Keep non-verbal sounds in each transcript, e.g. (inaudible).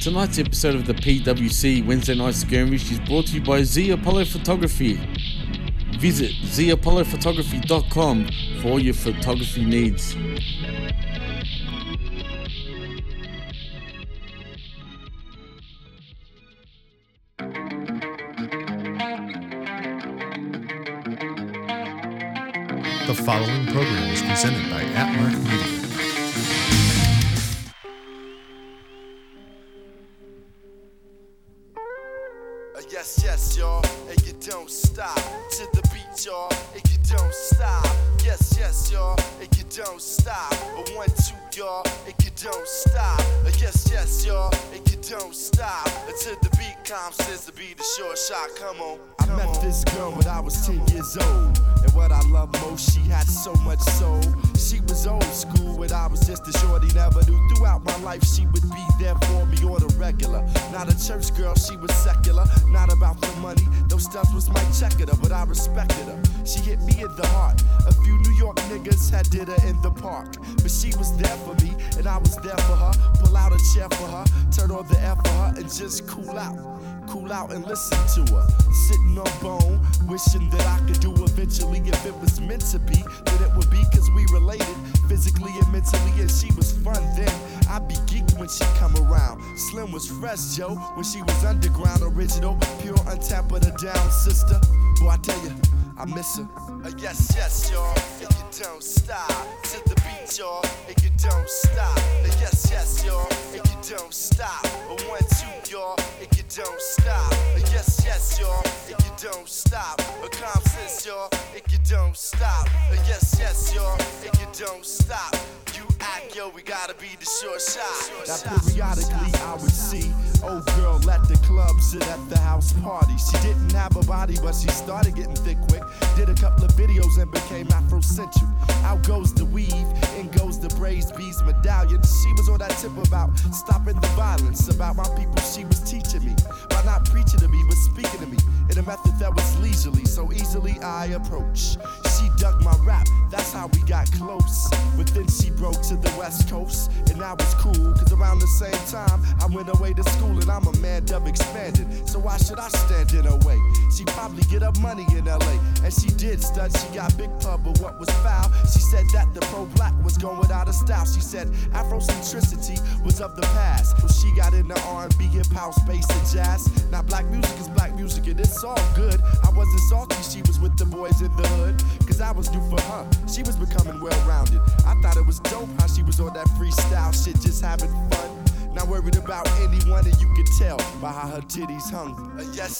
Tonight's episode of the PWC Wednesday Night Skirmish is brought to you by Z Apollo Photography. Visit zapollophotography.com for all your photography needs. The following program is presented by Atmark Media.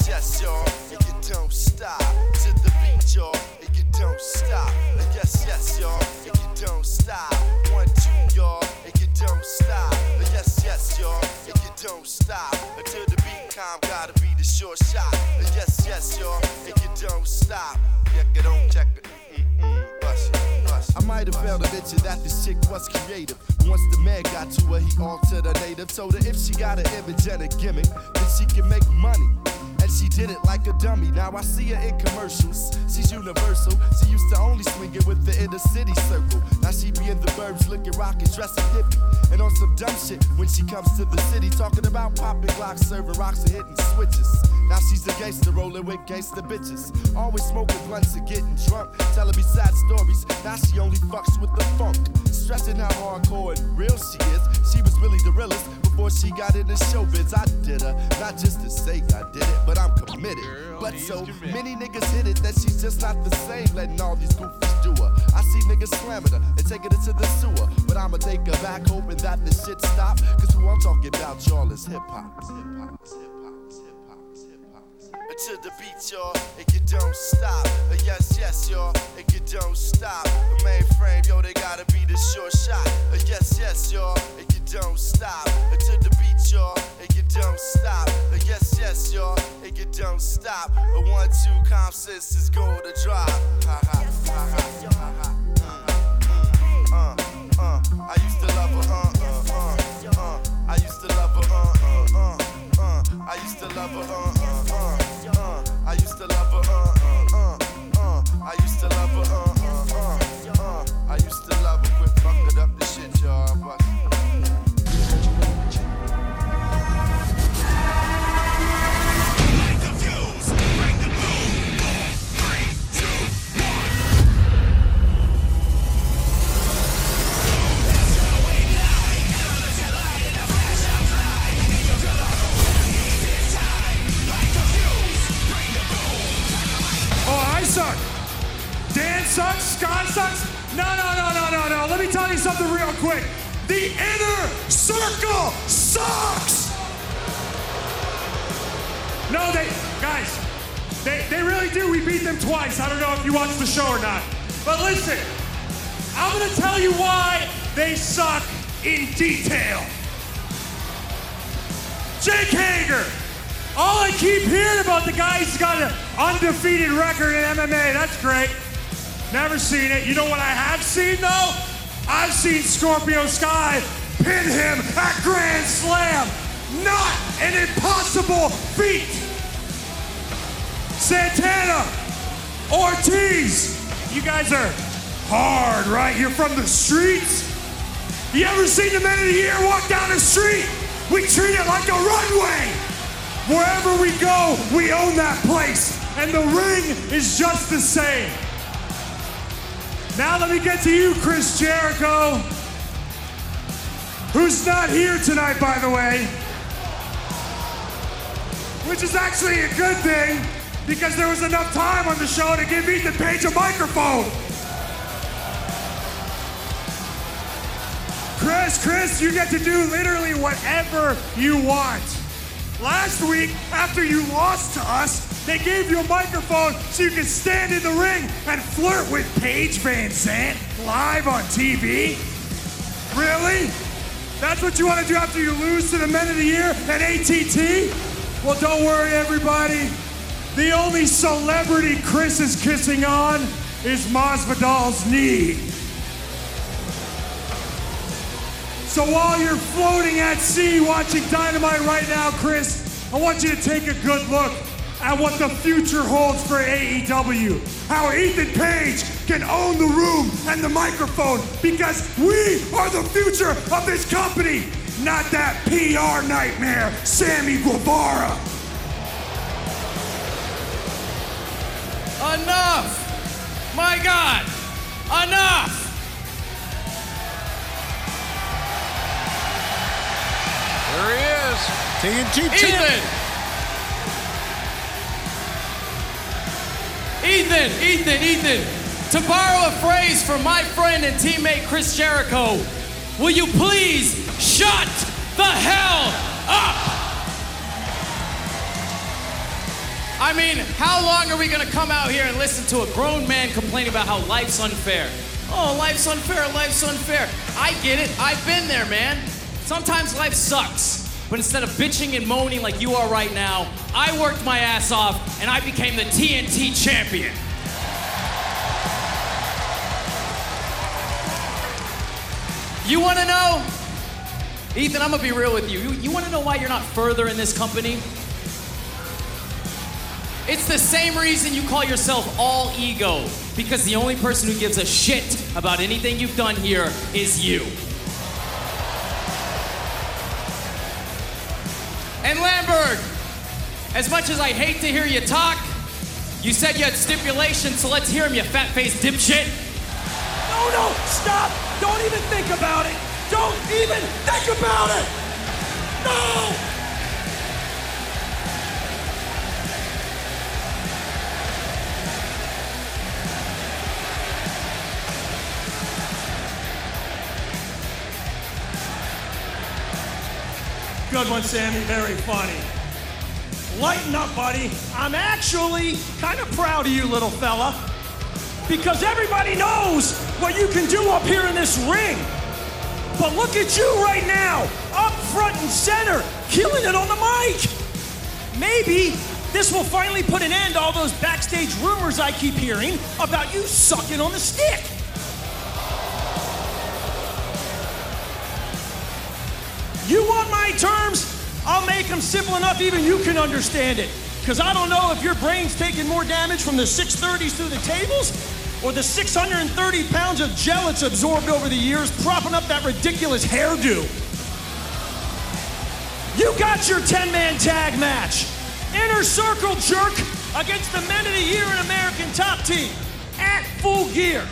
Yes, your serving rocks and hitting switches. Now she's a gangster rolling with gangster bitches. Always smoking blunts and getting drunk. Telling me sad stories. Now she only fucks with the funk. Stressing how hardcore and real she is. She was really the realest before she got into showbiz. I did her, not just to say I did it, but I'm committed. Girl, but so committed. many niggas hit it that she's just not the same. Letting all these goofies do her see niggas slamming her and taking it to the sewer. But I'ma take her back, hoping that this shit stop. Cause who I'm talking about, y'all, is hip hop. To the beat, y'all, and you don't stop. Uh, yes, yes, y'all, and you don't stop. The mainframe, yo, they gotta be the sure shot. Uh, yes, yes, y'all, and you don't stop. Uh, to the beat, y'all, and you don't stop. Uh, yes, yes, y'all, and you don't stop. A uh, one, two, calm, sis, is going to drop. Ha ha, ha ha, ha ha. I used to love her, uh, uh, uh, uh. I used to love her, uh, uh, uh, uh. I used to love her, uh, uh, uh, uh. I used to love her. Uh, God sucks? No, no, no, no, no, no. Let me tell you something real quick. The inner circle sucks. No, they, guys, they, they really do. We beat them twice. I don't know if you watched the show or not. But listen, I'm going to tell you why they suck in detail. Jake Hager. All I keep hearing about the guy who's got an undefeated record in MMA. That's great. Never seen it. You know what I have seen though? I've seen Scorpio Sky pin him at Grand Slam. Not an impossible feat. Santana, Ortiz, you guys are hard, right? You're from the streets. You ever seen the men of the year walk down the street? We treat it like a runway. Wherever we go, we own that place. And the ring is just the same. Now let me get to you, Chris Jericho. Who's not here tonight, by the way. Which is actually a good thing because there was enough time on the show to give Ethan Page a microphone. Chris, Chris, you get to do literally whatever you want. Last week, after you lost to us, they gave you a microphone so you could stand in the ring and flirt with Paige Van Zant live on TV. Really? That's what you want to do after you lose to the Men of the Year at ATT? Well, don't worry, everybody. The only celebrity Chris is kissing on is Masvidal's knee. So while you're floating at sea watching Dynamite right now, Chris, I want you to take a good look at what the future holds for AEW. How Ethan Page can own the room and the microphone because we are the future of this company, not that PR nightmare, Sammy Guevara. Enough! My God! Enough! There he is. TNT. Ethan! Ethan, Ethan, Ethan! To borrow a phrase from my friend and teammate Chris Jericho, will you please shut the hell up? I mean, how long are we gonna come out here and listen to a grown man complain about how life's unfair? Oh, life's unfair, life's unfair. I get it, I've been there, man. Sometimes life sucks. But instead of bitching and moaning like you are right now, I worked my ass off and I became the TNT champion. You wanna know? Ethan, I'm gonna be real with you. You, you wanna know why you're not further in this company? It's the same reason you call yourself all ego, because the only person who gives a shit about anything you've done here is you. And Lambert, as much as I hate to hear you talk, you said you had stipulations, so let's hear him, you fat faced dipshit. No, no, stop! Don't even think about it! Don't even think about it! No! Good one, Sammy. Very funny. Lighten up, buddy. I'm actually kind of proud of you, little fella. Because everybody knows what you can do up here in this ring. But look at you right now, up front and center, killing it on the mic. Maybe this will finally put an end to all those backstage rumors I keep hearing about you sucking on the stick. I'll make them simple enough even you can understand it. Because I don't know if your brain's taking more damage from the 630s through the tables or the 630 pounds of gel it's absorbed over the years propping up that ridiculous hairdo. You got your 10 man tag match. Inner Circle Jerk against the Men of the Year in American Top Team at full gear.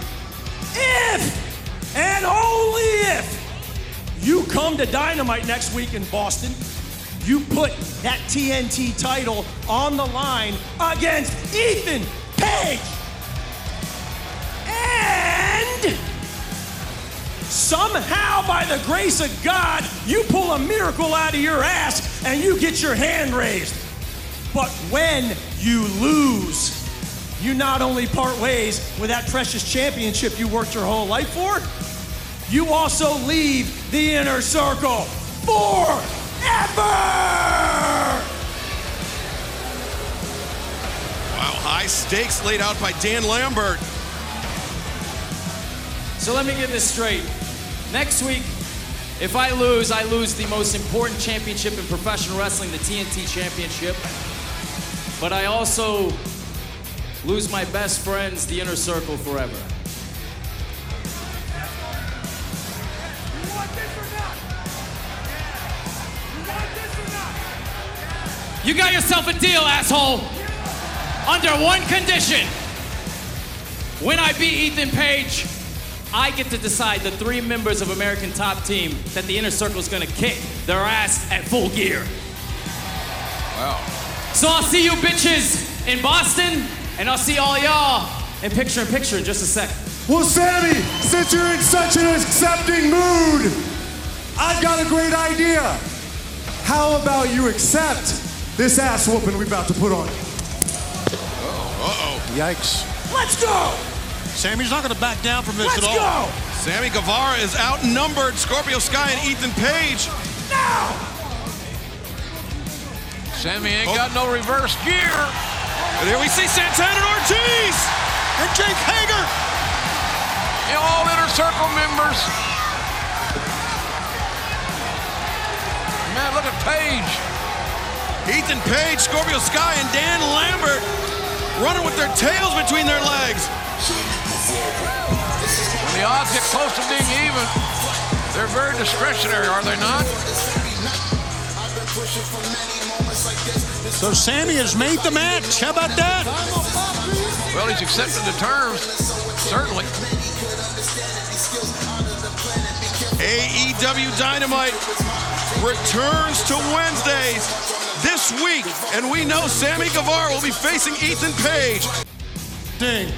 If and only if you come to Dynamite next week in Boston, you put that TNT title on the line against Ethan Page. And somehow, by the grace of God, you pull a miracle out of your ass and you get your hand raised. But when you lose, you not only part ways with that precious championship you worked your whole life for, you also leave the inner circle forever! Wow, high stakes laid out by Dan Lambert. So let me get this straight. Next week, if I lose, I lose the most important championship in professional wrestling, the TNT Championship. But I also lose my best friends, the inner circle, forever. You got yourself a deal, asshole. Under one condition. When I beat Ethan Page, I get to decide the three members of American Top Team that the inner circle is gonna kick their ass at full gear. Wow. So I'll see you bitches in Boston, and I'll see all y'all in picture in picture in just a sec. Well, Sammy, since you're in such an accepting mood, I've got a great idea. How about you accept this ass whooping we're about to put on you? Uh-oh. Yikes. Let's go! Sammy's not going to back down from this at all. Let's at all. go! Sammy Guevara is outnumbered. Scorpio Sky and Ethan Page. Now! Sammy ain't got no reverse gear. And here we see Santana and Ortiz. And Jake Hager. And all inner circle members. Man, look at Page. Ethan Page, Scorpio Sky, and Dan Lambert running with their tails between their legs. When the odds get close to being even, they're very discretionary, are they not? So Sammy has made the match. How about that? Well, he's accepted the terms, certainly. AEW Dynamite returns to Wednesdays this week, and we know Sammy Guevara will be facing Ethan Page. Ding.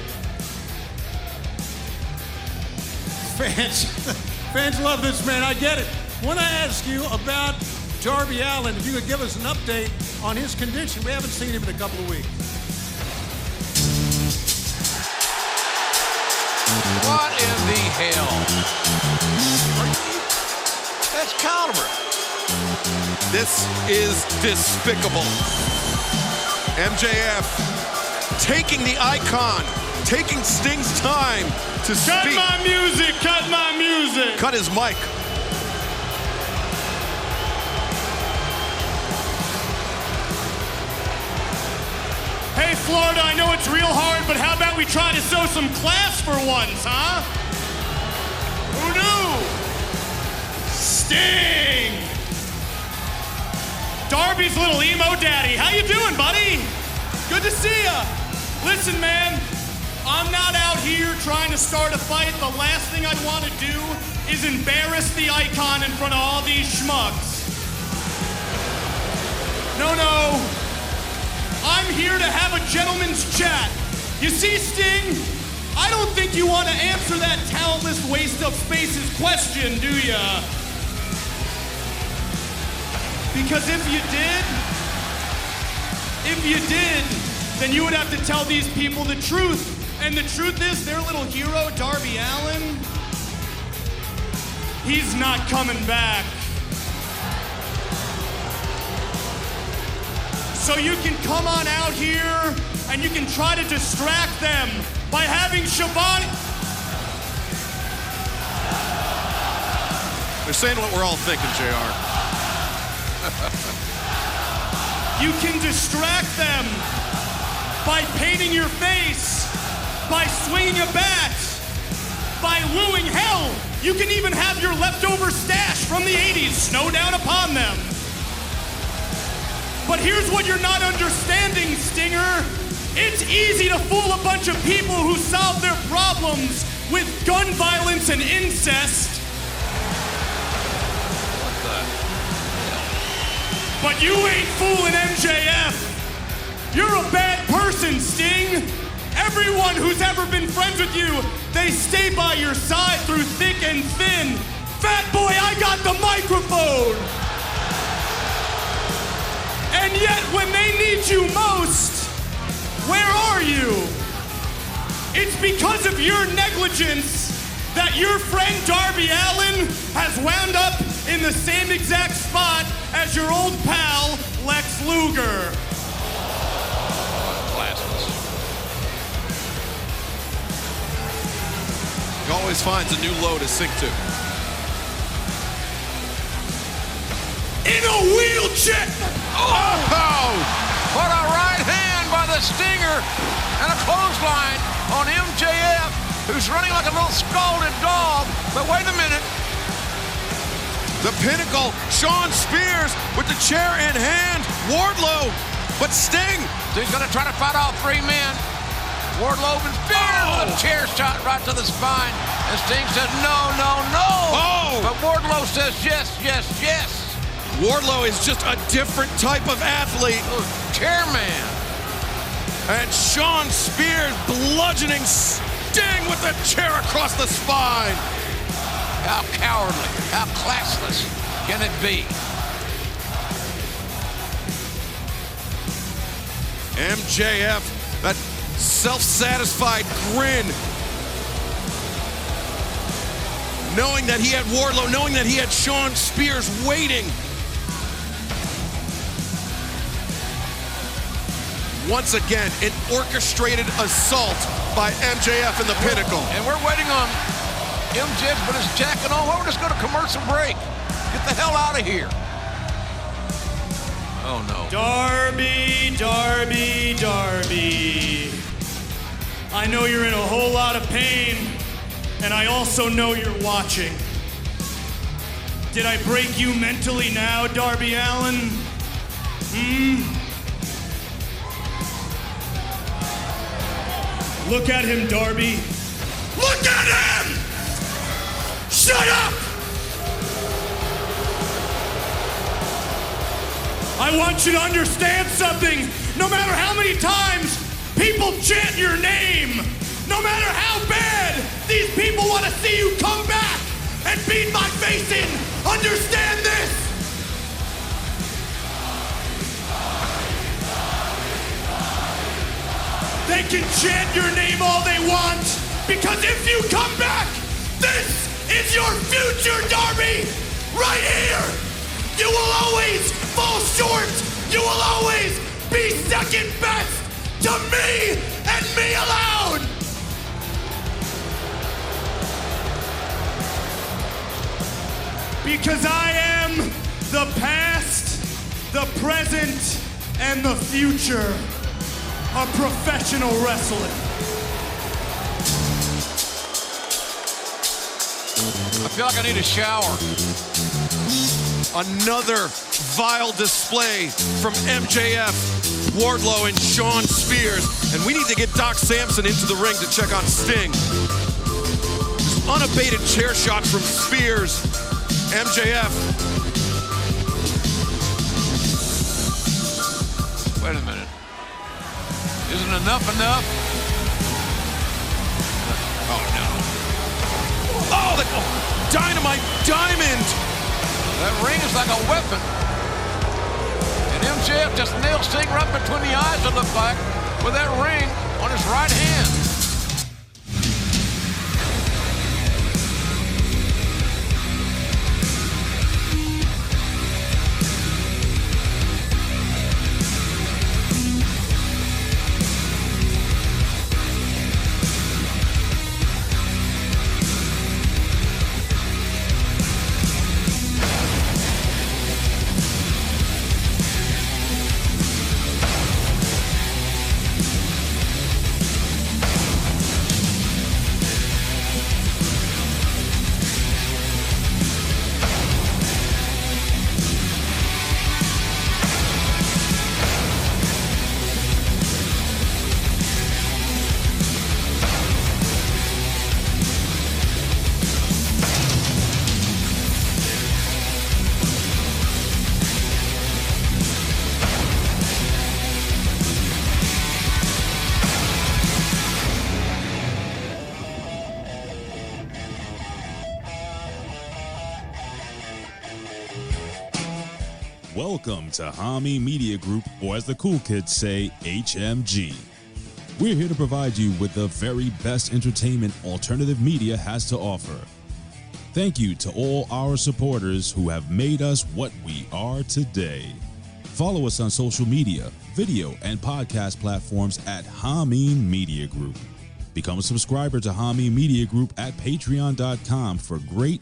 Fans, (laughs) fans love this man. I get it. Want to ask you about Darby Allin? If you could give us an update on his condition. We haven't seen him in a couple of weeks. What in the hell? That's caliber. This is despicable. MJF taking the icon, taking Sting's time to Cut speak. my music, cut my music. Cut his mic. Hey, Florida, I know it's real hard, but how about we try to show some class for once, huh? Sting! Darby's little emo daddy. How you doing, buddy? Good to see ya. Listen, man, I'm not out here trying to start a fight. The last thing I'd want to do is embarrass the icon in front of all these schmucks. No, no. I'm here to have a gentleman's chat. You see, Sting, I don't think you want to answer that talentless waste of space's question, do ya? Because if you did, if you did, then you would have to tell these people the truth. And the truth is, their little hero, Darby Allin, he's not coming back. So you can come on out here and you can try to distract them by having Shabani. They're saying what we're all thinking, JR. (laughs) You can distract them by painting your face, by swinging a bat, by wooing hell. You can even have your leftover stash from the 80s snow down upon them. But here's what you're not understanding, Stinger. It's easy to fool a bunch of people who solve their problems with gun violence and incest. But you ain't fooling MJF. You're a bad person, Sting. Everyone who's ever been friends with you, they stay by your side through thick and thin. fat boy, I got the microphone. And yet, when they need you most, where are you? It's because of your negligence that your friend Darby Allin has wound up in the same exact spot as your old pal Lex Luger. Classless. He always finds a new low to sink to. In a wheelchair! Oh! What a right hand by the Stinger and a clothesline on MJF, who's running like a little scalded dog. But wait a minute. The pinnacle, Shawn Spears with the chair in hand. Wardlow, but Sting. He's going to try to fight all three men. Wardlow and Spears with a oh. chair shot right to the spine. And Sting says, no, no, no. Oh! But Wardlow says, yes, yes, yes. Wardlow is just a different type of athlete. Chairman. And Shawn Spears bludgeoning Sting with a chair across the spine. How cowardly, how classless can it be? MJF, that self-satisfied grin. Knowing that he had Wardlow, knowing that he had Shawn Spears waiting. Once again, an orchestrated assault by MJF in the pinnacle. And we're waiting on MJF, but it's jacking. Well, we're just going to commercial break. Get the hell out of here. Oh, no. Darby, Darby, Darby. I know you're in a whole lot of pain, and I also know you're watching. Did I break you mentally now, Darby Allin? Hmm? Look at him, Darby. Look at him! Shut up! I want you to understand something. No matter how many times people chant your name, no matter how bad these people want to see you come back and beat my face in, understand this. They can chant your name all they want because if you come back, this is your future, Darby! Right here! You will always fall short! You will always be second best to me and me alone! Because I am the past, the present, and the future of professional wrestling. I feel like I need a shower. Another vile display from MJF, Wardlow, and Shawn Spears. And we need to get Doc Sampson into the ring to check on Sting. Unabated chair shots from Spears. MJF. Wait a minute. Isn't enough enough? Oh, no. Oh, the oh, dynamite diamond! That ring is like a weapon. And MJF just nails Sting right between the eyes, it looked like, with that ring on his right hand. Welcome to Hami Media Group, or as the cool kids say, HMG. We're here to provide you with the very best entertainment alternative media has to offer. Thank you to all our supporters who have made us what we are today. Follow us on social media, video, and podcast platforms at Hameen Media Group. Become a subscriber to Hameen Media Group at patreon.com for great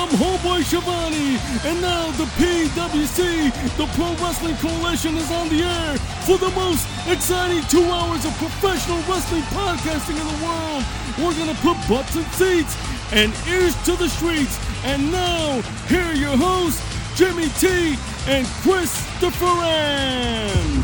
I'm Homeboy Shivani, and now the PWC, the Pro Wrestling Coalition, is on the air for the most exciting two hours of professional wrestling podcasting in the world. We're gonna put butts in seats and ears to the streets. And now, here are your hosts, Jimmy T and Christopher M.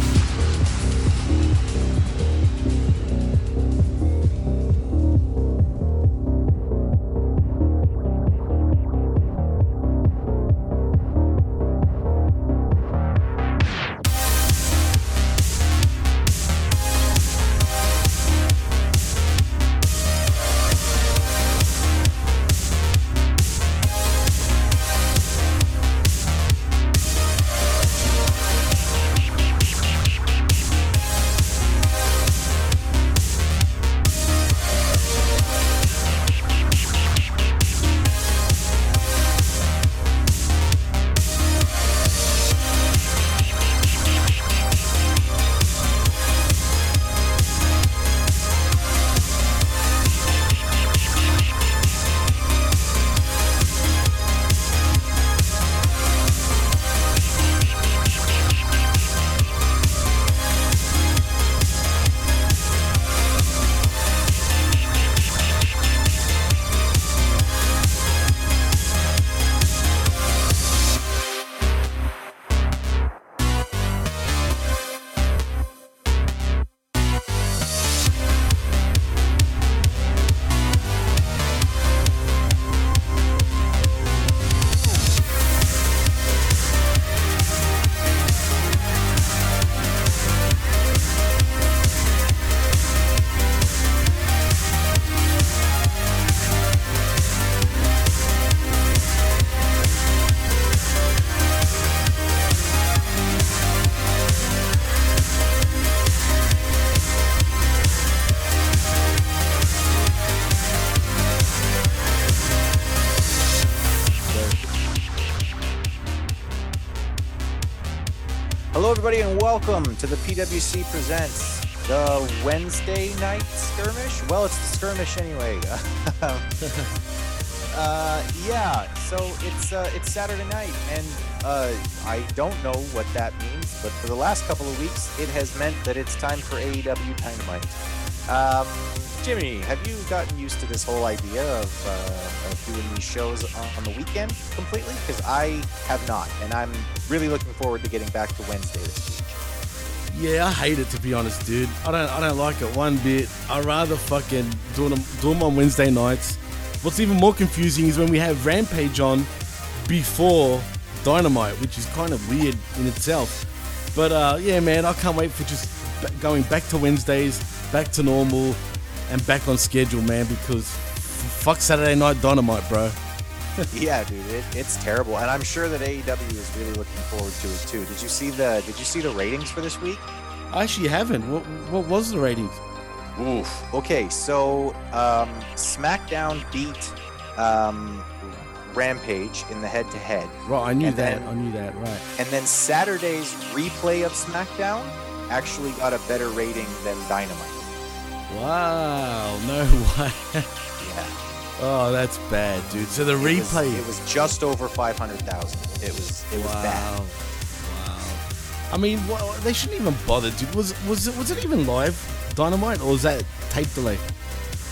welcome to the PWC Presents the Wednesday night skirmish. Well, it's the skirmish anyway. (laughs) uh, yeah, so it's uh, it's Saturday night, and uh, I don't know what that means, but for the last couple of weeks, it has meant that it's time for AEW Dynamite. Um, Jimmy, have you gotten used to this whole idea of, uh, of doing these shows on, on the weekend completely? Because I have not, and I'm really looking forward to getting back to Wednesday this week. Yeah, I hate it to be honest, dude. I don't, I don't like it one bit. I rather fucking do them, do them on Wednesday nights. What's even more confusing is when we have Rampage on before Dynamite, which is kind of weird in itself. But uh, yeah, man, I can't wait for just going back to Wednesdays, back to normal, and back on schedule, man. Because fuck Saturday Night Dynamite, bro. (laughs) yeah, dude, it, it's terrible, and I'm sure that AEW is really looking forward to it too. Did you see the Did you see the ratings for this week? I actually haven't. What, what was the ratings? Oof. Okay, so um, SmackDown beat um, Rampage in the head-to-head. Right, I knew And that. then- I knew that. Right. And then Saturday's replay of SmackDown actually got a better rating than Dynamite. Wow. No (laughs) way. Yeah. Oh, that's bad, dude. So the It was- replay. It was, just over 500,000. It was it was bad. Wow. Wow. I mean, well, they shouldn't even bother, dude. Was was it was it even live Dynamite or was that tape delay?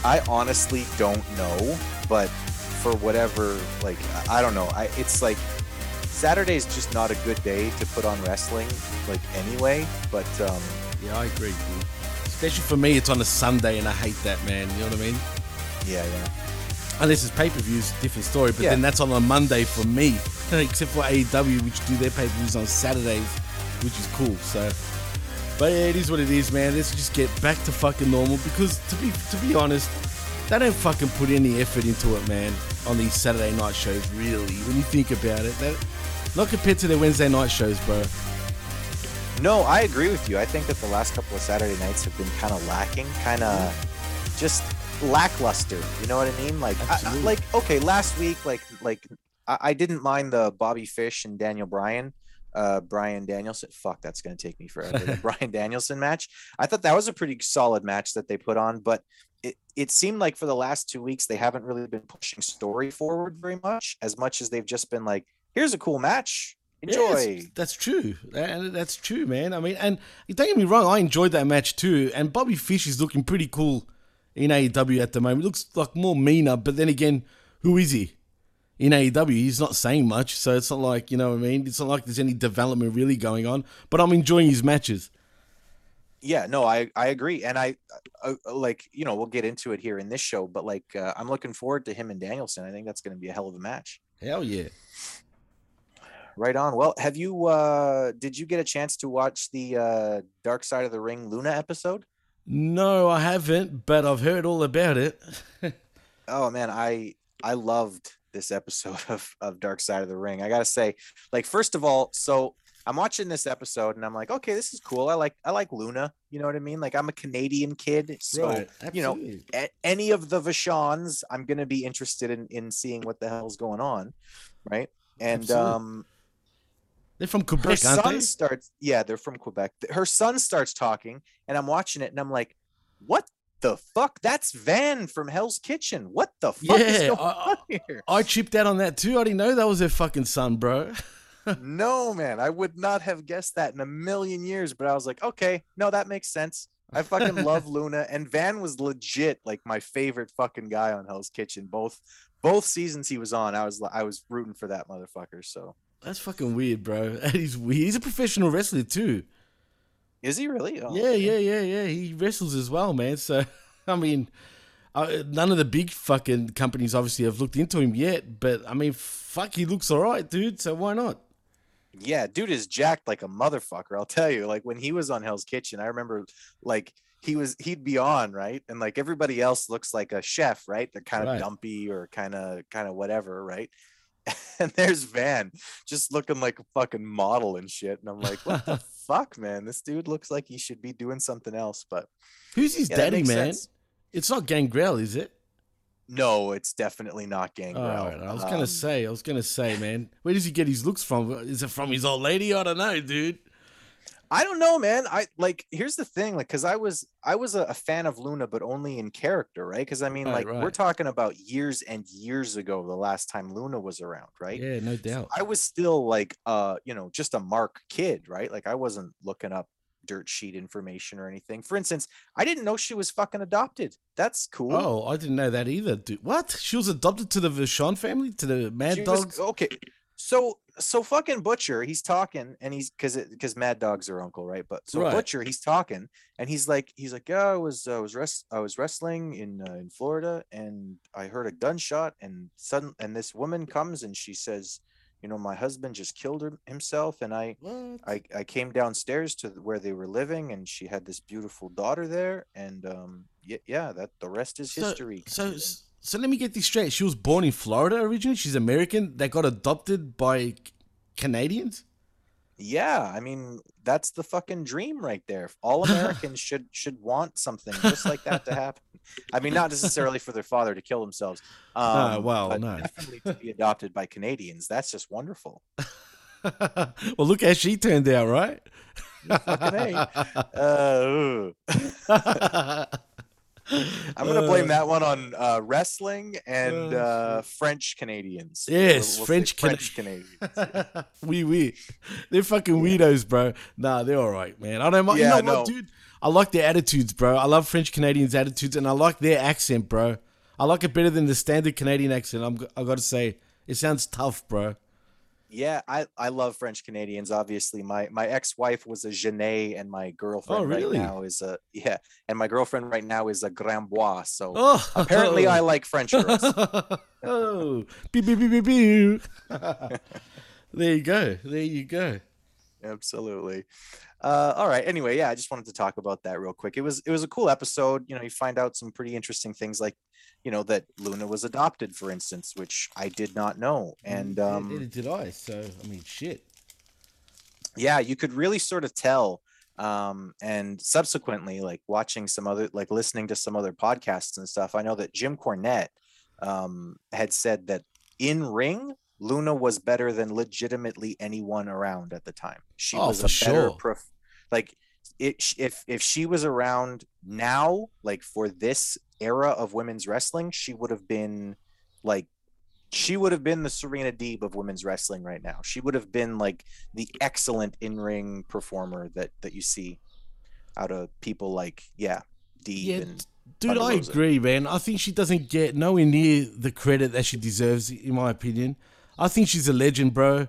I honestly don't know, but for whatever, like I don't know. I it's like Saturday's just not a good day to put on wrestling, like anyway. But um, Yeah, I agree, dude. Especially for me, it's on a Sunday, and I hate that, man. You know what I mean? yeah, yeah. Unless it's pay per views, different story. But Yeah. then that's on a Monday for me, except for AEW, which do their pay per views on Saturdays, which is cool. So, but yeah, it is what it is, man. Let's just get back to fucking normal because to be to be honest, they don't fucking put any effort into it, man. On these Saturday night shows, really, when you think about it, that not compared to their Wednesday night shows, bro. No, I agree with you. I think that the last couple of Saturday nights have been kind of lacking, kind of just lackluster. You know what I mean? Like, I, I- like okay, last week, like, like I, I didn't mind the Bobby Fish and Daniel Bryan, uh, Bryan Danielson. Fuck, that's gonna take me forever. The (laughs) Bryan Danielson match. I thought that was a pretty solid match that they put on, but it, it seemed like for the last two weeks they haven't really been pushing story forward very much, as much as they've just been like, here's a cool match. Enjoy. that's true. That's true, man. I mean, and don't get me wrong, I enjoyed that match too. And Bobby Fish is looking pretty cool in AEW at the moment. Looks like more meaner, but then again, who is he? In AEW, he's not saying much, so it's not like, you know what I mean? It's not like there's any development really going on, but I'm enjoying his matches. yeah no i i agree and i uh, uh, like you know we'll get into it here in this show but like uh, i'm looking forward to him and danielson i think that's going to be a hell of a match Hell yeah. right on well have you uh did you get a chance to watch the uh dark side of the ring luna episode No, I haven't, but I've heard all about it. oh man i i loved this episode (laughs) of of dark side of the ring. I gotta say like first of all so i'm watching this episode and i'm like okay this is cool. I like i like luna you know what i mean? Like i'm a canadian kid so Right, you know a- any of the Vachons i'm gonna be interested in in seeing what the hell's going on right? And Absolutely. um They're from her Quebec, aren't son starts yeah they're from quebec. Her son starts talking and i'm watching it and i'm like what the fuck? That's van from hell's kitchen. What the fuck is going I- on here? I chipped out on that too. I didn't know that was their fucking son, bro. (laughs) no man. I would not have guessed that in a million years but i was like okay no that makes sense. I fucking love (laughs) luna and van was legit like my favorite fucking guy on hell's kitchen. Both both seasons he was on i was i was rooting for that motherfucker so That's fucking weird, bro. That is weird. He's a professional wrestler too. is he really Oh, Yeah, yeah, yeah, yeah. He wrestles as well, man. So, (laughs) I mean, none of the big fucking companies obviously have looked into him yet, but I mean, fuck, he looks all right, dude. So why not? yeah dude is jacked like a motherfucker i'll tell you like when he was on hell's kitchen i remember like he was he'd be on right and like everybody else looks like a chef right they're kind of Right. dumpy or kind of kind of whatever right (laughs) and there's van just looking like a fucking model and shit and i'm like what the (laughs) fuck man this dude looks like he should be doing something else but Who's his Yeah, daddy, man? sense. It's not Gangrel, is it? no it's definitely not gangrel All right, I was gonna Um, say, I was gonna say, man, where does he get his looks from? Is it from his old lady? I don't know, dude. I don't know, man. I like here's the thing, like, because I was I was a, a fan of Luna, but only in character, right? Because I mean, Right, like, we're talking about years and years ago, the last time Luna was around, right? Yeah, no doubt. I was still like, uh, you know, just a Mark kid, right? Like, I wasn't looking up dirt sheet information or anything. For instance, I didn't know she was fucking adopted. That's cool. Oh, I didn't know that either, dude. What? She was adopted to the Vachon family, to the Mad She was- Dogs. okay. So so fucking Butcher, he's talking and he's because because Mad Dog's her uncle, right? But so Right. Butcher, he's talking and he's like he's like yeah, I was I was rest I was wrestling in uh, in Florida and I heard a gunshot and sudden and this woman comes and she says, you know, my husband just killed him, himself and I I I came downstairs to where they were living and she had this beautiful daughter there and um yeah, yeah that the rest is So- history. So, so, let me get this straight. She was born in Florida originally. She's American. That got adopted by Canadians. Yeah, I mean that's the fucking dream right there. All (laughs) Americans should should want something just like that to happen. I mean, not necessarily for their father to kill themselves. (laughs) Um, No, well, no. definitely to be adopted by Canadians. That's just wonderful. (laughs) well, look how she turned out, right? Uh, (laughs) I'm gonna blame that one on uh, wrestling and Oh, uh, French Canadians. Yes, We'll- French, Cana- French Canadians. (laughs) we we, they're fucking weirdos, bro. Nah, they're all right, man. I don't mind. Yeah, you know no. what, dude? I like their attitudes, bro. I love French Canadians' attitudes, and I like their accent, bro. I like it better than the standard Canadian accent. I'm, I got to say, it sounds tough, bro. Yeah, I, I love French Canadians. Obviously, my my ex wife was a Genet, and my girlfriend really? right now is a yeah, and my girlfriend right now is a Grambois. So Oh. apparently, I (laughs) like French girls. (laughs) oh, beep, beep, beep, beep, beep. there you go. There you go. Absolutely. Uh, all right. Anyway, yeah, I just wanted to talk about that real quick. It was it was a cool episode. You know, you find out some pretty interesting things, like you know that Luna was adopted, for instance, which I did not know, and um, neither did I. So I mean, shit. yeah you could really sort of tell um and subsequently like watching some other like listening to some other podcasts and stuff i know that jim cornette um had said that in ring luna was better than legitimately anyone around at the time she Oh, was a better sure. prof- like it if if she was around now like for this era of women's wrestling she would have been like she would have been the Serena Deeb of women's wrestling right now. She would have been like the excellent in-ring performer that that you see out of people like yeah, Deeb Yeah, and Dude, I agree, man. I think she doesn't get nowhere near the credit that she deserves, in my opinion. I think she's a legend, bro.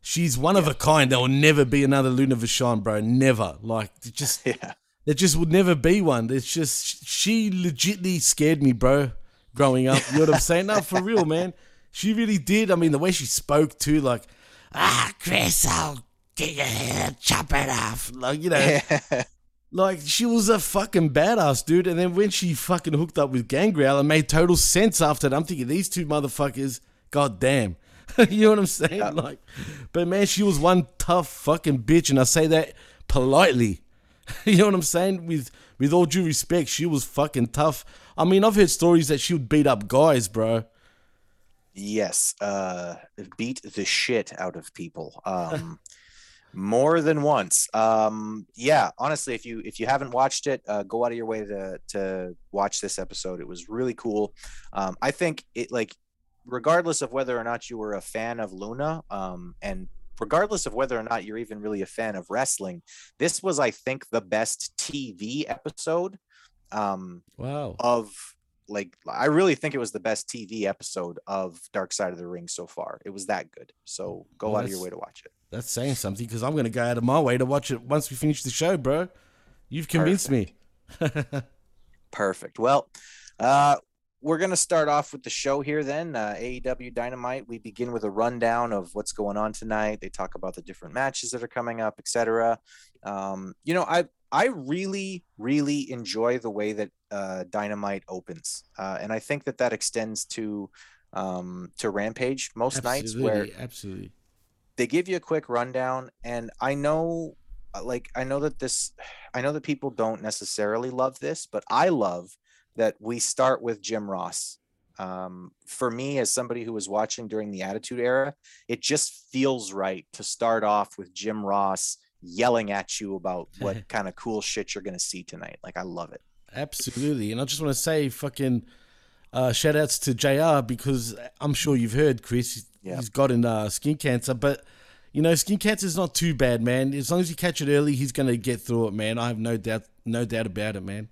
She's one of a kind. There will never be another Luna Vachon, bro. Never. Like, just, (laughs) yeah. there just would never be one. It's just, she legitly scared me, bro, growing up. You know what I'm saying? No, for real, man. She really did. I mean, the way she spoke, too, like, ah, Chris, I'll get your head, chop it off. Like, you know. Like she was a fucking badass, dude. And then when she fucking hooked up with Gangrel, it made total sense after that. I'm thinking these two motherfuckers, god damn. (laughs) you know what I'm saying? Like, but man, she was one tough fucking bitch, and I say that politely. (laughs) you know what I'm saying? With with all due respect, she was fucking tough. I mean, I've heard stories that she would beat up guys, bro. Yes, uh beat the shit out of people. Um (laughs) more than once. Um yeah, honestly if you if you haven't watched it, uh go out of your way to to watch this episode. It was really cool. Um I think it like regardless of whether or not you were a fan of Luna um and regardless of whether or not you're even really a fan of wrestling, this was I think the best TV episode um Wow. of like I really think it was the best TV episode of Dark Side of the Ring so far. It was that good. So go Well, out of your way to watch it. That's saying something because I'm gonna go out of my way to watch it once we finish the show, bro. You've convinced me. (laughs) Perfect. Well, uh we're going to start off with the show here then. Uh, AEW Dynamite. We begin with a rundown of what's going on tonight. They talk about the different matches that are coming up, etc. Um, you know, I I really really enjoy the way that uh, Dynamite opens, uh, and I think that that extends to um, to Rampage most nights where Absolutely, absolutely. they give you a quick rundown and i know uh, like i know that this i know that people don't necessarily love this but i love that we start with jim ross um, for me as somebody who was watching during the attitude era it just feels right to start off with jim ross yelling at you about what (laughs) kind of cool shit you're going to see tonight like i love it Absolutely. And I just want to say fucking uh, shout outs to JR because I'm sure you've heard, Chris, Yeah. he's gotten uh, skin cancer. But, you know, skin cancer is not too bad, man. As long as you catch it early, he's gonna get through it, man. I have no doubt, no doubt about it, man.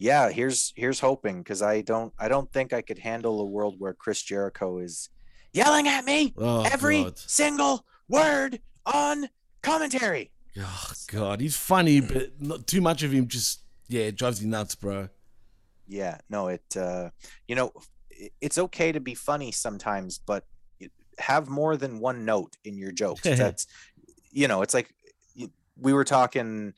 Yeah, here's here's hoping because I don't I don't think I could handle a world where Chris Jericho is yelling at me Oh, every God. single word on commentary. Oh God, he's funny, but not too much of him just yeah it drives you nuts, bro. Yeah, no, it uh you know, it's okay to be funny sometimes, but have more than one note in your jokes. (laughs) That's you know, it's like we were talking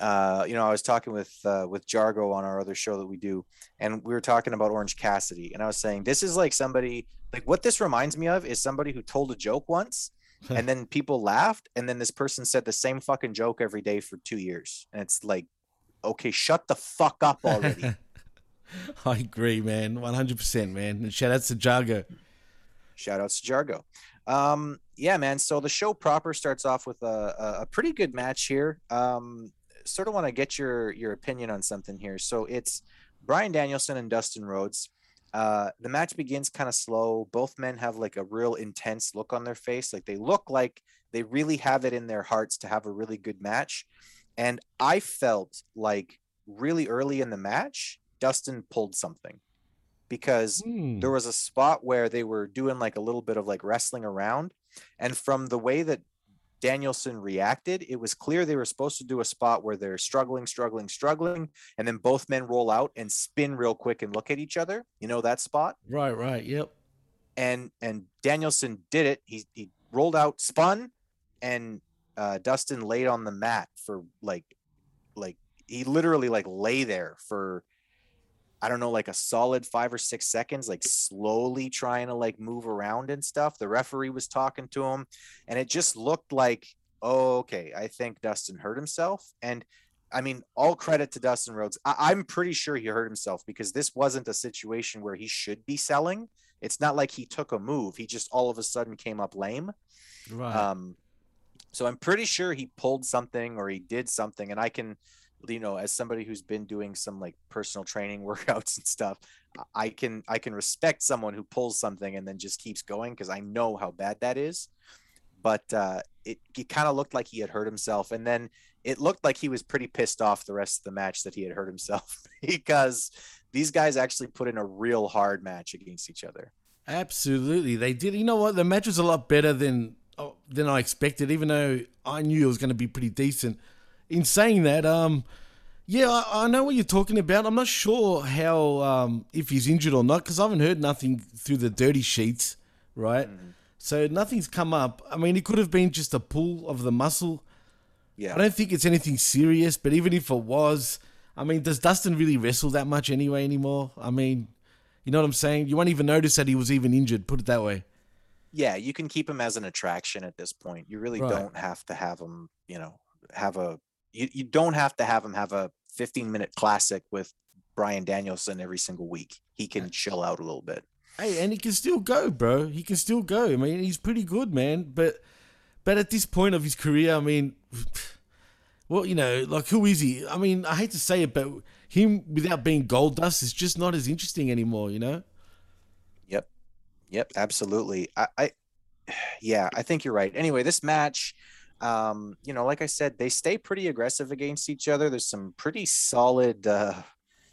uh you know, I was talking with uh with Jargo on our other show that we do and we were talking about Orange Cassidy and I was saying this is like somebody like what this reminds me of is somebody who told a joke once (laughs) and then people laughed and then this person said the same fucking joke every day for 2 years and it's like okay, shut the fuck up already. (laughs) I agree, man, one hundred percent, man. And shout outs to Jargo. Shout outs to Jargo. Um, yeah, man. So the show proper starts off with a, a, a pretty good match here. Um, sort of want to get your your opinion on something here. So it's Bryan Danielson and Dustin Rhodes. Uh, the match begins kind of slow. Both men have like a real intense look on their face. Like they look like they really have it in their hearts to have a really good match. And I felt like really early in the match, Dustin pulled something because Hmm. there was a spot where they were doing like a little bit of like wrestling around. And from the way that Danielson reacted, it was clear they were supposed to do a spot where they're struggling, struggling, struggling, and then both men roll out and spin real quick and look at each other. You know that spot? Right, right, yep. and and Danielson did it. He he rolled out, spun, and uh, Dustin laid on the mat for like like he literally like lay there for I don't know like a solid five or six seconds, like slowly trying to like move around and stuff. The referee was talking to him, and it just looked like oh okay, I think Dustin hurt himself and. I mean, all credit to Dustin Rhodes. I- I'm pretty sure he hurt himself because this wasn't a situation where he should be selling. It's not like he took a move. He just all of a sudden came up lame. Right. Um, so I'm pretty sure he pulled something or he did something. And I can, you know, as somebody who's been doing some like personal training (laughs) workouts and stuff, I- can I can respect someone who pulls something and then just keeps going because I know how bad that is. But uh, it, it kind of looked like he had hurt himself, and then it looked like he was pretty pissed off the rest of the match that he had hurt himself (laughs) because these guys actually put in a real hard match against each other. Absolutely, they did. You know what? The match was a lot better than oh, than I expected, even though I knew it was going to be pretty decent. In saying that, um, yeah, I, I know what you're talking about. I'm not sure how um, if he's injured or not because I haven't heard nothing through the dirty sheets, right? So nothing's come up. I mean, it could have been just a pull of the muscle. Yeah. I don't think it's anything serious, but even if it was, I mean, does Dustin really wrestle that much anyway anymore? I mean, you know what I'm saying? You won't even notice that he was even injured, put it that way. yeah, you can keep him as an attraction at this point. You really Right. don't have to have him, you know, have a you, you don't have to have him have a 15 minute classic with Bryan Danielson every single week. He can chill out a little bit. Hey, and he can still go, bro. He can still go. I mean, he's pretty good, man. But but at this point of his career, I mean, (sighs) well, you know, like who is he? I mean, I hate to say it, but him without being gold dust is just not as interesting anymore, you know? Yep. Yep, absolutely. I, I (sighs) yeah, I think you're right. Anyway, this match um, you know, like I said, they stay pretty aggressive against each other. There's some pretty solid uh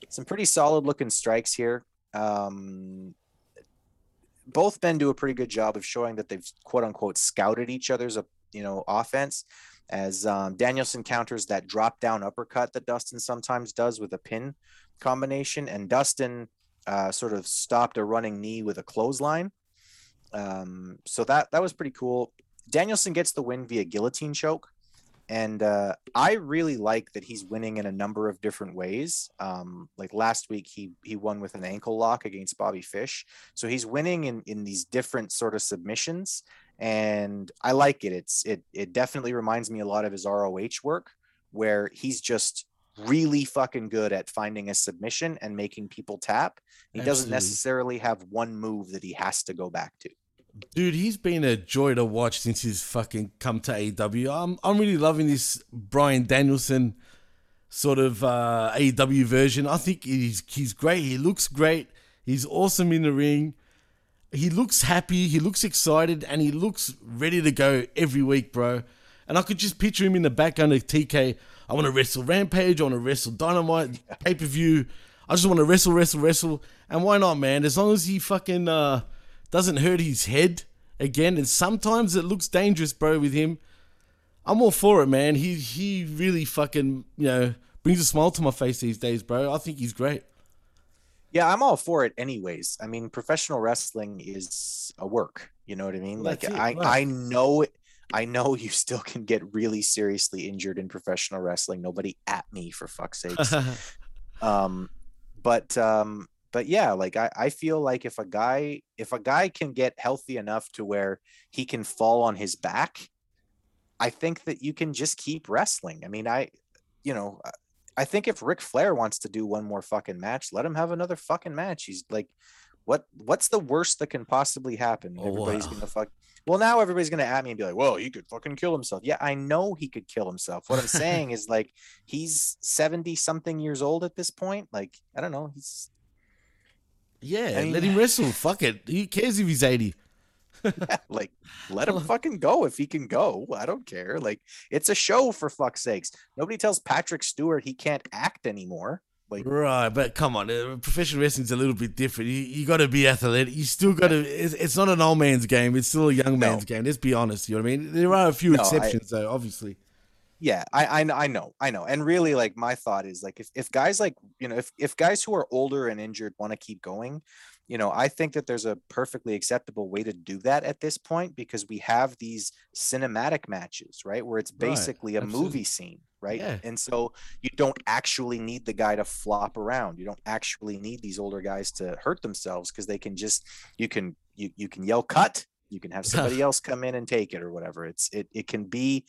some pretty solid looking strikes here. Um both men do a pretty good job of showing that they've quote unquote scouted each other's uh, you know offense as um, Danielson counters that drop down uppercut that Dustin sometimes does with a pin combination, and Dustin uh, sort of stopped a running knee with a clothesline. Um, so that that was pretty cool. Danielson gets the win via guillotine choke, and uh, I really like that he's winning in a number of different ways. Um, like last week, he he won with an ankle lock against Bobby Fish, so he's winning in in these different sort of submissions, and I like it. It's it it definitely reminds me a lot of his ROH work, where he's just really fucking good at finding a submission and making people tap. He doesn't necessarily have one move that he has to go back to. Dude, he's been a joy to watch since he's fucking come to AEW. I'm I'm really loving this Bryan Danielson sort of uh, AEW version. I think he's he's great. He looks great. He's awesome in the ring. he looks happy, he looks excited, and he looks ready to go every week, bro. And I could just picture him in the background of TK. I want to wrestle Rampage. I want to wrestle Dynamite pay per view. I just want to wrestle, wrestle, wrestle. And why not, man? As long as he fucking uh, doesn't hurt his head again. And sometimes it looks dangerous, bro, with him. I'm all for it, man. He he really fucking you know brings a smile to my face these days, bro. I think he's great. Yeah, I'm all for it anyways. I mean, professional wrestling is a work. You know what I mean? Well, like it, I right. I know it. I know you still can get really seriously injured in professional wrestling. Nobody at me for fuck's sake. (laughs) um but um but yeah, like I, I feel like if a guy if a guy can get healthy enough to where he can fall on his back, I think that you can just keep wrestling. I mean, I you know, I think if Ric Flair wants to do one more fucking match, let him have another fucking match. He's like, what what's the worst that can possibly happen? Oh, Everybody's wow. gonna fuck. Well, now everybody's gonna at me and be like, "Well, he could fucking kill himself." Yeah, I know he could kill himself. What I'm (laughs) saying is like he's seventy something years old at this point. Like I don't know. He's Yeah, I mean- let him (laughs) wrestle. Fuck it. Who cares if he's 80? (laughs) like let him fucking go if he can go. I don't care. Like it's a show for fuck's sakes. Nobody tells Patrick Stewart he can't act anymore. Like Right, but come on, uh, professional wrestling's a little bit different. You, you got to be athletic. You still got to. It's, it's not an old man's game. It's still a young man's game. Let's be honest. You know what I mean? There are a few No, I- exceptions, though. Obviously. Yeah I, I i know i know and really like my thought is like if, if guys like you know if, if guys who are older and injured want to keep going you know i think that there's a perfectly acceptable way to do that at this point because we have these cinematic matches right where it's Right, basically a absolutely. movie scene right Yeah. and so you don't actually need the guy to flop around you don't actually need these older guys to hurt themselves because they can just you can you, you can yell cut you can have (laughs) somebody else come in and take it or whatever it's it, it can be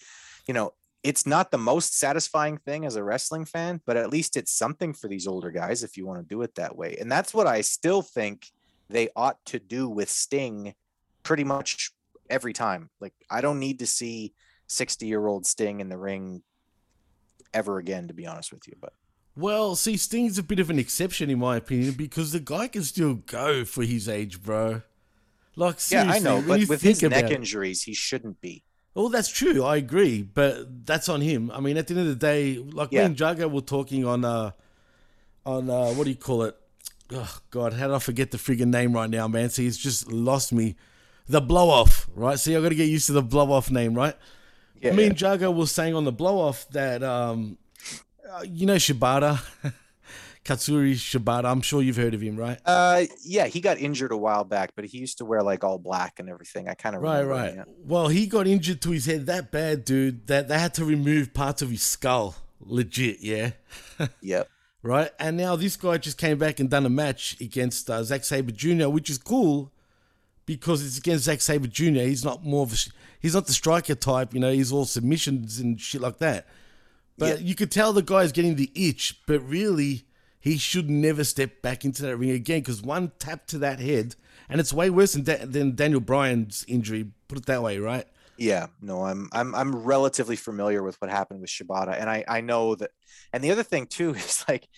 you know it's not the most satisfying thing as a wrestling fan, but at least it's something for these older guys if you want to do it that way. And that's what I still think they ought to do with Sting pretty much every time. Like, I don't need to see 60 year old Sting in the ring ever again, to be honest with you. But Well, see, Sting's a bit of an exception in my opinion because the guy can still go for his age, bro. Like yeah, I know, but with his neck it- injuries, he shouldn't be. Well, that's true. I agree, but that's on him. I mean, at the end of the day, like me Yeah. and Jargo were talking on, uh, on uh, what do you call it? Oh God, how did I forget the friggin' name right now, man? See, it's just lost me. The blow off, right? See, I got to get used to the blow off name, right? Yeah, me yeah. and Jargo was saying on the blow off that, um, uh, you know, Shibata, (laughs) Katsuyori Shibata. I'm sure you've heard of him, right? Uh, yeah, he got injured a while back, but he used to wear like all black and everything. I kind of Right, remember. right. yeah. Well, he got injured to his head that bad, dude, that they had to remove parts of his skull. Legit, yeah. (laughs) Yep. right? And now this guy just came back and done a match against uh, Zack Sabre Jr., which is cool because it's against Zack Sabre Jr. He's not more of a, he's not the striker type, you know. He's all submissions and shit like that. But you could tell the guy's getting the itch, but really he should never step back into that ring again because one tap to that head, and it's way worse than, da- than Daniel Bryan's injury. Put it that way, right? Yeah, no, I'm I'm I'm relatively familiar with what happened with Shibata, and I I know that. And the other thing too (laughs) is like,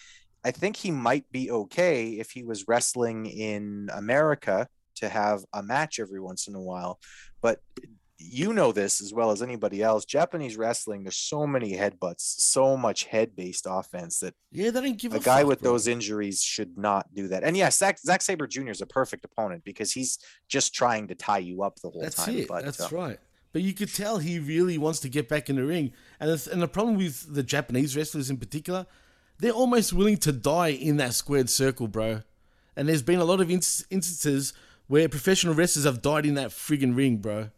I think he might be okay if he was wrestling in America to have a match every once in a while, but you know this as well as anybody else. Japanese wrestling, there's so many headbutts, so much head-based offense that Yeah, they didn't give a guy fuck, with bro. those injuries should not do that. And yes, Zach, Zack Sabre Jr. is a perfect opponent because he's just trying to tie you up the whole That's time. it. But That's uh, right. But you could tell he really wants to get back in the ring. And and the problem with the Japanese wrestlers in particular, they're almost willing to die in that squared circle, bro. And there's been a lot of instances where professional wrestlers have died in that friggin' ring, bro.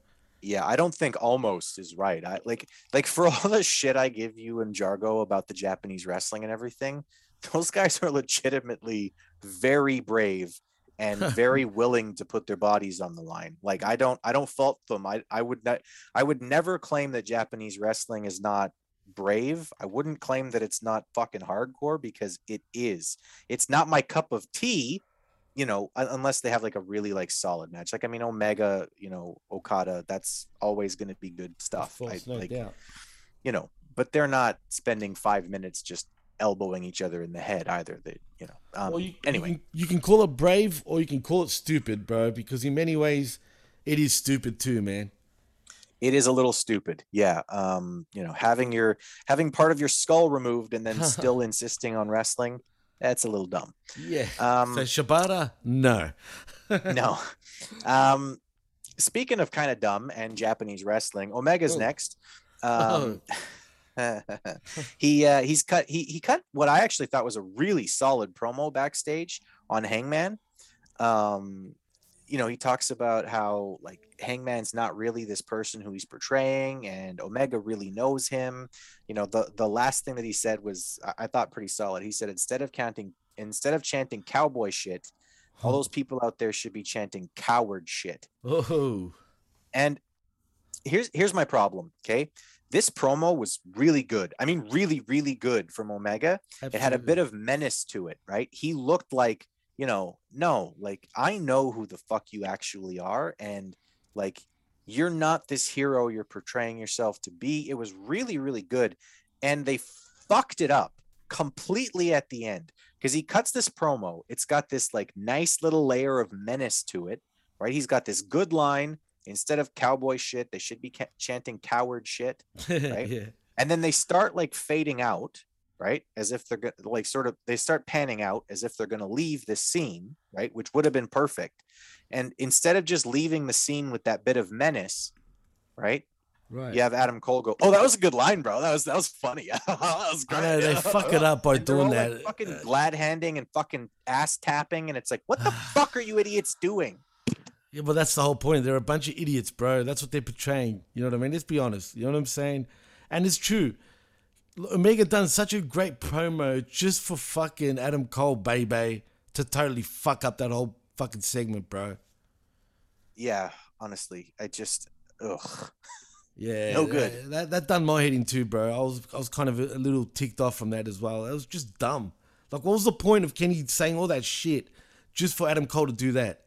Yeah, I don't think almost is right. I like like for (laughs) all the shit I give you and Jargo about the Japanese wrestling and everything, (laughs) those guys are legitimately very brave and very (laughs) willing to put their bodies on the line. Like I don't I don't fault them. I I would not I would never claim that Japanese wrestling is not brave. I wouldn't claim that it's not fucking hardcore because it is. It's not my cup of tea, you know, unless they have like a really like solid match. Like I mean Omega, you know, Okada, that's always going to be good stuff. Course, I, no like, doubt. you know, but they're not spending 5 minutes just elbowing each other in the head either. That you know. Um, Well, you, anyway, you can, you can call it brave or you can call it stupid, bro. Because in many ways, it is stupid too, man. it is a little stupid. Yeah. Um, you know, having your having part of your skull removed and then (laughs) still insisting on wrestling, that's a little dumb. Yeah. Um, so Shibata, no. (laughs) no. Um, speaking of kind of dumb and Japanese wrestling, Omega's Oh. next. Um, (laughs) he uh, he's cut he he cut what I actually thought was a really solid promo backstage on Hangman. Um, you know, he talks about how like Hangman's not really this person who he's portraying, and Omega really knows him. You know, the the last thing that he said was I, I thought pretty solid. He said instead of counting instead of chanting cowboy shit, all those people out there should be chanting coward shit. Oh. And here's here's my problem. Okay, this promo was really good. I mean, really, really good from Omega. It had a bit of menace to it, right? He looked like you know, no, like I know who the fuck you actually are, and like you're not this hero you're portraying yourself to be. It was really, really good, and they fucked it up completely at the end because he cuts this promo. It's got this like nice little layer of menace to it, right? He's got this good line. Instead of cowboy shit, they should be ca- chanting coward shit, (laughs) right? yeah. and then they start like fading out right as if they're like sort of they start panning out as if they're gonna leave this scene right which would have been perfect and instead of just leaving the scene with that bit of menace right Right. you have adam cole go oh that was a good line bro that was that was funny (laughs) that was great know they fuck it up by And doing that. like, fucking uh, glad handing and fucking ass tapping and it's like what the (sighs) fuck are you idiots doing Yeah, but that's the whole point. They're a bunch of idiots, bro. That's what they're portraying. You know what I mean? Let's be honest. You know what I'm saying? And it's true. Omega done such a great promo just for fucking Adam Cole, baby, to totally fuck up that whole fucking segment, bro. yeah honestly i just ugh Yeah, No good. That, that done my head in too, bro. I was I was kind of a, a little ticked off from that as well. It was just dumb. Like, what was the point of Kenny saying all that shit just for Adam Cole to do that?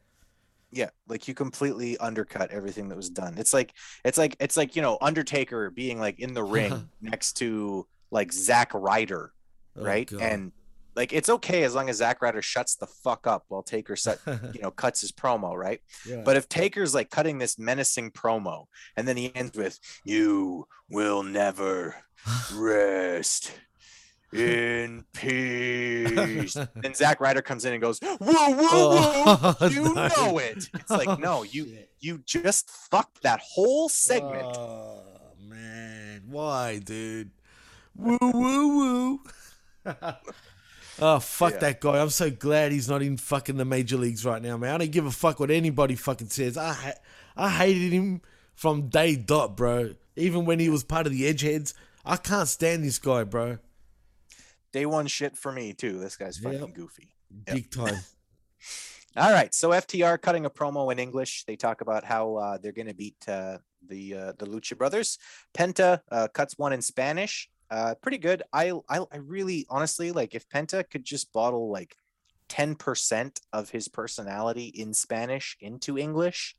yeah like you completely undercut everything that was done it's like it's like it's like you know undertaker being like in the (laughs) ring next to like Zack ryder Oh, right God. and like it's okay as long as Zack ryder shuts the fuck up while taker set (laughs) you know cuts his promo right Yeah. but if taker's like cutting this menacing promo and then he ends with you will never (laughs) rest in (laughs) peace. then Zack Ryder comes in and goes, "Whoa, whoa, whoa! Oh, you no. know it." It's like, no, you you just fucked that whole segment. Oh man, why, dude? Woo woo woo. oh fuck Yeah. that guy! I'm so glad he's not in fucking the major leagues right now, man. I don't give a fuck what anybody fucking says. I ha- I hated him from day dot, bro. Even when he was part of the Edgeheads, I can't stand this guy, bro. Day one shit for me too. This guy's fucking Yep. goofy. Yep. Big time. (laughs) All right, so FTR cutting a promo in English. They talk about how uh, they're going to beat uh, the uh, the Lucha Brothers. Penta uh, cuts one in Spanish. Uh, pretty good. I, I I really honestly like if Penta could just bottle like ten percent of his personality in Spanish into English.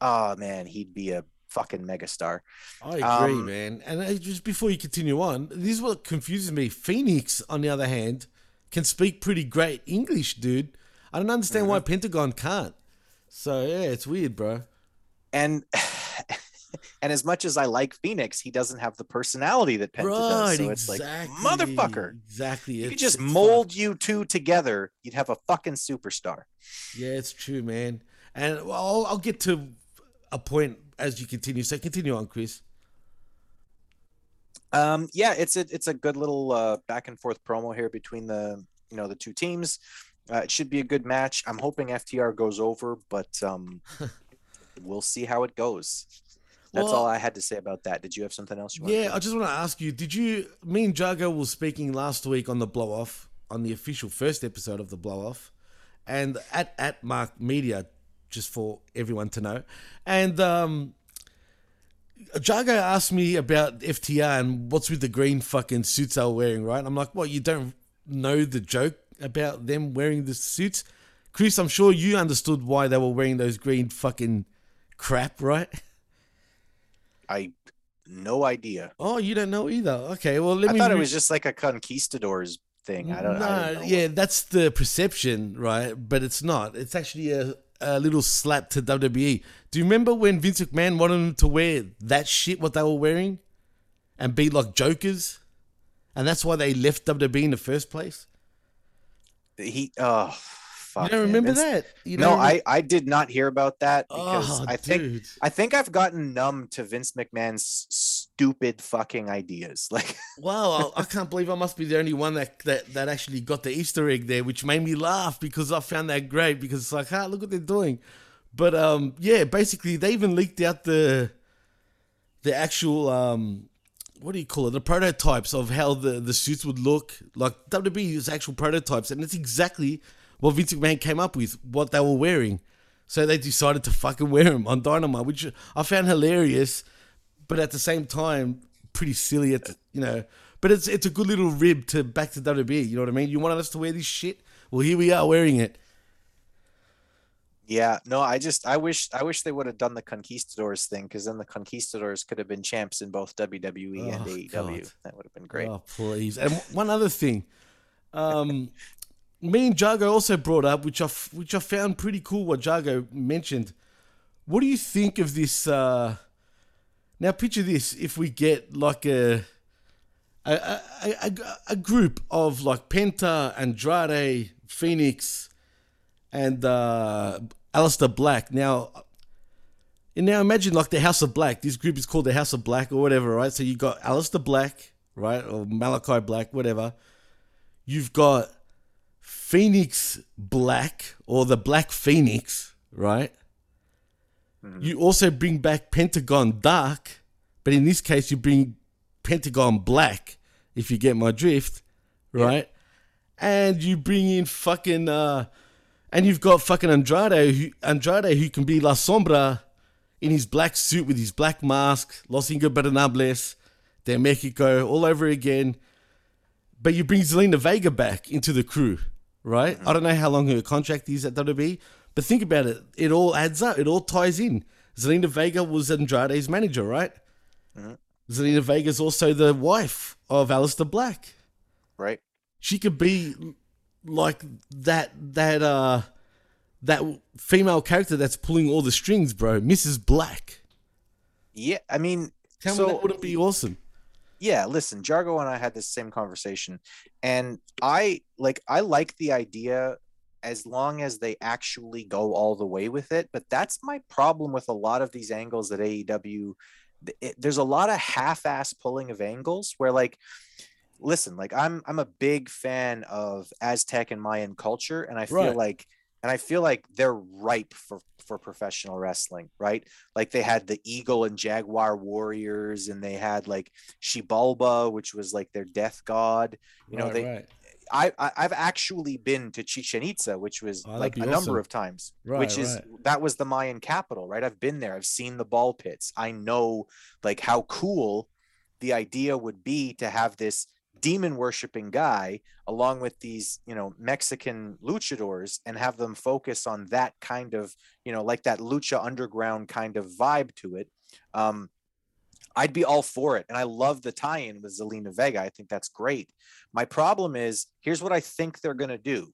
Oh man, he'd be a fucking megastar. I agree, Um, man. And uh, just before you continue on, this is what confuses me. Phoenix, on the other hand, can speak pretty great English, dude. I don't understand why Mm-hmm. Pentagon can't. So yeah, it's weird, bro. And (sighs) and as much as I like Phoenix, he doesn't have the personality that Penta does. So it's like motherfucker. Exactly. You could just mold you two together. You'd have a fucking superstar. Yeah, it's true, man. And I'll, I'll get to a point as you continue. So continue on, Chris. Um, yeah, it's a it's a good little uh, back and forth promo here between the you know the two teams. Uh, it should be a good match. I'm hoping FTR goes over, but um, (laughs) we'll see how it goes. That's Well- all I had to say about that. Did you have something else you want? Yeah, I just want to ask you: Did you? Me and Jargo were speaking last week on the blow off, on the official first episode of the blow off, and at at Mark Media, just for everyone to know, and um, Jargo asked me about FTR and what's with the green fucking suits they were wearing, right? I'm like, what? You don't know the joke about them wearing the suits, Chris? I'm sure you understood why they were wearing those green fucking crap, right? (laughs) I no idea. Oh, you don't know either. Okay, well let I me. thought it was just like a conquistadors thing. I don't. no, I don't know. yeah, that's the perception, right? But it's not. It's actually a, a little slap to WWE. Do you remember when Vince McMahon wanted them to wear that shit, what they were wearing, and be like jokers? And that's why they left WWE in the first place? He. Oh, fuck. you don't remember that? You no, I, I did not hear about that because Oh, I think dude. I think I've gotten numb to Vince McMahon's stupid fucking ideas. (laughs) Like Wow, I, I can't believe I must be the only one that, that that actually got the Easter egg there, which made me laugh because I found that great because it's like, ah, look what they're doing. But um, yeah, basically they even leaked out the the actual um, what do you call it? The prototypes of how the the suits would look. Like WWE used actual prototypes, and it's exactly what Vince McMahon came up with, what they were wearing. So they decided to fucking wear them on Dynamite, which I found hilarious, but at the same time pretty silly. At you know, but it's it's a good little rib to back to WWE. You know what I mean? You wanted us to wear this shit. Well, here we are wearing it. Yeah, no, I just I wish I wish they would have done the Conquistadors thing because then the Conquistadors could have been champs in both WWE and Oh, AEW. God. That would have been great. Oh, please. And one other thing, um, (laughs) me and Jargo also brought up, which I f- which I found pretty cool. What Jargo mentioned. What do you think of this? Uh, now, picture this: if we get like a a, a, a, a group of like Penta, Andrade, Phoenix, and uh, Aleister Black. Now, and now imagine like the House of Black. This group is called the House of Black or whatever, right? So you got Aleister Black, right, or Malachi Black, whatever. You've got Phoenix Black or the Black Phoenix, right? You also bring back Pentagon Dark, but in this case you bring Pentagon Black, if you get my drift, right? And you bring in fucking uh and you've got fucking Andrade who Andrade who can be La Sombra in his black suit with his black mask, Los Ingobernables, de Mexico, all over again. But you bring Zelina Vega back into the crew, right? I don't know how long her contract is at WWE, but think about it. It all adds up. It all ties in. Zelina Vega was Andrade's manager, right? Zelina Vega's also the wife of Aleister Black. Right. She could be like that that uh that female character that's pulling all the strings, bro. Mrs. Black. Yeah, I mean, Tell so me that wouldn't be awesome. Yeah listen jargo and i had this same conversation and i like i like the idea as long as they actually go all the way with it but that's my problem with a lot of these angles that aew it, there's a lot of half-ass pulling of angles where like listen like i'm i'm a big fan of aztec and mayan culture and i feel Right. like and i feel like they're ripe for for professional wrestling right like they had the eagle and jaguar warriors and they had like Xibalba, which was like their death god. You know, Right, they right. I, I I've actually been to Chichen Itza, which was Oh, like a number of times, Right, which is that was the Mayan capital, right? I've been there. I've seen the ball pits. I know like how cool the idea would be to have this demon worshiping guy along with these you know mexican luchadors and have them focus on that kind of you know like that lucha underground kind of vibe to it um I'd be all for it. And I love the tie in with Zelina Vega. I think that's great. My problem is here's what I think they're going to do.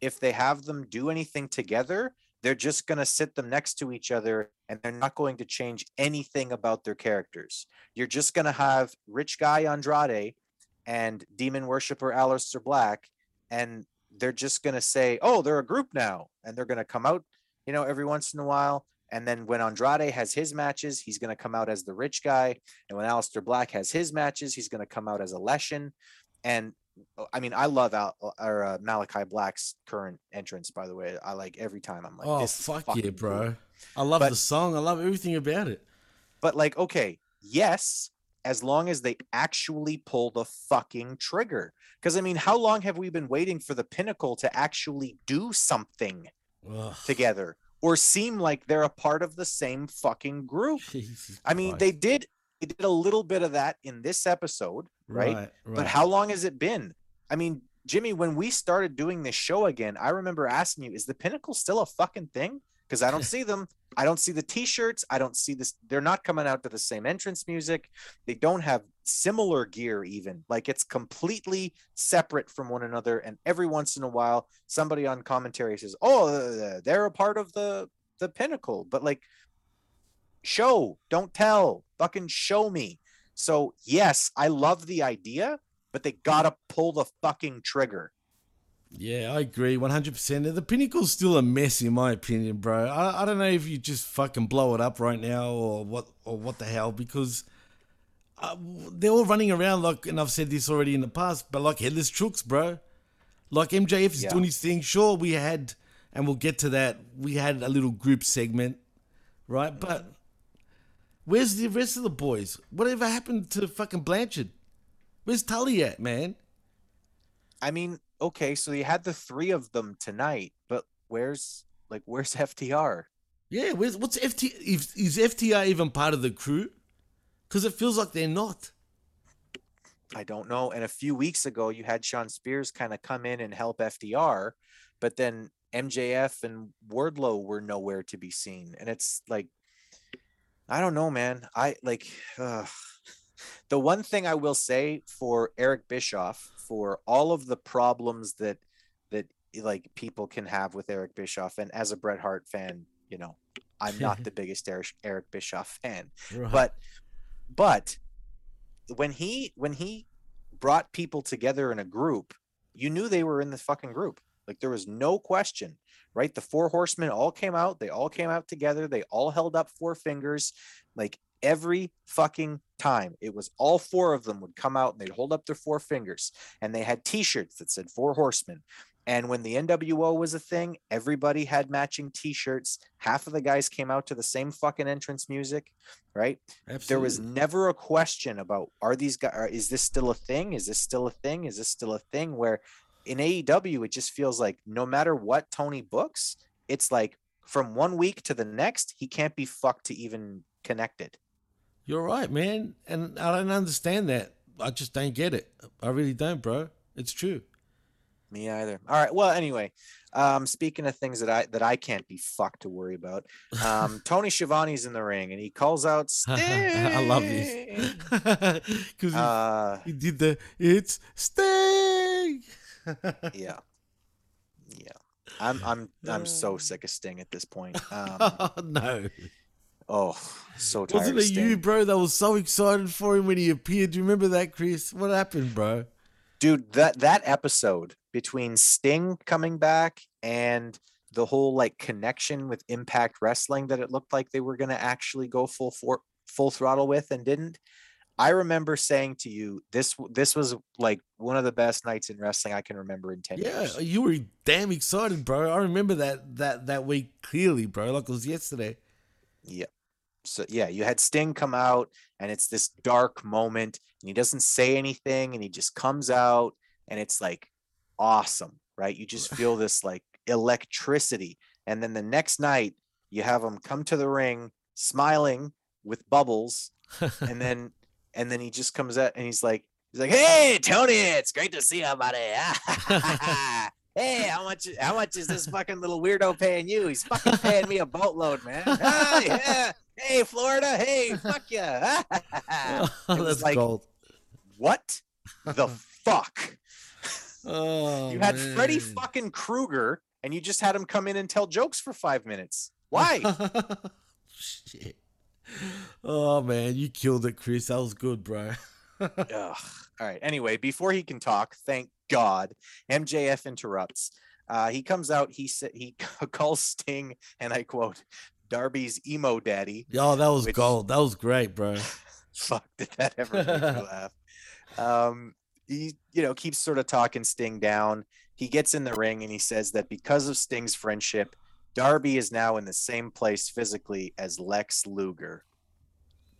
If they have them do anything together, they're just going to sit them next to each other and they're not going to change anything about their characters. You're just going to have Rich Guy Andrade and Demon Worshipper Aleister Black, and they're just going to say, oh, they're a group now. And they're going to come out, you know, every once in a while. And then when Andrade has his matches, he's going to come out as the rich guy. And when Aleister Black has his matches, he's going to come out as a Leshin. And uh, I mean, I love Al- or uh, Malachi Black's current entrance. By the way, I like every time. I'm like, oh fuck yeah, cool. bro! I love But- the song. I love everything about it. But like, okay, yes, as long as they actually pull the fucking trigger. Because I mean, how long have we been waiting for the pinnacle to actually do something Ugh, together or seem like they're a part of the same fucking group? Jesus I mean, Christ. they did they did a little bit of that in this episode, right? Right, But how long has it been? I mean, Jimmy, when we started doing this show again, I remember asking you, is the pinnacle still a fucking thing? Because I don't see them. I don't see the t-shirts. I don't see this. They're not coming out to the same entrance music. They don't have similar gear even. Like it's completely separate from one another. And every once in a while, somebody on commentary says, "Oh, uh, they're a part of the the pinnacle." But like, show, don't tell. Fucking show me. So yes, I love the idea, but they gotta pull the fucking trigger. Yeah, I agree 100%. The Pinnacle's still a mess, in my opinion, bro. I, I don't know if you just fucking blow it up right now or what or what the hell, because uh, they're all running around like, and I've said this already in the past, but like headless chooks, bro. Like MJF is Yeah. doing his thing. Sure, we had, and we'll get to that, we had a little group segment, right? But where's the rest of the boys? Whatever happened to fucking Blanchard? Where's Tully at, man? I mean, okay, so you had the three of them tonight, but where's like where's (laughs) FTR? Yeah, where's what's FT? Is, is FTR even part of the crew? Because it feels like they're not. I don't know. And a few weeks ago, you had Shawn Spears kind of come in and help FTR, but then MJF and Wardlow were nowhere to be seen. And it's like, I don't know, man. I like uh, (sighs) the one thing I will say for Eric Bischoff for all of the problems that that eh, like people can have with Eric Bischoff, and as a Bret Hart fan, you know, I'm not (laughs) the biggest Eric, Eric Bischoff fan, Right. but but when he when he brought people together in a group, you knew they were in the fucking group. Like there was no question, right? The four horsemen all came out, they all came out together, they all held up four fingers, like every fucking time. It was all four of them would come out and they'd hold up their four fingers and they had t-shirts that said four horsemen. And when the NWO was a thing, everybody had matching t-shirts. Half of the guys came out to the same fucking entrance music, right? There was never a question about are these guys is this still a thing? Is this still a thing? Is this still a thing where in AEW it just feels like no matter what Tony books, it's like from one week to the next, he can't be fucked to even connect it. You're right, man, and I don't understand that. I just don't get it. I really don't, bro. It's true. Me either. All right. Well, anyway, um, speaking of things that I that I can't be fucked to worry about, um, (laughs) Tony Schiavone's in the ring and he calls out Sting. (laughs) I love this (laughs) because he, Uh, he did the it's Sting. yeah, yeah. I'm I'm I'm so sick of Sting at this point. Um, oh no, oh, so tired. wasn't it Sting. you, bro? That was so excited for him when he appeared. Do you remember that, Chris? What happened, bro? dude that that episode between sting coming back and the whole like connection with impact wrestling that it looked like they were going to actually go full for full throttle with and didn't i remember saying to you this this was like one of the best nights in wrestling i can remember in 10 Yeah, years you were damn excited, bro. I remember that that that week clearly, bro. Like it was yesterday. yeah so yeah you had sting come out and it's this dark moment and he doesn't say anything and he just comes out and it's like awesome right? You just feel (sighs) this like electricity and then the next night you have him come to the ring smiling with bubbles and (laughs) then and then he just comes out and he's like he's like hey tony it's great to see you buddy. (laughs) (laughs) Hey how much how much is this fucking little weirdo paying you? He's fucking paying me a boatload man. Ah, yeah. Hey florida hey fuck yeah (laughs) Oh, (laughs) that's like, gold. what the (laughs) fuck Oh, you had Freddy fucking Krueger and you just had him come in and tell jokes for five minutes. Why? Shit. Oh man, you killed it, Chris. That was good, bro. Ugh. All right. Anyway, before he can talk, thank God, MJF interrupts. Uh, he comes out. He said he calls Sting, and I quote, "Darby's emo daddy." Yo, that was Which- gold. That was great, bro. (laughs) Fuck, did that ever make me (laughs) laugh? Um, he, you know, keeps sort of talking Sting down. He gets in the ring and he says that because of Sting's friendship, Darby is now in the same place physically as Lex Luger.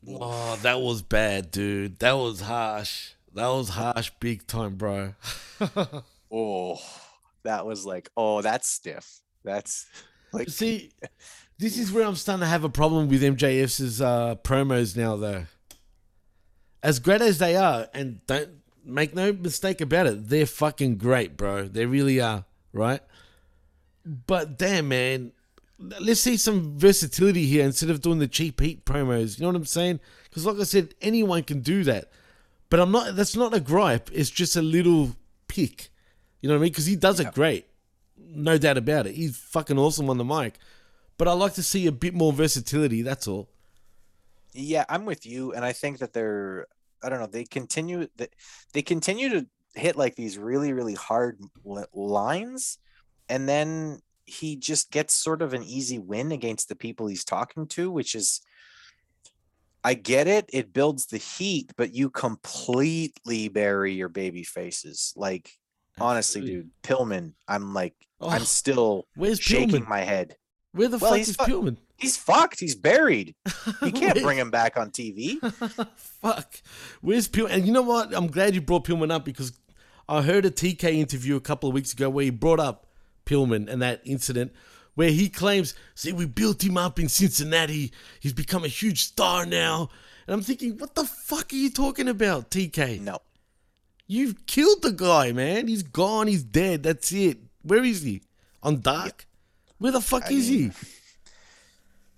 Oh, that was bad, dude. That was harsh. That was harsh, big time, bro. (laughs) Oh, that was like, oh, that's stiff. That's like, See, this is where I'm starting to have a problem with MJF's uh, promos now, though. As great as they are, and don't make no mistake about it, they're fucking great, bro. They really are, right? But damn, man, let's see some versatility here instead of doing the cheap heat promos. You know what I'm saying? Because like I said, anyone can do that. But I'm not. That's not a gripe. It's just a little pick. You know what I mean? Because he does it great, no doubt about it. He's fucking awesome on the mic. But I like to see a bit more versatility. That's all. Yeah, I'm with you, and I think that they're I don't know they continue that they continue to hit like these really really hard lines, and then he just gets sort of an easy win against the people he's talking to, which is. I get it. It builds the heat, but you completely bury your baby faces. Like, honestly, dude, Pillman, I'm like, Oh, I'm still where's shaking Pillman? my head. Where the Well, fuck is fu- Pillman? He's fucked. He's buried. (laughs) You can't bring him back on TV. (laughs) Fuck. Where's Pillman? And you know what? I'm glad you brought Pillman up because I heard a TK interview a couple of weeks ago where he brought up Pillman and that incident where he claims, see, we built him up in Cincinnati. He's become a huge star now. And I'm thinking, what the fuck are you talking about, TK? No. You've killed the guy, man. He's gone. He's dead. That's it. Where is he? On Dark? Where the fuck I is mean,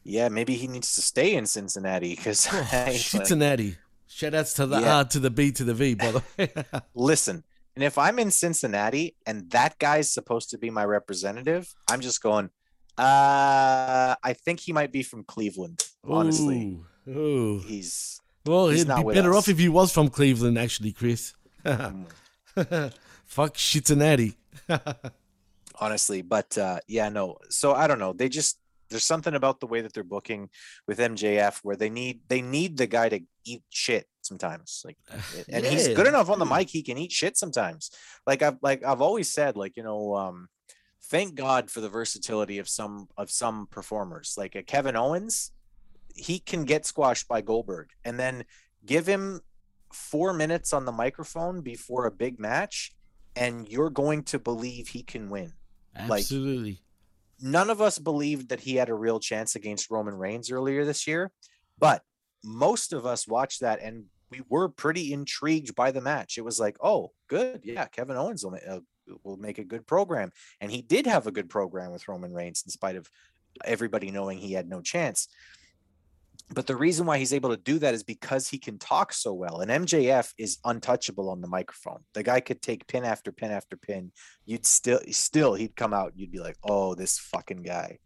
Yeah, maybe he needs to stay in Cincinnati because he? (laughs) Cincinnati. Shout outs to the Yeah. R to the B to the V, by the way. (laughs) listen. And if I'm in Cincinnati and that guy's supposed to be my representative, I'm just going. Uh, I think he might be from Cleveland. Honestly, Ooh, ooh. he's Well, he's he'd be better us. off if he was from Cleveland, actually, Chris. (laughs) Fuck Cincinnati. Honestly. But uh, yeah, no. So I don't know. They just there's something about the way that they're booking with MJF where they need they need the guy to eat shit sometimes. Like, and he's good enough on the mic. He can eat shit sometimes. Like I've like I've always said, like you know, um, thank God for the versatility of some of some performers. Like a Kevin Owens, he can get squashed by Goldberg, and then give him four minutes on the microphone before a big match, and you're going to believe he can win. Like Absolutely. none of us believed that he had a real chance against Roman Reigns earlier this year, but most of us watched that and we were pretty intrigued by the match. It was like, oh, good, yeah, Kevin Owens will, uh, will make a good program, and he did have a good program with Roman Reigns in spite of everybody knowing he had no chance. But the reason why he's able to do that is because he can talk so well. And MJF is untouchable on the microphone. The guy could take pin after pin after pin. You'd still, still, he'd come out. You'd be like, "Oh, this fucking guy,"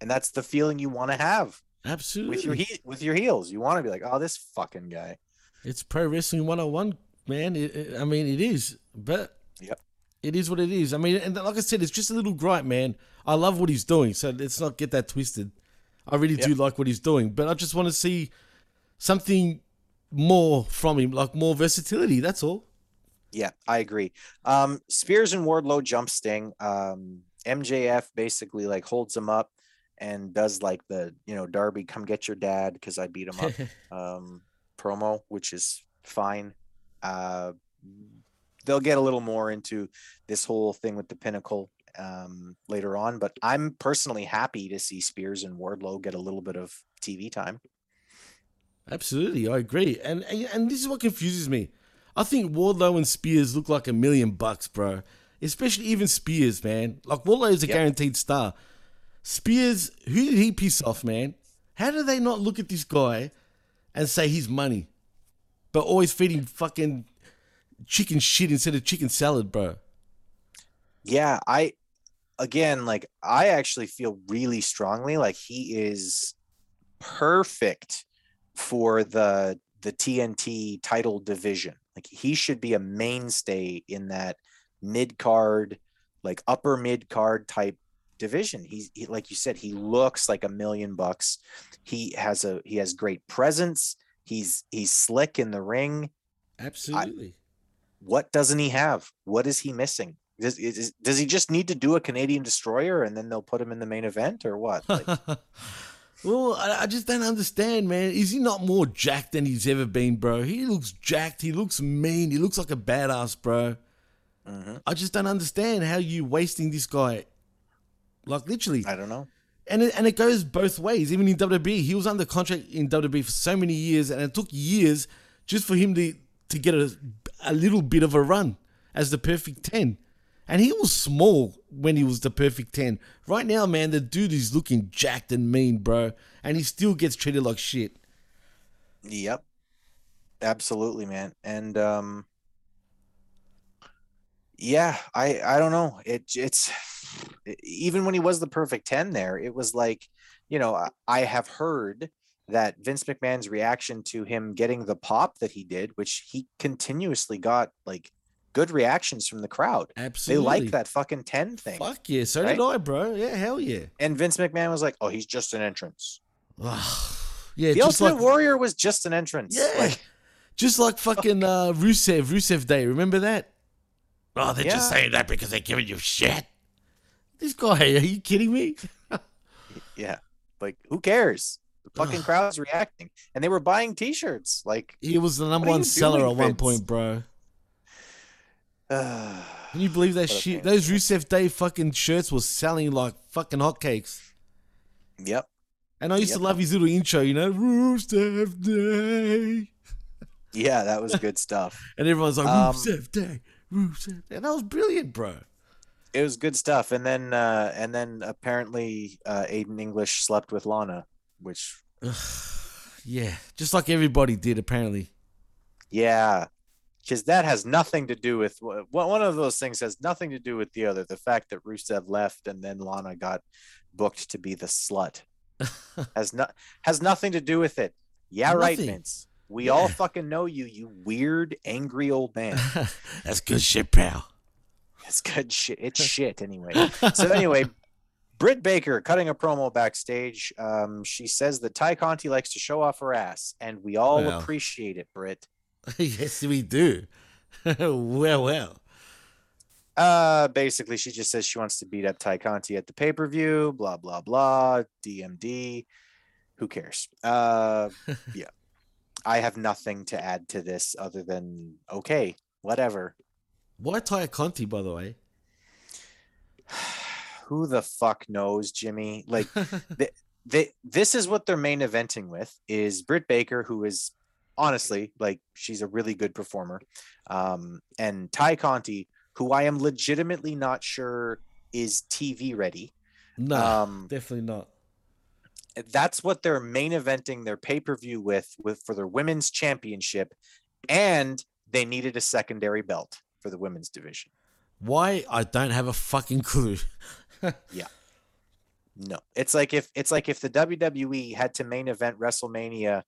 and that's the feeling you want to have Absolutely. with your he- with your heels. You want to be like, "Oh, this fucking guy." It's pro wrestling 101, man. It, it- I mean, it is, but Yep. it is what it is. I mean, and like I said, it's just a little gripe, man. I love what he's doing, so let's not get that twisted. I really do like what he's doing, but I just want to see something more from him, like more versatility. That's all. Yeah, I agree. Um, Spears and Wardlow jump Sting. Um, MJF basically like holds him up and does like the you know Darby, come get your dad because I beat him up. (laughs) um, promo, which is fine. Uh, they'll get a little more into this whole thing with the pinnacle um, later on, but I'm personally happy to see Spears and Wardlow get a little bit of TV time. Absolutely, I agree. And and and this is what confuses me. I think Wardlow and Spears look like a million bucks, bro. Especially even Spears, man. Like Wardlow is a Yep. guaranteed star. Spears, who did he piss off, man? How do they not look at this guy and say he's money, but always feeding fucking chicken shit instead of chicken salad, bro? yeah i again like i actually feel really strongly like he is perfect for the the tnt title division like he should be a mainstay in that mid card like upper mid card type division he's he, like you said he looks like a million bucks he has a he has great presence he's he's slick in the ring Absolutely. what doesn't he have? What is he missing? Does, is, does he just need to do a Canadian destroyer and then they'll put him in the main event or what? (laughs) Like, well, I, I just don't understand, man. Is he not more jacked than he's ever been, bro? He looks jacked. He looks mean. He looks like a badass, bro. mhm. I just don't understand how you wasting this guy. Like literally, I don't know. and it, and it goes both ways. Even in WWE, he was under contract in WWE for so many years, and it took years just for him to to get a a little bit of a run as the perfect ten. And he was small when he was the perfect 10. Right now, man, the dude is looking jacked and mean, bro. And he still gets treated like shit. Yep. Absolutely, man. And um yeah, I I don't know. It it's even when he was the perfect 10 there, it was like, you know, I- I have heard that Vince McMahon's reaction to him getting the pop that he did, which he continuously got like good reactions from the crowd. Absolutely. They like that fucking 10 thing. Fuck yeah, so did I, bro. Yeah, hell yeah. And Vince McMahon was like, "Oh, he's just an entrance." Yeah, the just Ultimate like, Warrior was just an entrance. Yeah. Like, (laughs) just like fucking uh, Rusev, Rusev Day. Remember that? Oh, they're just saying that because they're giving you shit. This guy, are you kidding me? (laughs) yeah. Like, who cares? The fucking crowd's reacting, and they were buying T-shirts. Like, He was the number one seller doing, at one point, bro. Can you believe that shit? Those Rusev Day fucking shirts were selling like fucking hotcakes. yep. And I used Yep. to love his little intro, you know, Rusev Day. Yeah, that was good stuff. (laughs) And everyone's like, Um, Rusev Day, Rusev. And that was brilliant, bro. It was good stuff. And then, uh, and then apparently, uh, Aiden English slept with Lana, which, (sighs) Yeah, just like everybody did, apparently. yeah, because that has nothing to do with well, one of those things has nothing to do with the other. The fact that Rusev left and then Lana got booked to be the slut (laughs) has not has nothing to do with it. Yeah, right, Vince. We all fucking know you, you weird, angry old man. (laughs) That's good shit, pal. It's good shit. It's (laughs) shit anyway. So anyway, Britt Baker cutting a promo backstage. Um, she says that Tay Conti likes to show off her ass, and we all Well. appreciate it, Britt. (laughs) yes, we do. (laughs) well, well. Uh, basically, she just says she wants to beat up Tay Conti at the pay per view. Blah blah blah. DMD. Who cares? Uh, (laughs) yeah. I have nothing to add to this other than okay, whatever. Why Tay Conti, by the way? (sighs) who the fuck knows, Jimmy? Like, they, they, this is what they're main eventing with is Britt Baker, who is honestly like she's a really good performer, um, and Tay Conti, who I am legitimately not sure is TV ready. No, Um, definitely not. That's what they're main eventing their pay per view with, with for their women's championship, and they needed a secondary belt for the women's division. Why? I don't have a fucking clue. (laughs) Yeah. No. It's like if it's like if the WWE had to main event WrestleMania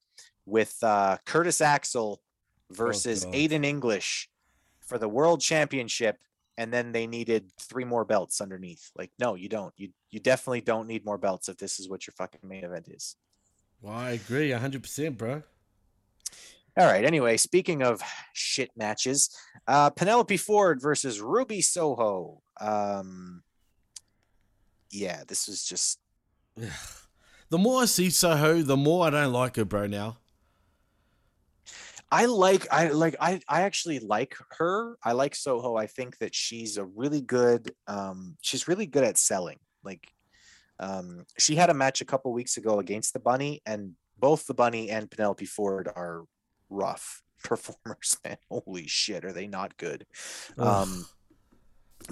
with uh Curtis Axel versus God. Aiden English for the world championship and then they needed three more belts underneath. Like no, you don't. You you definitely don't need more belts if this is what your fucking main event is. Well, I agree, hundred percent, bro. All right. Anyway, speaking of shit matches, uh, Penelope Ford versus Ruby Soho. Um, yeah, this was just (sighs) The more I see Soho, the more I don't like her, bro. Now, I like I like I I actually like her. I like Soho. I think that she's a really good um she's really good at selling. Like um she had a match a couple weeks ago against the bunny and both the bunny and Penelope Ford are rough (laughs) performers, man. Holy shit, are they not good? Um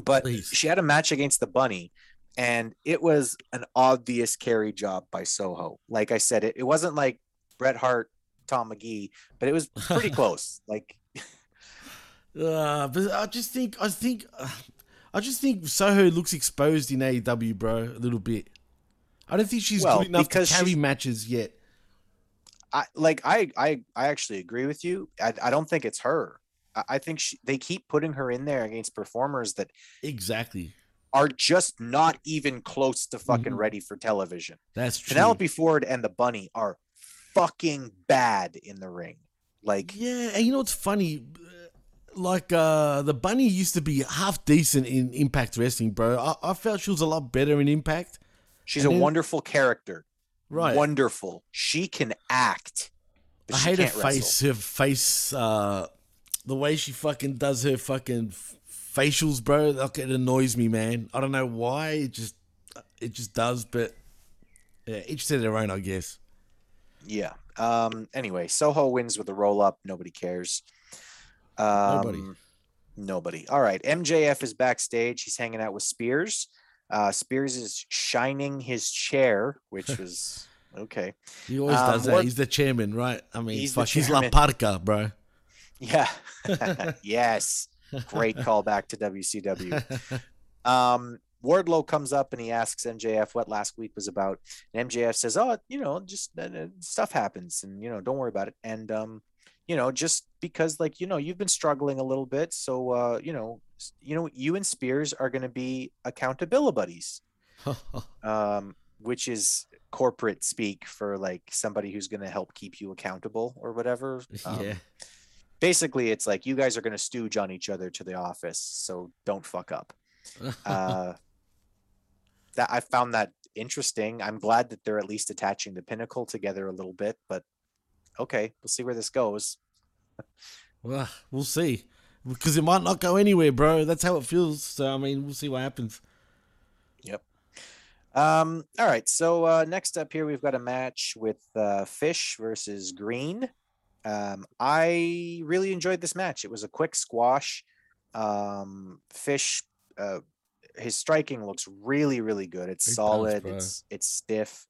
but Please. she had a match against the bunny and it was an obvious carry job by Soho. Like I said, it, it wasn't like Bret Hart, Tom Magee, but it was pretty (laughs) close. Like (laughs) uh, but I just think, I think, uh, I just think Soho looks exposed in AEW, bro, a little bit. I don't think she's Well, good enough to carry matches yet. I like I I I actually agree with you. I, I don't think it's her. I, I think she, they keep putting her in there against performers that Exactly. are just not even close to fucking Mhm. ready for television. That's true. Penelope Ford and the Bunny are fucking bad in the ring. Like Yeah, and you know what's funny? Like uh the bunny used to be half decent in Impact Wrestling, bro. I, I felt she was a lot better in Impact. she's And a then- wonderful character. Right. Wonderful. She can act. I hate her can't wrestle. face. Her face. Uh, the way she fucking does her fucking f- facials, bro. Like it annoys me, man. I don't know why. It just, it just does. But yeah, each to their own, I guess. Yeah. Um. Anyway, Soho wins with a roll up. Nobody cares. Um, Nobody. Nobody. All right. MJF is backstage. He's hanging out with Spears. Uh, Spears is shining his chair, which (laughs) was okay. He always Um, does that. Ward- He's the chairman, right? I mean, He's fuck, he's La. Parka, bro. Yeah. (laughs) (laughs) yes. Great callback to WCW. Um, Wardlow comes up and he asks MJF what last week was about. And MJF says, "Oh, you know, just uh, uh, stuff happens, and you know, don't worry about it." And um, you know, just because like you know, you've been struggling a little bit, so uh, you know, you know, you and Spears are going to be accountability buddies, (laughs) um, which is corporate speak for like somebody who's going to help keep you accountable or whatever. (laughs) Um, yeah. basically it's like you guys are going to stooge on each other to the office so don't fuck up (laughs) uh that i found that interesting i'm glad that they're at least attaching the pinnacle together a little bit but okay we'll see where this goes Well, we'll see. Because it might not go anywhere, bro. That's how it feels. So, I mean, we'll see what happens. Yep. Um, all right. So uh, next up here, we've got a match with uh, Fish versus Green. Um, I really enjoyed this match. It was a quick squash. Um, Fish, uh, his striking looks really, really good. It's Big solid. it's it's stiff.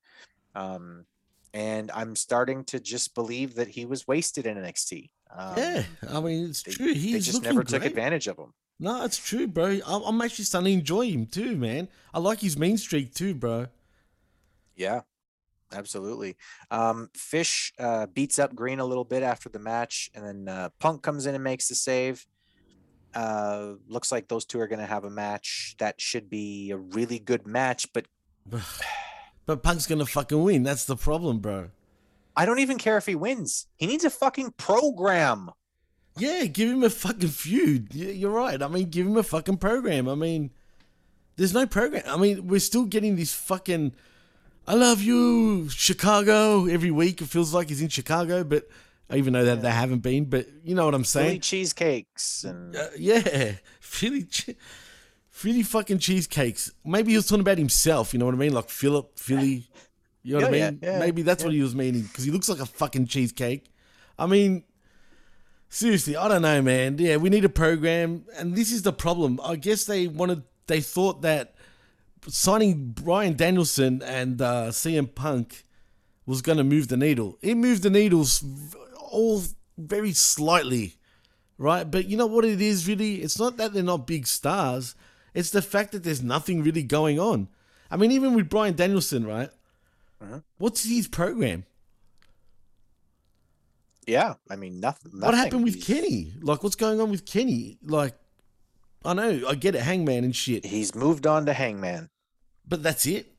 Um, and I'm starting to just believe that he was wasted in NXT. Um, yeah. I mean, it's they- true. they He's just never took advantage of him. No, it's true, bro. I'm I'm actually starting to enjoy him too, man. I like his mean streak too, bro. Yeah, absolutely. Um, Fish uh, beats up Green a little bit after the match, and then uh, Punk comes in and makes the save. Uh, looks like those two are going to have a match that should be a really good match, but (sighs) But Punk's gonna fucking win. That's the problem, bro. I don't even care if he wins. He needs a fucking program. Yeah, give him a fucking feud. You're right. I mean, give him a fucking program. I mean, there's no program. I mean, we're still getting this fucking I love you, Chicago every week. It feels like he's in Chicago, but even though that they haven't been, but you know what I'm saying? Philly cheesecakes and Uh, yeah, (laughs) Philly, che- Philly fucking cheesecakes. Maybe he was talking about himself. You know what I mean? Like Philip, Philly. You know what I (laughs) mean? yeah, yeah, Maybe that's what he was meaning because he looks like a fucking cheesecake. I mean, seriously, I don't know, man. Yeah, we need a program, and this is the problem. I guess they wanted, they thought that signing Bryan Danielson and uh, CM Punk was going to move the needle. It moved the needles all very slightly, right? But you know what it is really? It's not that they're not big stars. It's the fact that there's nothing really going on. I mean, even with Bryan Danielson, right? Uh-huh. What's his program? yeah, I mean nothing. What happened with Kenny? Like, what's going on with Kenny? Like, I know, I get it, Hangman and shit. He's moved on to Hangman. But that's it.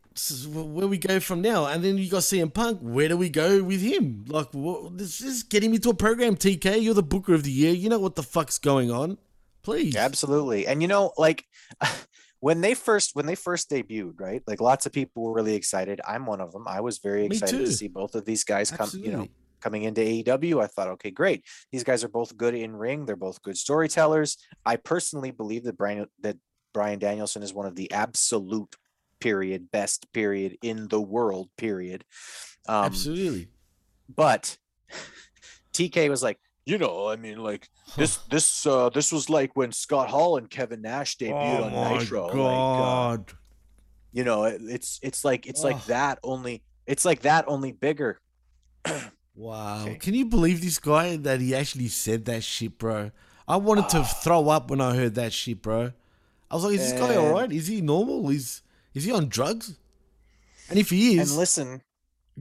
Where we go from now. And then you got CM Punk. Where do we go with him? Like, what, this is getting me to a program, TK. You're the booker of the year. You know what the fuck's going on. Please. Absolutely. And you know, like (laughs) when they first when they first debuted, right? Like lots of people were really excited. I'm one of them. I was very excited to see both of these guys come, you know, coming into AEW. I thought, okay, great. These guys are both good in ring. They're both good storytellers. I personally believe that Bryan that Bryan Danielson is one of the absolute period best period in the world period. Um, Absolutely. but TK was like, you know, I mean, like this, this, uh, this was like when Scott Hall and Kevin Nash debuted Oh on my Nitro. Like, uh, God. you know, it- it's it's like it's like that only. It's like that only bigger. (clears throat) wow. Okay. Can you believe this guy that he actually said that shit, bro? I wanted to throw up when I heard that shit, bro. I was like, is this guy all right? Is he normal? Is is he on drugs? And if he is, And listen,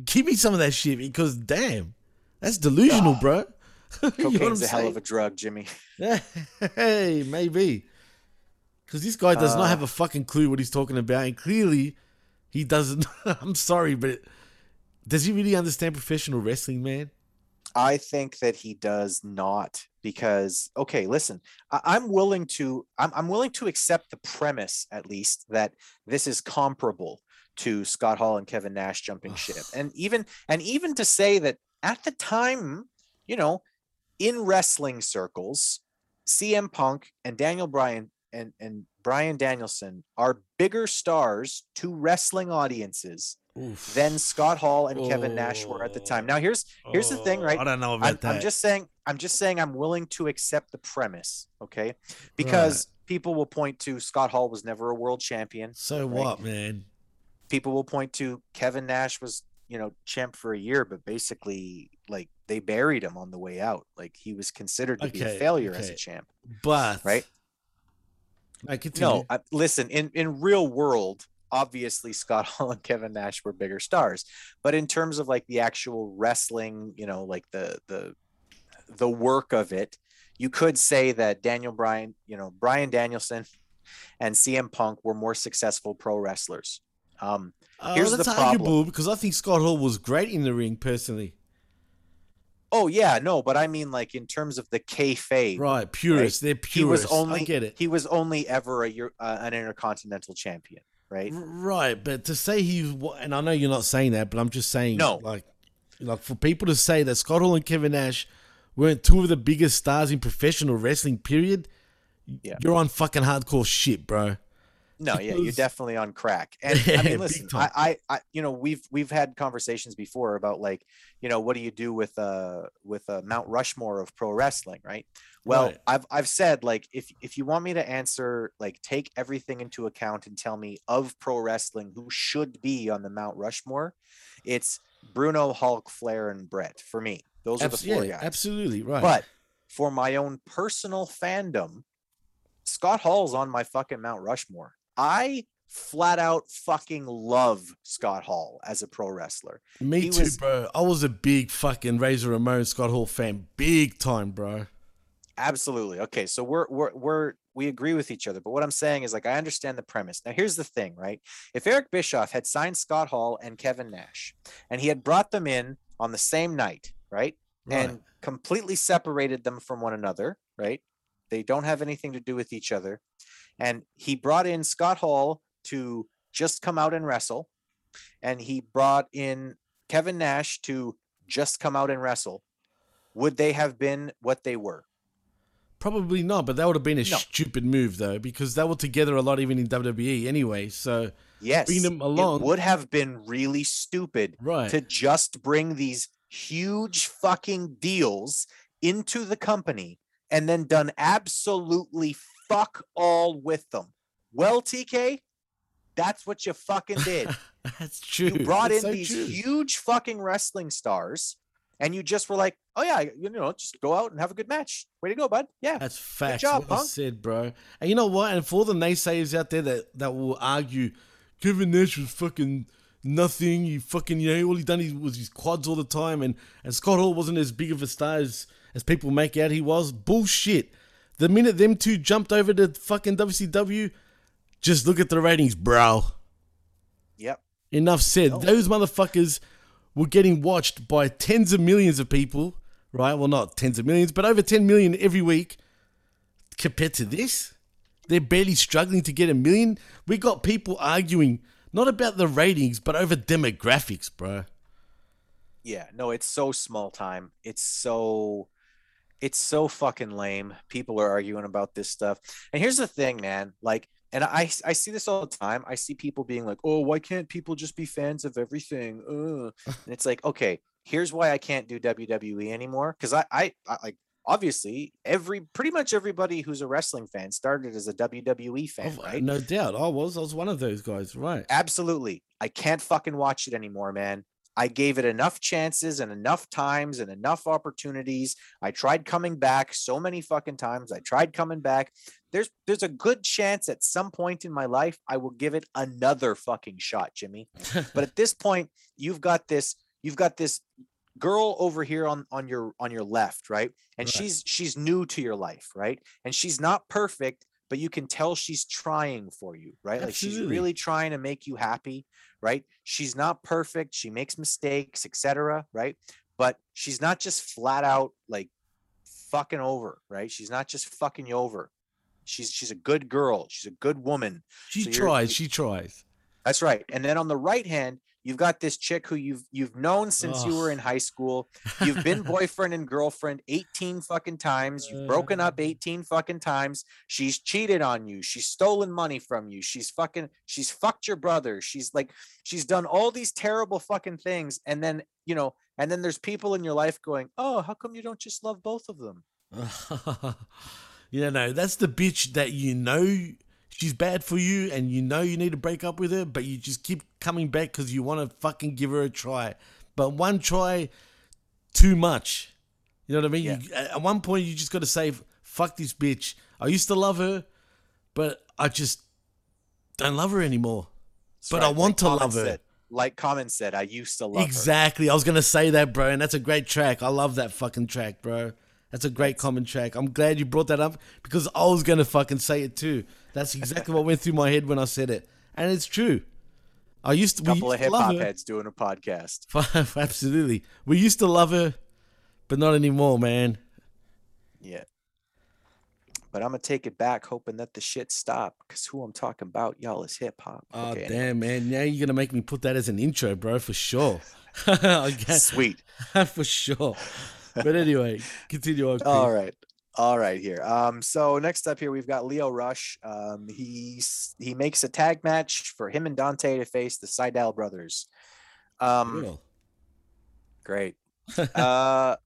give me some of that shit because damn, that's delusional, bro. (laughs) You know cocaine's a hell of a drug, Jimmy. (laughs) hey, maybe. Because this guy does not Uh, have a fucking clue what he's talking about, and clearly he doesn't. (laughs) I'm sorry, but does he really understand professional wrestling, man? I think that he does not because okay, listen, I, I'm willing to I'm, I'm willing to accept the premise at least that this is comparable to Scott Hall and Kevin Nash jumping ship, and even and even to say that at the time, you know, in wrestling circles, CM Punk and Daniel Bryan and and Bryan Danielson are bigger stars to wrestling audiences than Scott Hall and Kevin Nash were at the time. Now here's here's the thing, Oh, right? I don't know about I'm, I'm just saying I'm just saying I'm willing to accept the premise, okay? Because people will point to Scott Hall was never a world champion. So right? what, man? People will point to Kevin Nash was, you know, champ for a year, but basically like they buried him on the way out. Like he was considered to be a Okay, failure as a champ, But right? I continue. No, I, listen, in in real world, obviously Scott (laughs) Hall and Kevin Nash were bigger stars, but in terms of like the actual wrestling, you know, like the the the work of it, you could say that Daniel Bryan, you know, Bryan Danielson and CM Punk were more successful pro wrestlers. Um, Uh, here's that's the problem. arguable because I think Scott Hall was great in the ring personally. Oh yeah, no, but I mean like in terms of the kayfabe, Right, purists. They're He was only I get it. He was only ever a uh, an intercontinental champion, right? Right, but to say he and I know you're not saying that, but I'm just saying No. like like for people to say that Scott Hall and Kevin Nash weren't two of the biggest stars in professional wrestling period, Yeah. you're on fucking hardcore shit, bro. No, (laughs) yeah, you're definitely on crack. And I mean, (laughs) listen. I, I, I, you know, we've we've had conversations before about like, you know, what do you do with uh with uh, Mount Rushmore of pro wrestling, right? Well, Right. I've I've said like if if you want me to answer like take everything into account and tell me of pro wrestling who should be on the Mount Rushmore, it's Bruno, Hulk, Flair, and Bret for me. Those are the four yeah, guys. absolutely right. But for my own personal fandom, Scott Hall's on my fucking Mount Rushmore. I flat out fucking love Scott Hall as a pro wrestler. me he too, was- bro. I was a big fucking Razor Ramon Scott Hall fan, big time, bro. Absolutely. Okay, so we're we're we're we agree with each other, but what I'm saying is like I understand the premise. Now here's the thing, right? If Eric Bischoff had signed Scott Hall and Kevin Nash and he had brought them in on the same night, right? And completely separated them from one another, right? They don't have anything to do with each other. And he brought in Scott Hall to just come out and wrestle and he brought in Kevin Nash to just come out and wrestle. Would they have been what they were? Probably not, but that would have been a No. stupid move though, because they were together a lot even in WWE anyway. So Yes, bring them along. it would have been really stupid Right. to just bring these huge fucking deals into the company and then done absolutely fuck all with them. Well, TK, that's what you fucking did. (laughs) That's true. You brought That's in so these true. huge fucking wrestling stars and you just were like, oh yeah, you know, just go out and have a good match. Way to go, bud. Yeah. That's facts. job, what I Punk. said, bro. And you know what? And for the naysayers out there that, that will argue Kevin Nash was fucking nothing. He fucking, you know, all he done was his quads all the time. And, and Scott Hall wasn't as big of a star as, as people make out he was. Bullshit. The minute them two jumped over to fucking WCW, just look at the ratings, bro. Yep. Enough said. Those motherfuckers were getting watched by tens of millions of people, right? Well, not tens of millions, but over 10 million every week. Compared to this, they're barely struggling to get a million. We got people arguing not about the ratings, but over demographics, bro. Yeah, no, it's so small time. It's so it's so fucking lame. People are arguing about this stuff. And here's the thing, man. Like and I I see this all the time. I see people being like, "Oh, why can't people just be fans of everything?" Ugh. And it's like, "Okay, here's why I can't do WWE anymore cuz I, I I like obviously every pretty much everybody who's a wrestling fan started as a WWE fan, oh, right? No doubt. I was. I was one of those guys, right? Absolutely. I can't fucking watch it anymore, man. I gave it enough chances and enough times and enough opportunities. I tried coming back so many fucking times. I tried coming back. There's there's a good chance at some point in my life I will give it another fucking shot, Jimmy. but at this point, you've got this you've got this girl over here on on your on your left, right? And Right. she's she's new to your life, right? And she's not perfect, but you can tell she's trying for you, right? Like she's really trying to make you happy, right? She's not perfect, she makes mistakes, etc., right? But she's not just flat out like fucking over, right? She's not just fucking you over. She's she's a good girl, she's a good woman. She So tries. She tries. that's right. And then on the right hand, You've got this chick who you've you've known since you were in high school. You've been (laughs) boyfriend and girlfriend 18 fucking times. You've broken up 18 fucking times. She's cheated on you. She's stolen money from you. She's fucking she's fucked your brother. She's like she's done all these terrible fucking things and then, you know, and then there's people in your life going, "Oh, how come you don't just love both of them?" (laughs) you know, that's the bitch that you know she's bad for you and you know you need to break up with her, but you just keep coming back because you want to fucking give her a try. But one try, too much. You know what I mean? You, at one point, you just got to say, fuck this bitch. I used to love her, but I just don't love her anymore. That's but right, I want like to love her. said- like Common said, I used to love her. Exactly. I was gonna say that, bro, and that's a great track. I love that fucking track, bro. That's a great common track. I'm glad you brought that up because I was gonna fucking say it too. That's exactly what went through my head when I said it, and it's true. I used to we couple of used to hip hop heads doing a podcast. (laughs) Absolutely, we used to love her, but not anymore, man. Yeah. But I'm gonna take it back, hoping that the shit stop. Cause who I'm talking about, y'all, is hip hop. Oh Okay, damn, man! Now you're gonna make me put that as an intro, bro, for sure. (laughs) Sweet. (laughs) for sure. But anyway, continue on. All right. All right here. Um, so next up here we've got Lio Rush. Um, he's he makes a tag match for him and Dante to face the Sydal brothers. Um Cool. great. (laughs) uh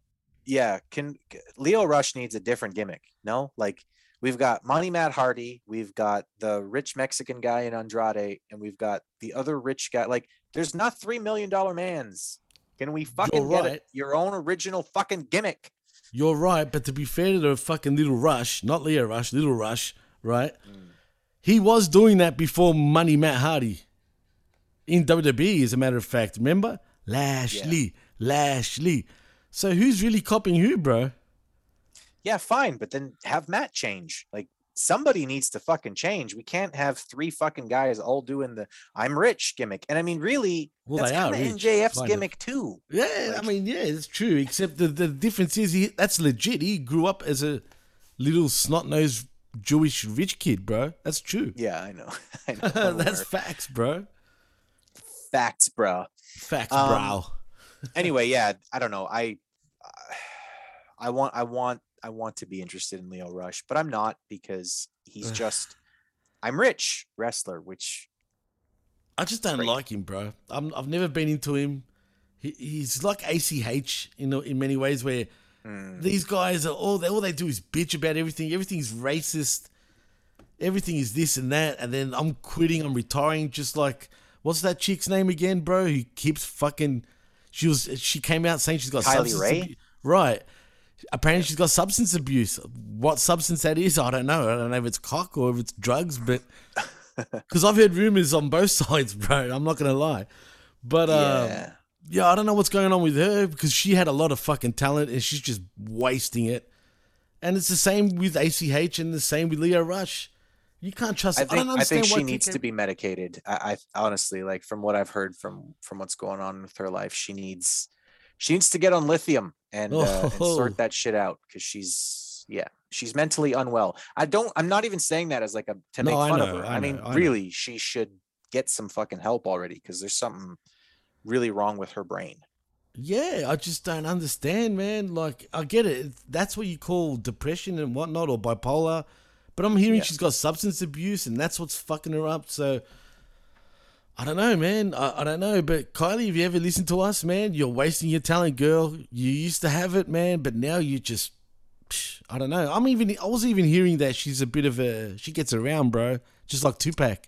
yeah, can Lio Rush needs a different gimmick. No, like we've got Money Matt Hardy, we've got the rich Mexican guy in Andrade, and we've got the other rich guy. Like, there's not three million dollar mans. Can we fucking get right. it? Your own original fucking gimmick. You're right, but to be fair to the fucking Little Rush, not Lio Rush, Little Rush, right? Mm. He was doing that before Money Matt Hardy in WWE, as a matter of fact. Remember? Lashley, Lashley. So who's really copying who, bro? Yeah, fine, but then have Matt change. Like somebody needs to fucking change. We can't have three fucking guys all doing the "I'm rich" gimmick. And I mean, really, Well, that's kind of rich, MJF's kind of. gimmick too. Yeah, I mean, yeah, it's true. Except the, the difference is he that's legit. He grew up as a little snot nosed Jewish rich kid, bro. That's true. Yeah, I know. (laughs) I know. (laughs) That's facts, bro. facts, bro. Facts, Um, bro. (laughs) anyway, yeah, I don't know. I I want I want I want to be interested in Lio Rush, but I'm not because he's just I'm rich wrestler, which I just don't Great. like him, bro. I'm, I've never been into him. He, he's like ACH in in many ways, where Hmm. these guys are all they all they do is bitch about everything. Everything's racist. Everything is this and that, and then I'm quitting. I'm retiring. Just like what's that chick's name again, bro? Who keeps fucking. She was. She came out saying she's got Kylie substance Rae? right. Apparently she's got substance abuse. What substance that is, I don't know. I don't know if it's cock or if it's drugs, but (laughs) because I've heard rumors on both (laughs) sides, bro. I'm not gonna lie, but uh, Yeah. yeah, I don't know what's going on with her because she had a lot of fucking talent and she's just wasting it. And it's the same with ACH and the same with Lio Rush. You can't trust. I I, think don't I think she needs TK to be medicated. I, I honestly like from what I've heard from from what's going on with her life, she needs she needs to get on lithium and, uh, and Oh. sort that shit out because she's yeah she's mentally unwell. I don't. I'm not even saying that as like a to No, make I fun know, of her. I I, mean, know, I know. really, she should get some fucking help already because there's something really wrong with her brain. Yeah, I just don't understand, man. Like, I get it. That's what you call depression and whatnot, or bipolar. But I'm hearing Yeah. she's got substance abuse, and that's what's fucking her up. So, I don't know, man. I, I don't know. But Kylie, if you ever listen to us, man, you're wasting your talent, girl. You used to have it, man, but now you just. psh, I don't know. I'm even. I was even hearing that she's a bit of a. She gets around, bro. Just like Tupac.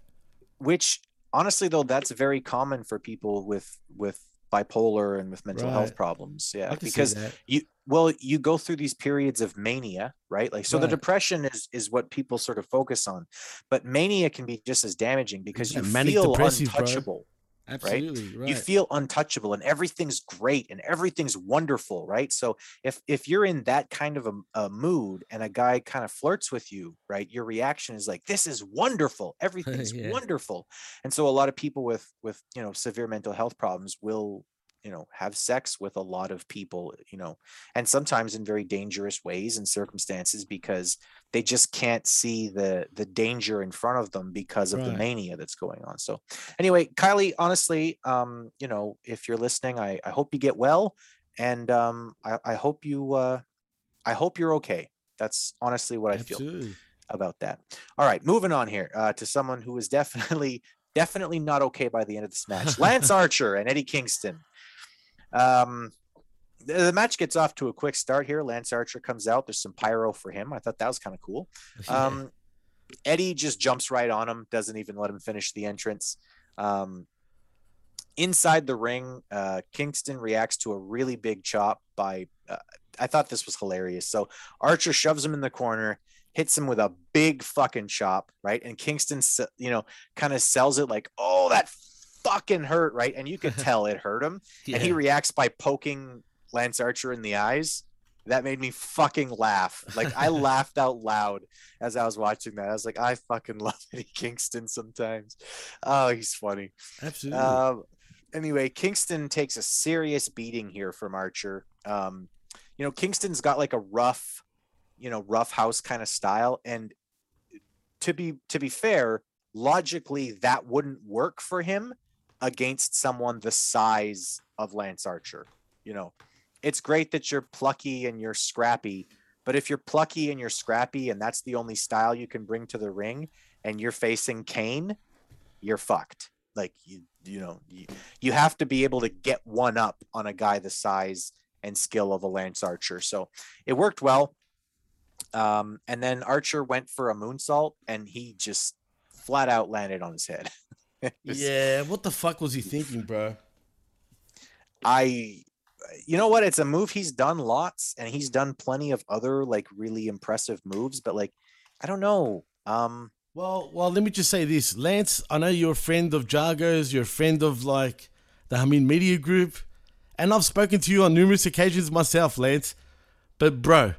which honestly though that's very common for people with with bipolar and with mental health problems yeah I can see because you well you go through these periods of mania right? Like so the depression is is what people sort of focus on but mania can be just as damaging because Yeah, you feel untouchable bro. Absolutely. Right. you feel untouchable and everything's great and everything's wonderful right so if if you're in that kind of a, a mood and a guy kind of flirts with you right your reaction is like this is wonderful (laughs) everything's Yeah. wonderful and so a lot of people with with you know severe mental health problems will you know have sex with a lot of people you know and sometimes in very dangerous ways and circumstances because they just can't see the the danger in front of them because of the mania that's going on so anyway kylie honestly um you know if you're listening i i hope you get well and um i, I hope you uh i hope you're okay that's honestly what i feel about that. All right, moving on here uh, to someone who is definitely, definitely not okay by the end of this match. (laughs) Lance Archer and Eddie Kingston. Um, the, the match gets off to a quick start here. Lance Archer comes out. There's some pyro for him. I thought that was kind of cool. (laughs) Um, Eddie just jumps right on him, doesn't even let him finish the entrance. Um, inside the ring, uh, Kingston reacts to a really big chop by. Uh, I thought this was hilarious. So Archer shoves him in the corner, hits him with a big fucking chop, right? And Kingston, you know, kind of sells it like, "Oh, that fucking hurt," right? And you could (laughs) tell it hurt him. And he reacts by poking Lance Archer in the eyes. That made me fucking laugh. Like I (laughs) laughed out loud as I was watching that. I was like, I fucking (laughs) love Eddie Kingston sometimes. Oh, he's funny. Absolutely. Um, anyway, Kingston takes a serious beating here from Archer. Um, you know, Kingston's got like a rough, you know, rough house kind of style, and to be to be fair, logically that wouldn't work for him against someone the size of Lance Archer. You know, it's great that you're plucky and you're scrappy, but if you're plucky and you're scrappy and that's the only style you can bring to the ring, and you're facing Kane, you're fucked. Like you, you know, you, you have to be able to get one up on a guy the size and skill of a Lance Archer. So it worked well. Um, and then Archer went for a moonsault and he just flat out landed on his head. (laughs) Yeah, what the fuck was he thinking, bro? I you know what? It's a move he's done lots and he's done plenty of other like really impressive moves, but like I don't know. Um Well, well, let me just say this, Lance. I know you're a friend of Jargo's. You're a friend of like the Hamin Media Group, and I've spoken to you on numerous occasions myself, Lance. But bro,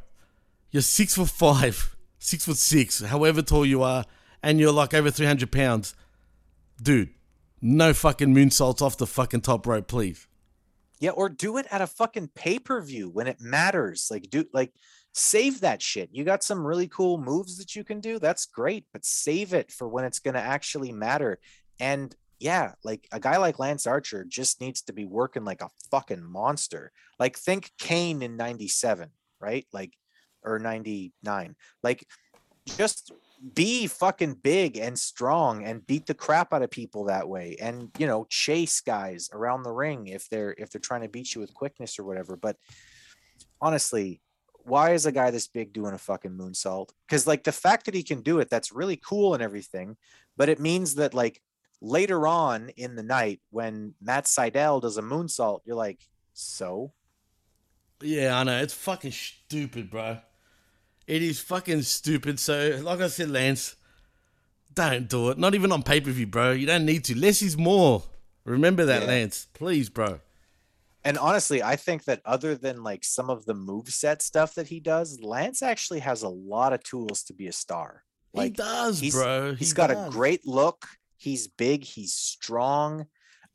you're six foot five, six foot six, however tall you are, and you're like over three hundred pounds, dude. No fucking moonsaults off the fucking top rope, please. Yeah, or do it at a fucking pay-per-view when it matters. Like do like save that shit. You got some really cool moves that you can do. That's great, but save it for when it's going to actually matter. And yeah, like a guy like Lance Archer just needs to be working like a fucking monster. Like think Kane in 97, right? Like or 99. Like just be fucking big and strong and beat the crap out of people that way and you know chase guys around the ring if they're if they're trying to beat you with quickness or whatever but honestly why is a guy this big doing a fucking moonsault because like the fact that he can do it that's really cool and everything but it means that like later on in the night when matt sydal does a moonsault you're like so Yeah, I know. It's fucking stupid, bro. It is fucking stupid. So, like I said, Lance, don't do it. Not even on pay per view, bro. You don't need to. Less is more. Remember that, Yeah. Lance. Please, bro. And honestly, I think that other than like some of the moveset stuff that he does, Lance actually has a lot of tools to be a star. he does, he's, bro. He's He got a great look. He's big. He's strong.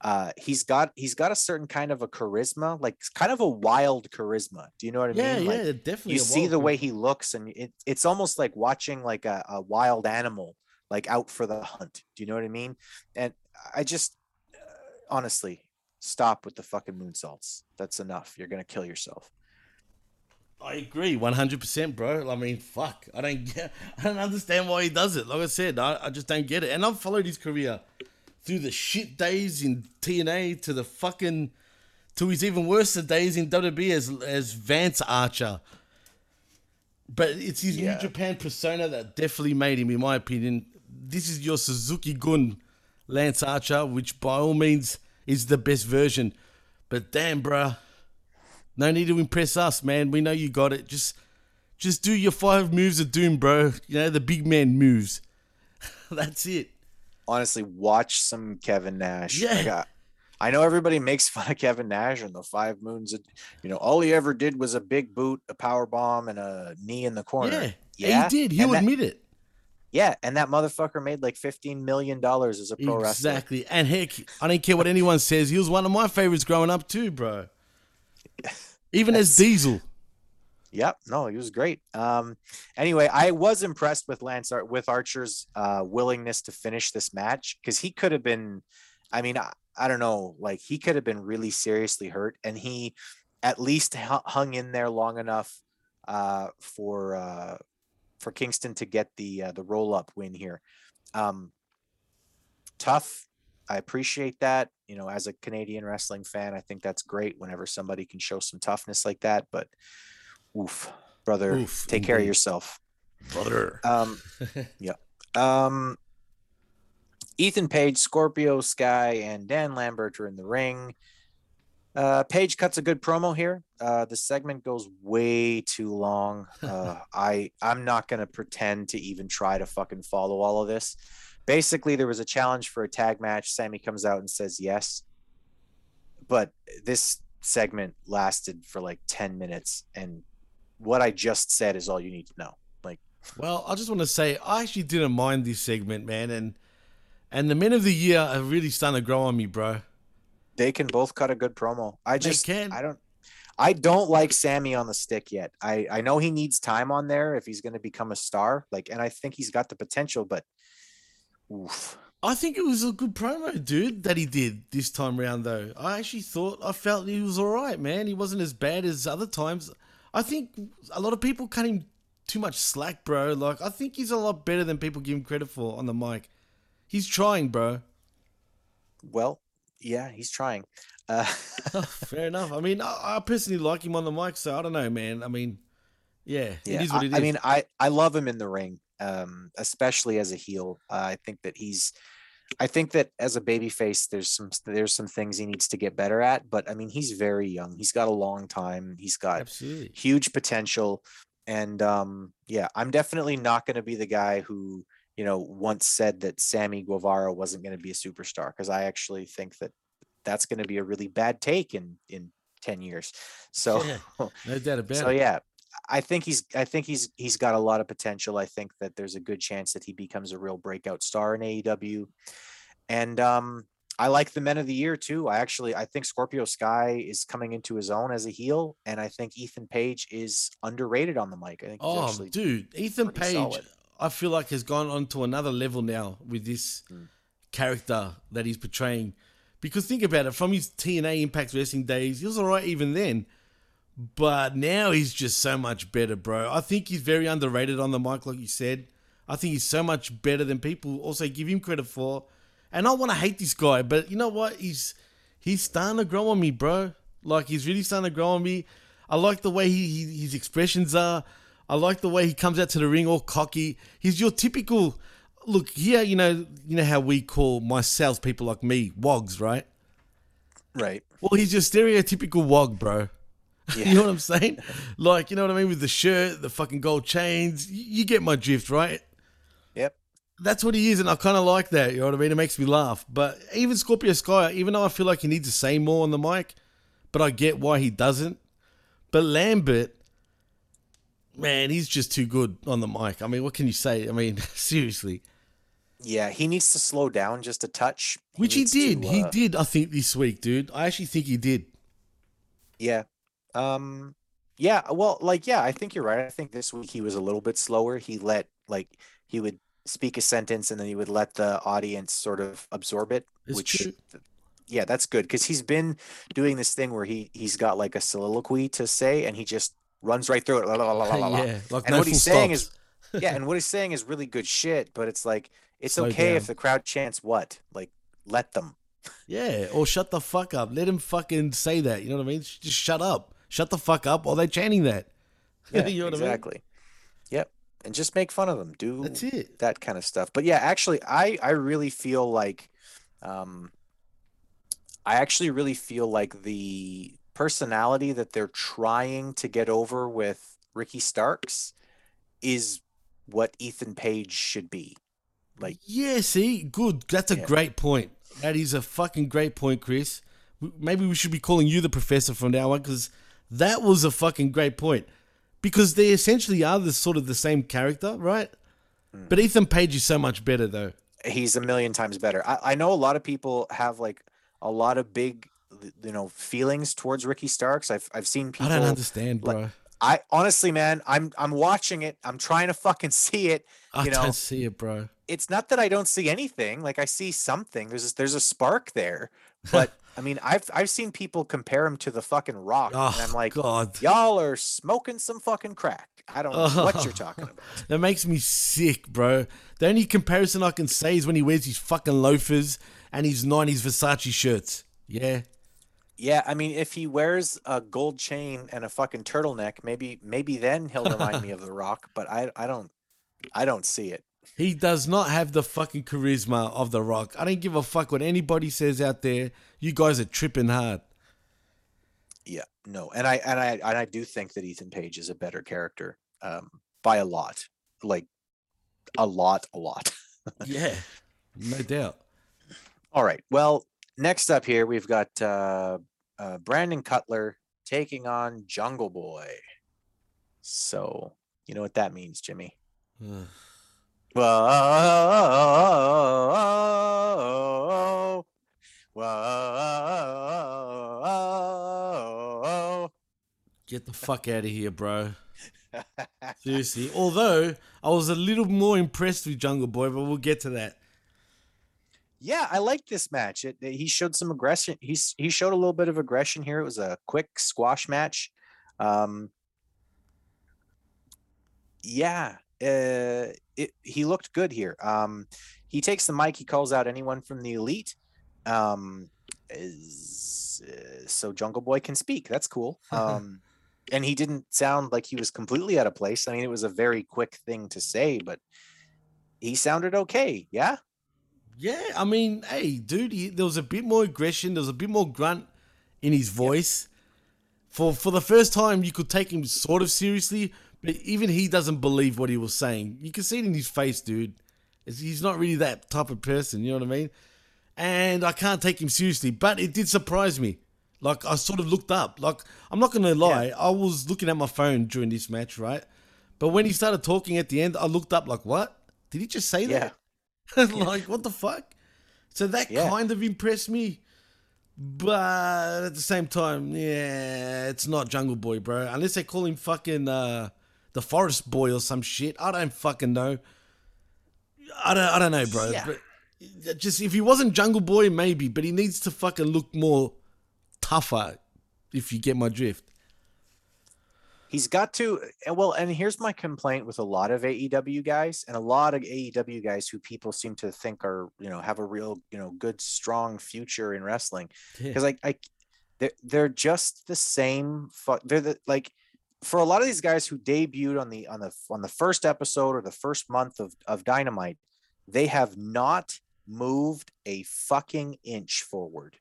Uh, he's got he's got a certain kind of a charisma, like kind of a wild charisma. Do you know what I Yeah, mean? Like, yeah, definitely You see the way he looks, and it, it's almost like watching like a, a wild animal, like out for the hunt. Do you know what I mean? And I just uh, honestly stop with the fucking moonsaults. That's enough. You're gonna kill yourself. I agree, one hundred percent, bro. I mean, fuck, I don't (laughs) get, I don't understand why he does it. Like I said, I, I just don't get it. And I've followed his career through the shit days in TNA to the fucking to his even worse the days in WWE as as Vance Archer. But it's his New Japan persona that definitely made him, in my opinion. This is your Suzuki Gun, Lance Archer, which by all means is the best version. But damn, bruh. No need to impress us, man. We know you got it. Just just do your five moves of doom, bro. You know, the big man moves. (laughs) That's it. Honestly, watch some Kevin Nash. Yeah. Like, I, I know everybody makes (laughs) fun of Kevin Nash and the five moons. Of, you know, all he ever did was a big boot, a power bomb, and a knee in the corner. Yeah. he did. He'll and that- admit it. Yeah, and that motherfucker made like fifteen million dollars as a pro wrestler. Exactly. And heck, I don't care what anyone says. He was one of my favorites growing up too, bro. (laughs) Even as Diesel. Yep, no, he was great. Um, anyway, I was impressed with Lance Ar- with Archer's uh, willingness to finish this match because he could have been, I mean, I, I don't know, like he could have been really seriously hurt, and he at least hu- hung in there long enough uh, for uh, for Kingston to get the uh, the roll up win here. Um, tough. I appreciate that. You know, as a Canadian wrestling fan, I think that's great whenever somebody can show some toughness like that. But oof, brother, Oof, take care of yourself. Brother. Um, (laughs) yeah. Um, Ethan Page, Scorpio Sky, and Dan Lambert are in the ring. Uh, Page cuts a good promo here. Uh, the segment goes way too long. (laughs) Uh, I I'm not gonna pretend to even try to fucking follow all of this. Basically, there was a challenge for a tag match. Sammy comes out and says yes, but this segment lasted for like ten minutes, and what I just said is all you need to know. Like, Well, I just want to say I actually didn't mind this segment, man, and and the men of the year are really starting to grow on me, bro. they can both cut a good promo. I They just can. I don't I don't like Sammy on the stick yet. I I know he needs time on there if he's going to become a star. Like and I think he's got the potential but oof. I think it was a good promo, dude, that he did this time round, though. I actually thought, I felt he was all right, man. He wasn't as bad as other times. I think a lot of people cut him too much slack, bro. Like, I think he's a lot better than people give him credit for on the mic. He's trying, bro. Well, yeah, he's trying. Uh (laughs) Fair enough. I mean, I, I personally like him on the mic, so I don't know, man. I mean, yeah, yeah, it is what I, it is. I mean, I I love him in the ring, um, especially as a heel. Uh, I think that he's, I think that as a babyface, there's some there's some things he needs to get better at. But I mean, he's very young. He's got a long time. He's got Absolutely. huge potential, and um, yeah, I'm definitely not going to be the guy who you know once said that Sammy Guevara wasn't going to be a superstar because I actually think that that's going to be a really bad take in in 10 years so Yeah, (laughs) no doubt about so yeah i think he's i think he's he's got a lot of potential i think that there's a good chance that he becomes a real breakout star in aew and um i like the men of the year too i actually i think scorpio sky is coming into his own as a heel and i think ethan page is underrated on the mic i think he's Oh, dude, Ethan Page, solid. I feel like has gone on to another level now with this Hmm. character that he's portraying. Because think about it, from his TNA Impact Wrestling days, he was alright even then. But now he's just so much better, bro. I think he's very underrated on the mic, like you said. I think he's so much better than people also give him credit for. And I want to hate this guy, but you know what? He's he's starting to grow on me, bro. Like he's really starting to grow on me. I like the way he, he his expressions are. I like the way he comes out to the ring all cocky. He's your typical look here. You know, you know how we call my salespeople like me wogs, right? right Well, he's your stereotypical wog, bro. (laughs) you know what I'm saying? Like, you know what I mean with the shirt, the fucking gold chains. You, get my drift, right? yep That's what he is, and I kind of like that. You know what I mean? It makes me laugh. But even Scorpio Sky, even though I feel like he needs to say more on the mic, but I get why he doesn't. But Lambert, man, he's just too good on the mic. I mean, what can you say? I mean, (laughs) seriously. yeah he needs to slow down just a touch Which he did. to, he uh, did, I think, this week, dude. I actually think he did. Yeah. Um yeah, well, like yeah, I think you're right. I think this week he was a little bit slower. He let like he would speak a sentence and then he would let the audience sort of absorb it, It's which true. yeah, that's good because he's been doing this thing where he he's got like a soliloquy to say and he just runs right through it. la, la, la, la, la. (laughs) Yeah, like and no what he's full saying stops. is (laughs) yeah, and what he's saying is really good shit, but it's like it's Slow okay if the crowd chants what? Like let them. Yeah, or shut the fuck up. Let him fucking say that. You know what I mean? Just shut up. Shut the fuck up, while they're chanting that. (laughs) Yeah, you know what I mean? exactly. Yep. And just make fun of them. Do That's it. that kind of stuff. But yeah, actually I I really feel like um I actually really feel like the personality that they're trying to get over with Ricky Starks is what Ethan Page should be. Like Yeah, see, good. That's a Yeah. great point. That is a fucking great point, Chris. Maybe we should be calling you the professor from now on because that was a fucking great point. Because they essentially are the sort of the same character, right? Mm. But Ethan Page is so much better though. he's a million times better. I, I know a lot of people have like a lot of big, you know, feelings towards Ricky Starks. I've I've seen people. I don't understand, like- bro. I honestly, man, I'm I'm watching it. I'm trying to fucking (laughs) see it. I know, don't see it, bro. it's not that I don't see anything. Like I see something. There's a, there's a spark there. But (laughs) I mean, I've I've seen people compare him to the fucking Rock, Oh, and I'm oh, like, God. y'all are smoking some fucking crack. I don't know what you're (laughs) talking about. That makes me sick, bro. The only comparison I can say is when he wears his fucking loafers and his 90s Versace shirts. Yeah. Yeah, I mean, if he wears a gold chain and a fucking turtleneck, maybe maybe then he'll remind me of the Rock. But I I don't I don't see it. He does not have the fucking charisma of The Rock. I don't give a fuck what anybody says out there. You guys are tripping hard. Yeah, no, and I and I and I do think that Ethan Page is a better character, um, by a lot, like a lot, a lot. Yeah. No doubt. All right. Well, next up here we've got uh, uh, Brandon Cutler taking on Jungle Boy. So you know what that means, Jimmy. Whoa, whoa, Get the fuck out of here, bro. (laughs) Seriously. Although I was a little more impressed with Jungle Boy, but we'll get to that. Yeah, I like this match. It, it- he showed some aggression. He's he showed a little bit of aggression here. It was a quick squash match. Um, yeah, uh, it, he looked good here. Um, he takes the mic. He calls out anyone from the elite. Um, is, uh, so Jungle Boy can speak. That's cool. (laughs) Um, and he didn't sound like he was completely out of place. I mean, it was a very quick thing to say, but he sounded okay. Yeah. Yeah, I mean, hey, dude, he, there was a bit more aggression. There was a bit more grunt in his voice. For for the first time, you could take him sort of seriously, but even he doesn't believe what he was saying. You can see it in his face, dude. It's- He's not really that type of person. You know what I mean? And I can't take him seriously, but it did surprise me. Like I sort of looked up. Like I'm not gonna lie, I was looking at my phone during this match, right? But when he started talking at the end, I looked up like, what? Did he just say that? (laughs) like, what the fuck? So that Yeah. kind of impressed me. But at the same time, yeah, it's not Jungle Boy, bro. Unless they call him fucking uh, the Forest Boy or some shit. I don't fucking know. I don't, I don't know, bro. Yeah. But just if he wasn't Jungle Boy, maybe. But he needs to fucking look more tougher. If you get my drift. He's got to well, and here's my complaint with a lot of AEW guys and a lot of AEW guys who people seem to think are, you know, have a real, you know, good, strong future in wrestling. Yeah. Because like I they're they're just the same fu- they're the like for a lot of these guys who debuted on the on the on the first episode or the first month of, of Dynamite, they have not moved a fucking inch forward.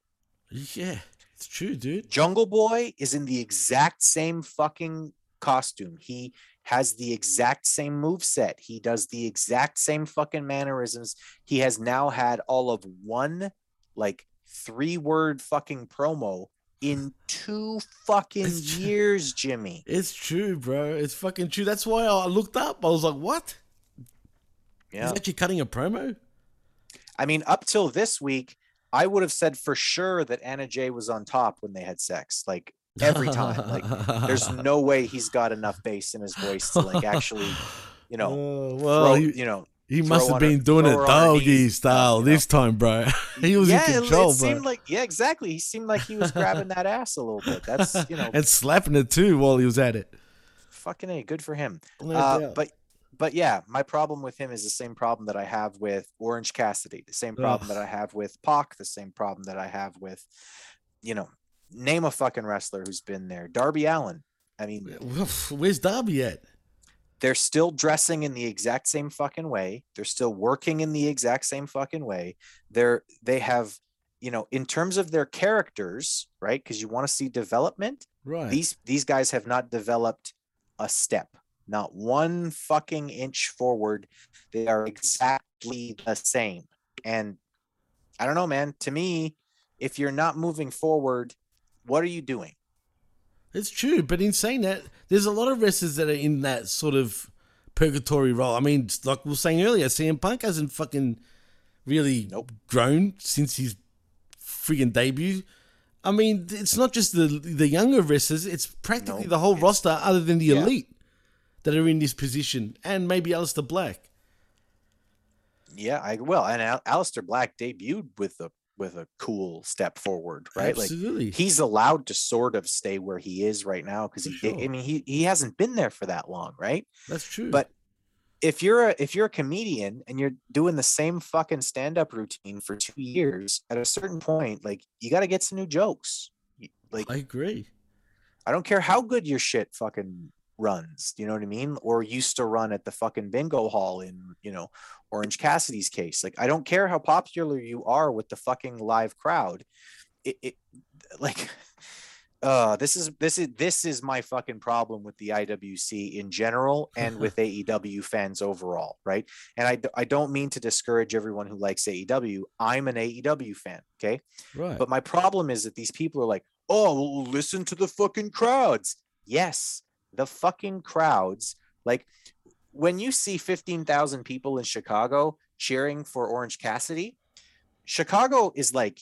Yeah, it's true, dude. Jungle Boy is in the exact same fucking costume. He has the exact same move set. He does the exact same fucking mannerisms. He has now had all of one like three word fucking promo in (sighs) two fucking years, Jimmy. It's true, bro. It's fucking true. That's why I looked up. I was like, what? Yeah. He's actually cutting a promo? I mean, up till this week, I would have said for sure that Anna Jay was on top when they had sex. Like every time. Like there's (laughs) no way he's got enough bass in his voice to like actually, you know, Oh, (laughs) well, throw- he- you know, He must have on her- been doing it her on her doggy style this time, bro. (laughs) he was yeah, in it- control, it, bro. seemed like yeah, exactly. He seemed like he was grabbing that ass a little bit. That's you know, and slapping it too while he was at it. fucking a good for him. Uh, but but yeah, my problem with him is the same problem that I have with Orange Cassidy, the same problem Ugh. that I have with Pac, the same problem that I have with, you know, name a fucking wrestler who's been there. Darby Allin. I mean, Where's Darby at? they're still dressing in the exact same fucking way. They're still working in the exact same fucking way. They're they have, you know, in terms of their characters, right? Because you want to see development. Right. These these guys have not developed a step, not one fucking inch forward. They are exactly the same. And I don't know, man. To me, if you're not moving forward, what are you doing? It's true, but in saying that, there's a lot of wrestlers that are in that sort of purgatory role. I mean, like we were saying earlier, CM Punk hasn't fucking really grown since his friggin' debut. I mean, it's not just the the younger wrestlers; it's practically No, the whole roster, other than the Yeah. elite, that are in this position, and maybe Aleister Black. Yeah, I will. And Al- Aleister Black debuted with a with a cool step forward, right? Absolutely. Like he's allowed to sort of stay where he is right now because he. sure. I mean, he he hasn't been there for that long, right? That's true. But if you're a if you're a comedian and you're doing the same fucking stand up routine for two years, at a certain point, like you got to get some new jokes. Like I agree. I don't care how good your shit fucking runs, you know what I mean? Or used to run at the fucking bingo hall in, you know, Orange Cassidy's case. Like I don't care how popular you are with the fucking live crowd. It, it (laughs) like uh this is this is this is my fucking problem with the IWC in general and (laughs) with AEW fans overall, right? And I I don't mean to discourage everyone who likes AEW. I'm an AEW fan, okay? Right. But my problem is that these people are like, oh, listen to the fucking crowds. Yes, the fucking crowds. Like when you see 15,000 people in Chicago cheering for Orange Cassidy, Chicago is like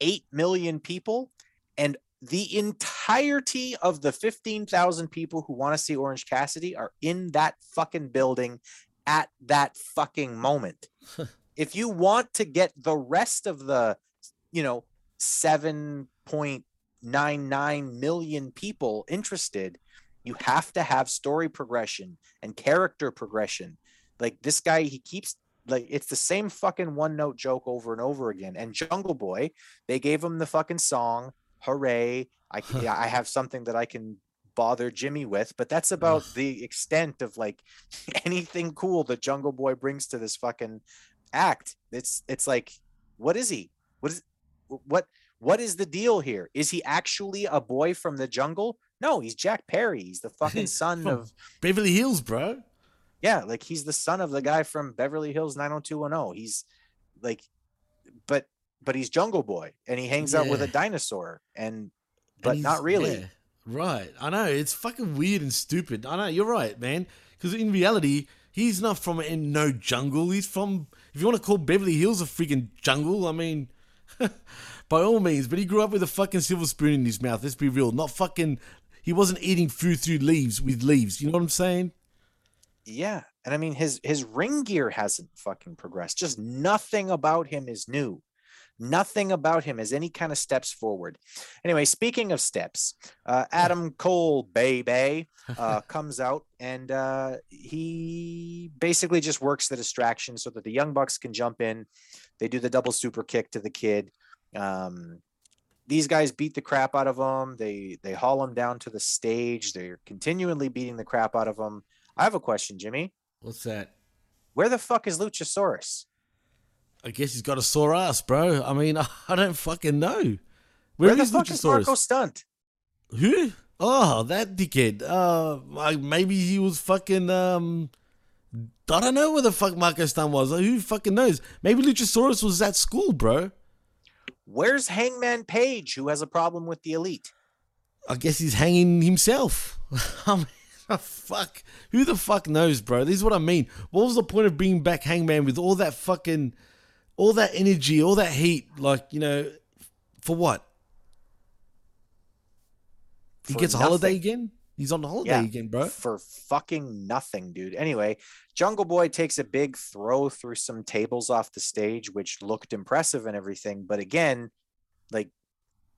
8 million people. And the entirety of the 15,000 people who want to see Orange Cassidy are in that fucking building at that fucking moment. (laughs) if you want to get the rest of the, you know, 7.99 million people interested, you have to have story progression and character progression. Like this guy, he keeps like it's the same fucking one note joke over and over again. And Jungle Boy, they gave him the fucking song, hooray! I I have something that I can bother Jimmy with, but that's about the extent of like (laughs) anything cool that Jungle Boy brings to this fucking act. It's it's like, what is he? What is what what is the deal here? Is he actually a boy from the jungle? No, he's Jack Perry. He's the fucking (laughs) son of Beverly Hills, bro. yeah, like he's the son of the guy from Beverly Hills 90210. He's like but but he's Jungle Boy and he hangs out with a dinosaur and And but he's- not really. yeah, right. I know. It's fucking weird and stupid. I know. You're right, man. Because in reality, he's not from in no jungle. He's from, if you want to call Beverly Hills a freaking jungle, I mean, (laughs) by all means. But he grew up with a fucking silver spoon in his mouth. Let's be real. Not fucking, he wasn't eating food through leaves with leaves. You know what I'm saying? Yeah. And I mean his his ring gear hasn't fucking progressed. Just nothing about him is new. Nothing about him has any kind of steps forward. Anyway, speaking of steps, uh, (laughs) Adam Cole, baby, uh, comes out and uh, he basically just works the distraction so that the Young Bucks can jump in. They do the double super kick to the kid. Um, these guys beat the crap out of them. They they haul them down to the stage. They're continually beating the crap out of them. I have a question, Jimmy. What's that? Where the fuck is Luchasaurus? I guess he's got a sore ass, bro. I mean, (laughs) I don't fucking know. Where, Where the is fuck is Luchasaurus? Marko Stunt? Who? Oh, that dickhead. Uh, like, maybe he was fucking. Um, I don't know where the fuck Marko Stunt was. Like, who fucking knows? Maybe Luchasaurus was at school, bro. Where's Hangman Page, who has a problem with the elite? I guess he's hanging himself. (laughs) I mean, oh, fuck. Who the fuck knows, bro? This is what I mean. What was the point of bringing back Hangman with all that fucking, all that energy, all that heat? Like, you know, for what? He For gets a holiday again? He's on the holiday Yeah, again, bro. For fucking nothing, dude. Anyway, Jungle Boy takes a big throw through some tables off the stage, which looked impressive and everything. But again, like,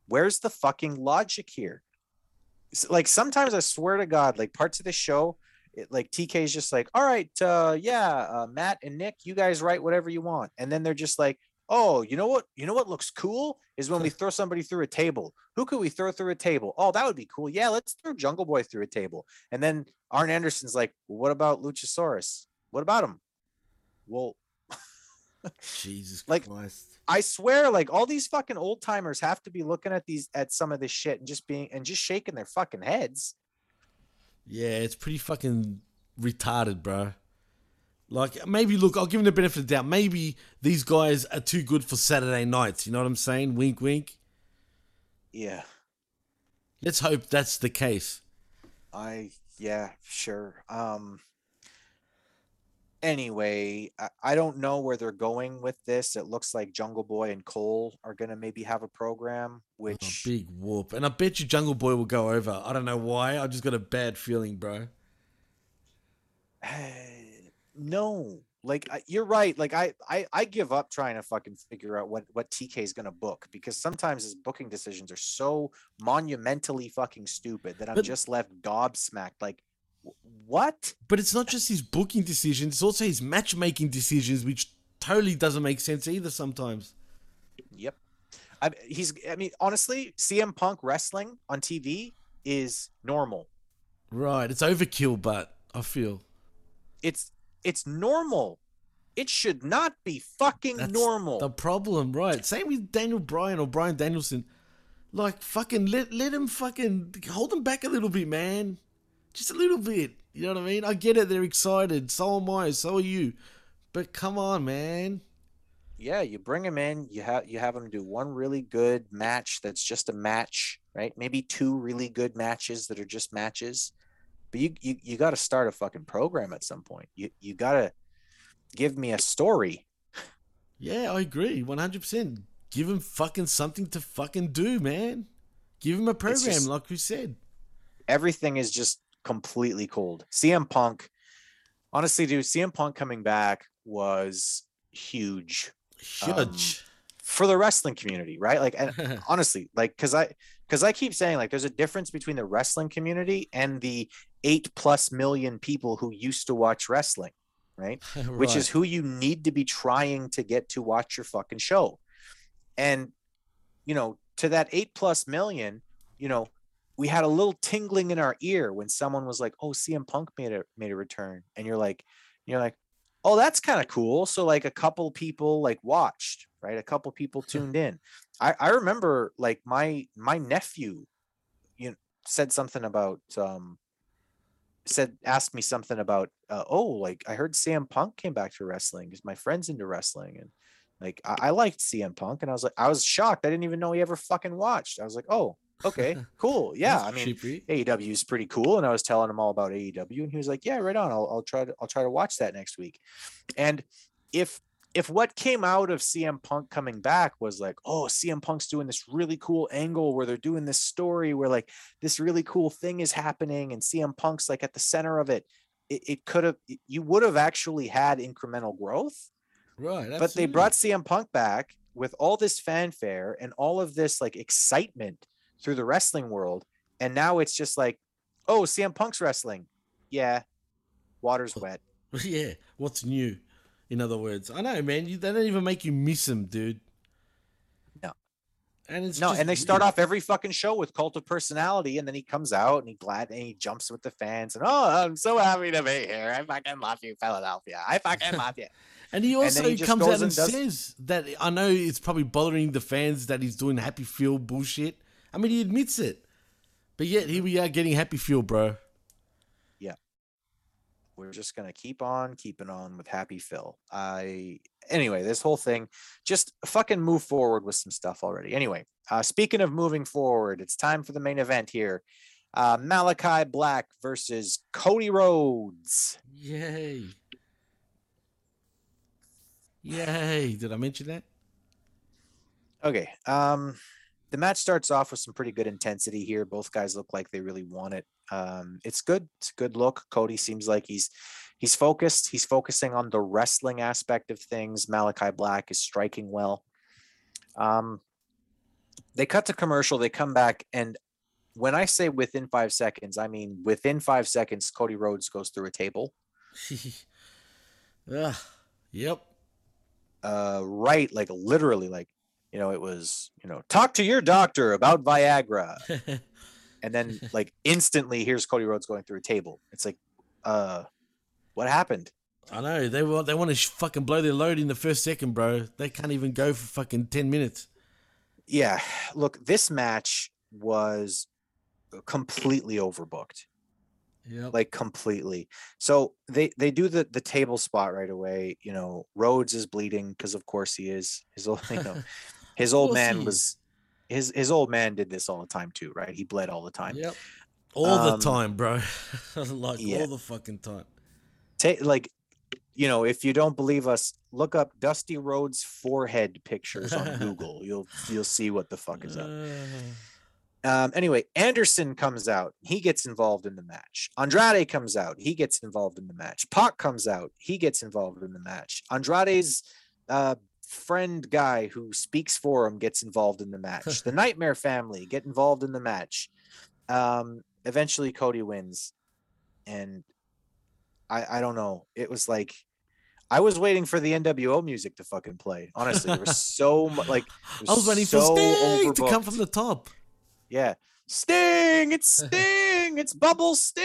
where's the fucking logic here? Like, sometimes I swear to God, like parts of the show, it, like TK is just like, all right, uh, yeah, uh, Matt and Nick, you guys write whatever you want. And then they're just like, oh, you know what? You know what looks cool is when we throw somebody through a table. Who could we throw through a table? Oh, that would be cool. Yeah, let's throw Jungle Boy through a table. And then Arn Anderson's like, well, what about Luchasaurus? What about him? Well, Jesus (laughs) Like- Christ. I swear, like all these fucking old timers have to be looking at these at some of this shit and just being and just shaking their fucking heads. Yeah, it's pretty fucking retarded, bro. Like, maybe, look, I'll give them the benefit of the doubt. Maybe these guys are too good for Saturday nights. You know what I'm saying? Wink, wink. Yeah, Let's hope that's the case. I yeah, sure. Um anyway, I, I don't know where they're going with this. It looks like Jungle Boy and Cole are gonna maybe have a program, which Big whoop. And I bet you Jungle Boy will go over. I don't know why. I just got a bad feeling, bro. (sighs) no, like you're right. Like I, I, I give up trying to fucking figure out what what TK is gonna book because sometimes his booking decisions are so monumentally fucking stupid that I'm But- just left gobsmacked. Like, what? But it's not just his booking decisions, it's also his matchmaking decisions, which totally doesn't make sense either sometimes. Yep. I, he's. I mean, honestly, CM Punk wrestling on TV is normal. Right. It's overkill, but I feel. It's it's normal. It should not be fucking That's normal. The problem, right? Same with Daniel Bryan or Bryan Danielson. Like fucking let let him fucking hold him back a little bit, man. Just a little bit. You know what I mean? I get it. They're excited. So am I. So are you. But come on, man. yeah, you bring him in. You have you have him do one really good match that's just a match, right? Maybe two really good matches that are just matches. But you you, you got to start a fucking program at some point. You you got to give me a story. Yeah, I agree. One hundred percent. Give him fucking something to fucking do, man. Give him a program, just- like we said. everything is just completely cold. CM Punk, honestly, dude, CM Punk coming back was huge. um, Huge. for the wrestling community, right? Like, and (laughs) honestly, like, cause I, cause I keep saying like, there's a difference between the wrestling community and the eight plus million people who used to watch wrestling, (laughs) right? Which is who you need to be trying to get to watch your fucking show. And, you know, to that eight plus million, you know, we had a little tingling in our ear when someone was like, "Oh, CM Punk made a made a return," and you're like, you're like, "Oh, that's kind of cool." So like a couple people like watched, right? A couple people (laughs) tuned in. I I remember like my my nephew, you know, said something about um said asked me something about uh, oh like I heard CM Punk came back to wrestling because my friend's into wrestling and like I, I liked CM Punk and I was like I was shocked I didn't even know he ever fucking watched I was like oh okay (laughs) cool yeah I mean. AEW is pretty cool and I was telling him all about AEW and he was like yeah right on I'll, I'll try to I'll try to watch that next week and if if what came out of CM Punk coming back was like, oh, CM Punk's doing this really cool angle where they're doing this story where like this really cool thing is happening and CM Punk's like at the center of it, it, it could have, you would have actually had incremental growth. Right. But they brought CM Punk back with all this fanfare and all of this like excitement through the wrestling world. And now it's just like, oh, CM Punk's wrestling. Yeah. Water's wet. (laughs) yeah. What's new? In other words, I know, man. You, they don't even make you miss him, dude. No. And it's no, and they start weird. off every fucking show with cult of personality, and then he comes out and he glad and he jumps with the fans and oh, I'm so happy to be here. I fucking love you, Philadelphia. I fucking love you. (laughs) And he And also he comes out and, and does- says that I know it's probably bothering the fans that he's doing happy feel bullshit. I mean, he admits it, but yet here we are getting happy feel, bro. Yeah. We're just gonna keep on keeping on with Happy Phil. I anyway, this whole thing, just fucking move forward with some stuff already. Anyway, uh, speaking of moving forward, it's time for the main event here. Uh, Malachi Black versus Cody Rhodes. Yay! Yay! Did I mention that? Okay. Um, the match starts off with some pretty good intensity here. Both guys look like they really want it. Um, it's good. It's a good look. Cody seems like he's he's focused. He's focusing on the wrestling aspect of things. Malachi Black is striking well. Um, they cut to commercial. They come back, and when I say within five seconds, I mean within five seconds. Cody Rhodes goes through a table. (laughs) Ugh. Yep. uh right like literally like you know it was you know talk to your doctor about viagra. (laughs) And then (laughs) like instantly here's cody rhodes going through a table. It's like uh what happened? I know they want they want to sh- fucking blow their load in the first second, bro. They can't even go for fucking ten minutes. yeah look this match was completely overbooked. Yeah. like completely. So they they do the the table spot right away. You know rhodes is bleeding because of course he is. His you know (laughs) his old he man was his his old man did this all the time too right he bled all the time Yep. All the Um, time, bro. (laughs) like yeah. all the fucking time. ta- like you know, if you don't believe us, look up Dusty Rhodes forehead pictures on (laughs) Google. You'll you'll see what the fuck is up. (sighs) Um, anyway, Anderson comes out. He gets involved in the match. Andrade comes out. He gets involved in the match. Pac comes out. He gets involved in the match. Andrade's uh, friend guy who speaks for him gets involved in the match. (laughs) the Nightmare family get involved in the match. Um, eventually, Cody wins. And I, I don't know. It was like I was waiting for the NWO music to fucking play. Honestly, there was so much (laughs) like it I was waiting so for Sting to come from the top. Yeah. Sting, it's Sting, it's Bubble Sting.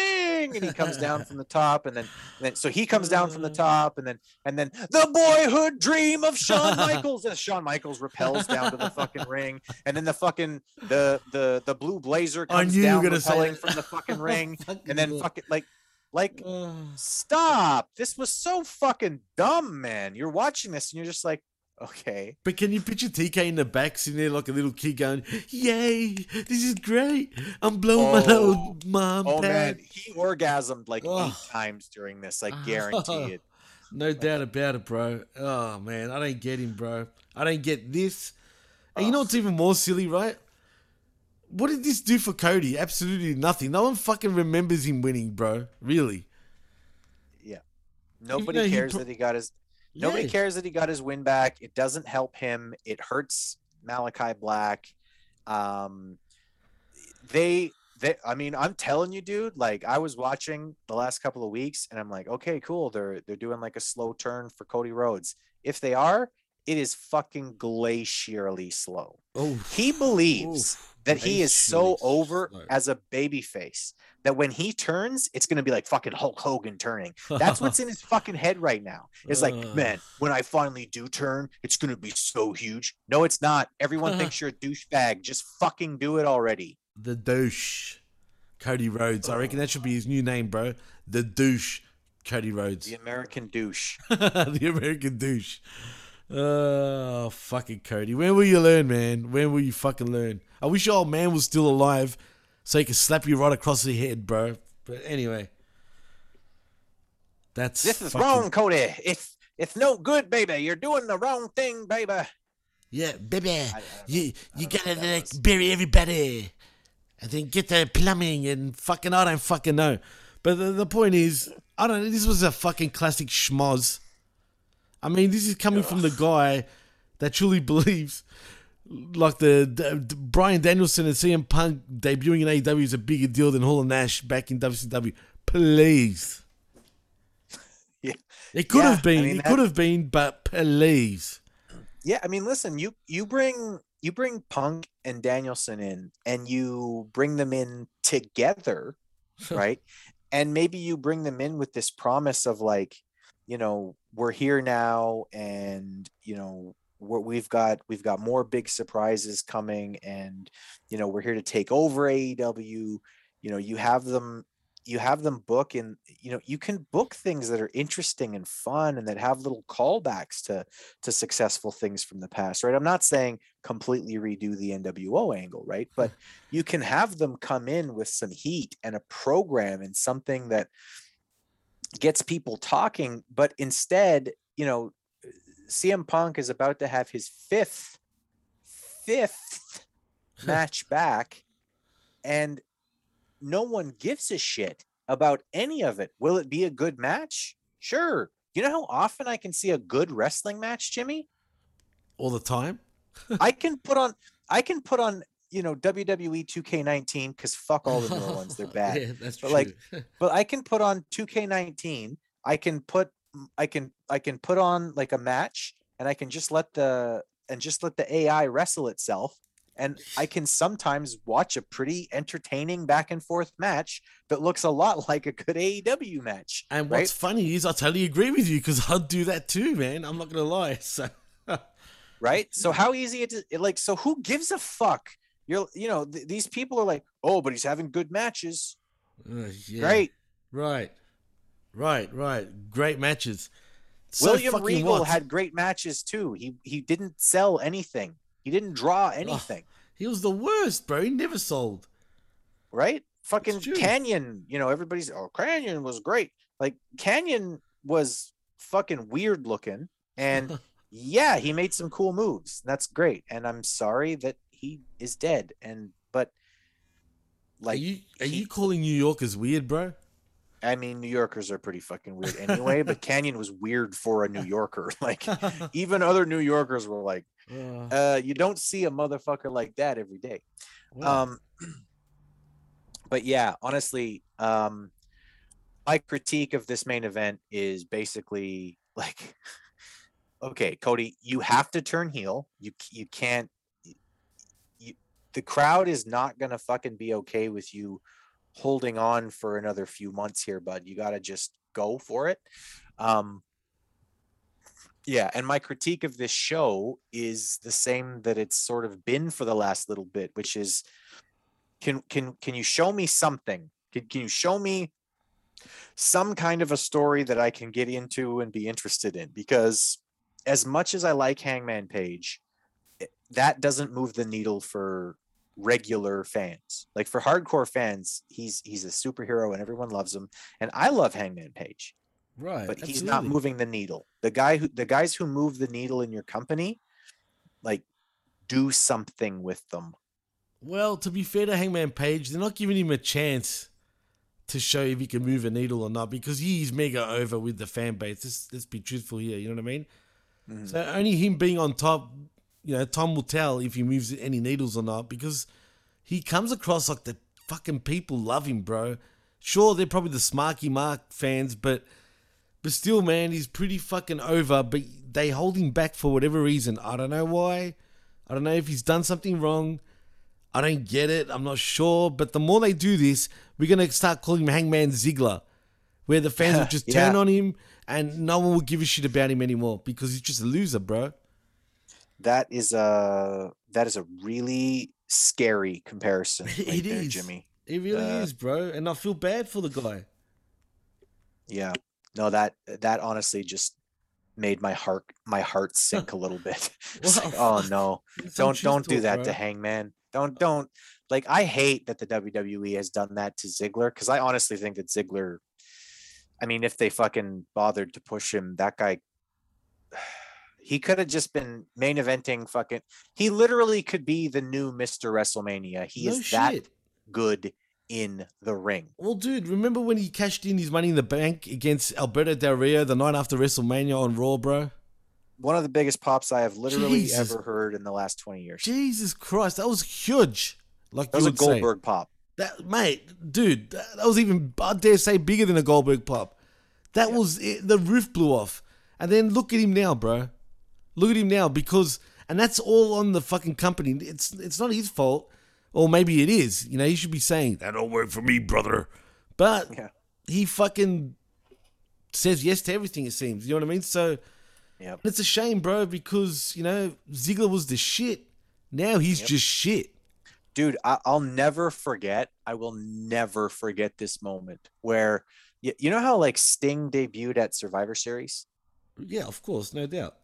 And he comes down from the (laughs) top, and then, and then so he comes down from the top, and then and then the boyhood dream of Shawn (laughs) Michaels! As Shawn Michaels repels down to the fucking ring, and then the fucking the the the blue blazer comes down repelling from the fucking (laughs) ring, and then fucking like like stop. This was so fucking dumb, man. You're watching this and you're just like, okay. But can you picture TK in the back sitting there like a little kid going, Yay, this is great. I'm blowing my Oh. load, mom, Oh dad. man, he orgasmed like Ugh. eight times during this. I ah. guarantee it. (laughs) No doubt about it, bro. Oh man, I don't get him, bro. I don't get this. And you know what's even more silly, right? What did this do for Cody? Absolutely nothing. No one fucking remembers him winning, bro. Really. Yeah. Nobody though he cares pro- that he got his nobody cares that he got his win back. It doesn't help him. It hurts Malachi Black. Um they they I mean, I'm telling you, dude, like I was watching the last couple of weeks and I'm like, okay, cool. They're they're doing like a slow turn for Cody Rhodes. If they are, it is fucking glacially slow. Oh, He believes that he is so over as a baby face that when he turns, it's gonna be like fucking Hulk Hogan turning. That's what's in his (laughs) fucking head right now. It's like, man, when I finally do turn, it's gonna be so huge. No, it's not. Everyone (laughs) thinks you're a douchebag. Just fucking do it already. The douche. Cody Rhodes. I reckon that should be his new name, bro. The douche. Cody Rhodes. The American douche. (laughs) the American douche. Oh, fucking Cody. When will you learn, man? When will you fucking learn? I wish your old man was still alive so he could slap you right across the head, bro. But anyway. That's This is fucking- wrong, Cody. It's it's no good, baby. You're doing the wrong thing, baby. Yeah, baby. You you gotta like, bury everybody. And then get the plumbing and fucking I don't fucking know. But the, the point is, I don't know, this was a fucking classic schmoz. I mean, this is coming from the guy that truly (laughs) believes like the, the, the Bryan Danielson and CM Punk debuting in AEW is a bigger deal than Hall and Nash back in WCW. Please. (laughs) Yeah. It could Yeah, have been. I mean, it that- could have been, but please. Yeah, I mean, listen, you you bring you bring Punk and Danielson in, and you bring them in together, (laughs) right? and maybe you bring them in with this promise of like, you know, we're here now, and you know, we've got we've got more big surprises coming, and you know, we're here to take over AEW. You know, you have them you have them book and you know you can book things that are interesting and fun and that have little callbacks to to successful things from the past right i'm not saying completely redo the nwo angle right but (laughs) you can have them come in with some heat and a program and something that gets people talking but instead you know cm punk is about to have his fifth fifth (laughs) match back and no one gives a shit about any of it. Will it be a good match? Sure. You know how often I can see a good wrestling match, Jimmy? All the time? I can (laughs) put on I can put on, you know, WWE 2K19 because fuck all the newer ones. They're (laughs) bad. Yeah, that's but like but I can put on 2K19. I can put I can I can put on like a match and I can just let the and just let the AI wrestle itself. And I (sighs) can sometimes watch a pretty entertaining back and forth match that looks a lot (laughs) like a good AEW match. And right? what's funny is I totally agree with you because I'd do that too, man. I'm not gonna lie. (laughs) So right? So (laughs) how easy it is it, like so who gives a fuck? You're you know th- these people are like, "Oh, but he's having good matches." Uh, yeah. Great. Right. Right, right. Great matches. So William Regal had great matches too. He he didn't sell anything. He didn't draw anything. He was the worst, bro. He never sold. right? Fucking. Kanyon, you know, everybody's oh Kanyon was great. Like Kanyon was fucking weird looking, and (laughs) yeah, he made some cool moves. That's great, and I'm sorry that he is dead. And but like, are you are you calling New Yorkers weird, bro? I mean, New Yorkers are pretty fucking weird anyway, but (laughs) Kanyon was weird for a New Yorker. (laughs) Like, (laughs) even other New Yorkers were like, uh, you don't see a motherfucker like that every day. Um, (clears throat) but yeah, honestly, um, my critique of this main event is basically like, okay, Cody, you have to turn heel. You you can't. You, the crowd is not gonna fucking be okay with you holding on for another few months here, bud. You got to just go for it. Um, yeah, and my critique of this show is the same that it's sort of been for the last little bit, which is can can can you show me something? Can, can you show me some kind of a story that I can get into and be interested in? Because as much as I like Hangman Page, that doesn't move the needle for regular fans. Like for hardcore fans, he's he's a superhero and everyone loves him. And I love Hangman Page Right. but he's not moving the needle. The guy who the guys who move the needle in your company, like do something with them. Well, to be fair to Hangman Page, they're not giving him a chance to show if he can move a needle or not because he's mega over with the fan base. Let's, let's be truthful here. You know what I mean? Mm-hmm. So only him being on top, you know, Tom will tell if he moves any needles or not because he comes across like the fucking people love him, bro. Sure, they're probably the Smarky Mark fans, but but still, man, he's pretty fucking over. But they hold him back for whatever reason. I don't know why. I don't know if he's done something wrong. I don't get it. I'm not sure. But the more they do this, we're gonna start calling him Hangman Ziggler, where the fans will (laughs) just turn Yeah. on him and no one will give a shit about him anymore because he's just a loser, bro. That is a that is a really scary comparison. (laughs) right It there, is. Jimmy. It really Uh, is, bro. And I feel bad for the guy. Yeah. No, that that honestly just made my heart my heart sink a little bit. (laughs) (laughs) Like, oh no. Don't don't do that bro. to Hangman. Don't don't like I hate that the WWE has done that to Ziggler because I honestly think that Ziggler I mean, if they fucking bothered to push him, that guy (sighs) he could have just been main eventing fucking he literally could be the new Mr. WrestleMania. He No is that good in the ring. Well, dude, remember when he cashed in his money in the bank against Alberto Del Rio the night after WrestleMania on Raw, bro? One of the biggest pops I have literally Jesus. ever heard in the last 20 years. Jesus Christ, that was huge. Like That was a would say. Goldberg pop. That mate, dude, that, that was even I dare say bigger than a Goldberg pop. That was it, the roof blew off. And then look at him now, bro. Look at him now because and that's all on the fucking company. It's it's not his fault. Or maybe it is. You know, he should be saying, That don't work for me, brother. But Yeah. he fucking says yes to everything, it seems. You know what I mean? So Yep. it's a shame, bro, because, you know, Ziggler was the shit. Now he's just shit. dude I, i'll never forget i will never forget this moment where you, you know how like sting debuted at survivor series Yeah, of course, no doubt.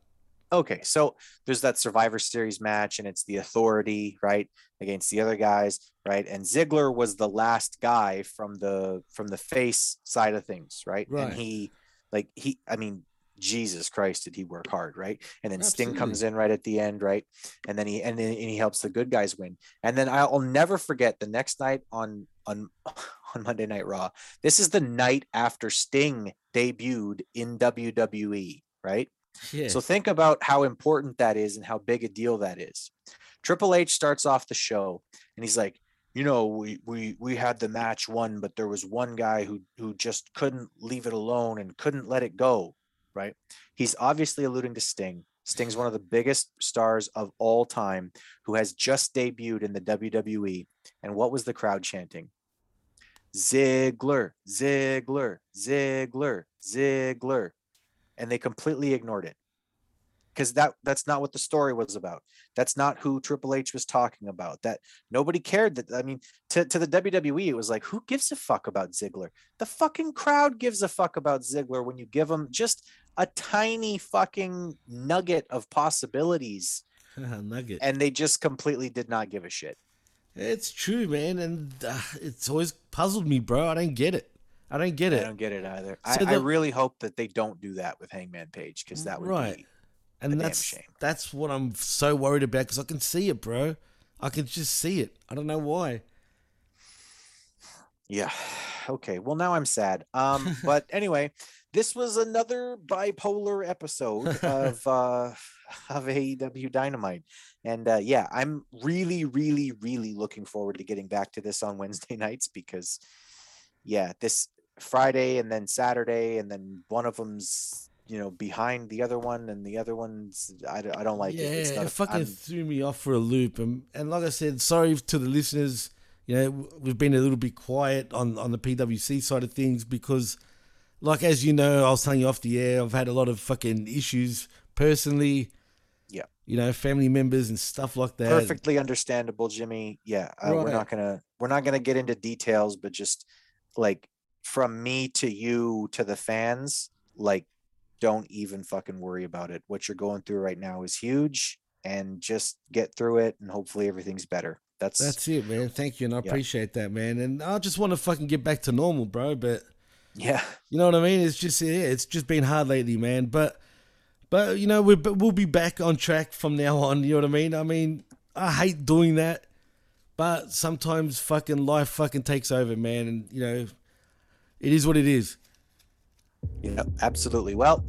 Okay so there's that survivor series match and it's the authority right against the other guys right and ziggler was the last guy from the from the face side of things right, Right. and he like he i mean jesus christ did he work hard right and then sting comes in right at the end right and then he and then and he helps the good guys win and then i'll never forget the next night on on (laughs) on monday night raw. This is the night after sting debuted in wwe right Yeah. so think about how important that is and how big a deal that is. Triple H starts off the show and he's like, you know, we we we had the match won, but there was one guy who who just couldn't leave it alone and couldn't let it go, right? He's obviously alluding to Sting. Sting's one of the biggest stars of all time who has just debuted in the WWE. And what was the crowd chanting? Ziggler, Ziggler, Ziggler, Ziggler and they completely ignored it because that that's not what the story was about that's not who triple h was talking about that nobody cared that i mean to, to the wwe it was like who gives a fuck about ziggler the fucking crowd gives a fuck about ziggler when you give them just a tiny fucking nugget of possibilities (laughs) Nugget. and they just completely did not give a shit It's true, man, and uh, it's always puzzled me, bro. I don't get it. I don't get it. I don't get it either. So I, I really hope that they don't do that with Hangman Page because that would right. be and a damn that's shame. that's what I'm so worried about because I can see it, bro. I can just see it. I don't know why. Yeah. (sighs) Okay. Well, now I'm sad. Um, (laughs) but anyway, this was another bipolar episode (laughs) of uh (laughs) of AEW Dynamite. And uh yeah, I'm really, really, really looking forward to getting back to this on Wednesday nights because yeah, this Friday and then Saturday, and then one of them's you know behind the other one, and the other one's I, don't- I don't like yeah, it. It's it not a- fucking I'm- threw me off for a loop. And, and like I said, sorry to the listeners. You know, we've been a little bit quiet on, on the PWC side of things because, like, as you know, I was telling you off the air, I've had a lot of fucking issues personally. Yeah. You know, family members and stuff like that. perfectly understandable jimmy yeah uh, we're not gonna we're not gonna get into details but just like from me to you to the fans like don't even fucking worry about it what you're going through right now is huge and just get through it and hopefully everything's better that's That's it, man. Thank you, and I Yeah. appreciate that, man. And I just want to fucking get back to normal, bro. But yeah you know what I mean? It's just yeah, it's just been hard lately, man. But but you know we're we'll be back on track from now on. You know what I mean? I mean I hate doing that, but sometimes fucking life fucking takes over, man. And you know it is what it is. Yeah, absolutely. Well,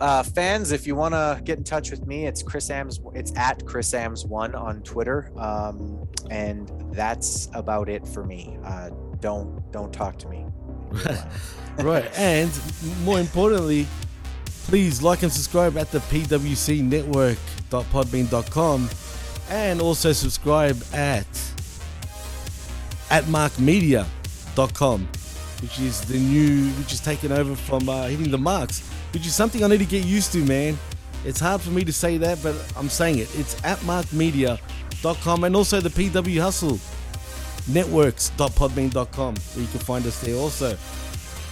uh, fans, if you want to get in touch with me, it's Chris Ambs. It's at Chris Ambs one on Twitter, um, and that's about it for me. Uh, don't don't talk to me. (laughs) right. And more importantly, please like and subscribe at the PWC Network.podbean.com and also subscribe at at markmedia.com, which is the new, which is taken over from uh, hitting the marks, which is something I need to get used to, man. It's hard for me to say that, but I'm saying it. It's at markmedia.com and also the PW Hustle networks.podbean.com where you can find us there also.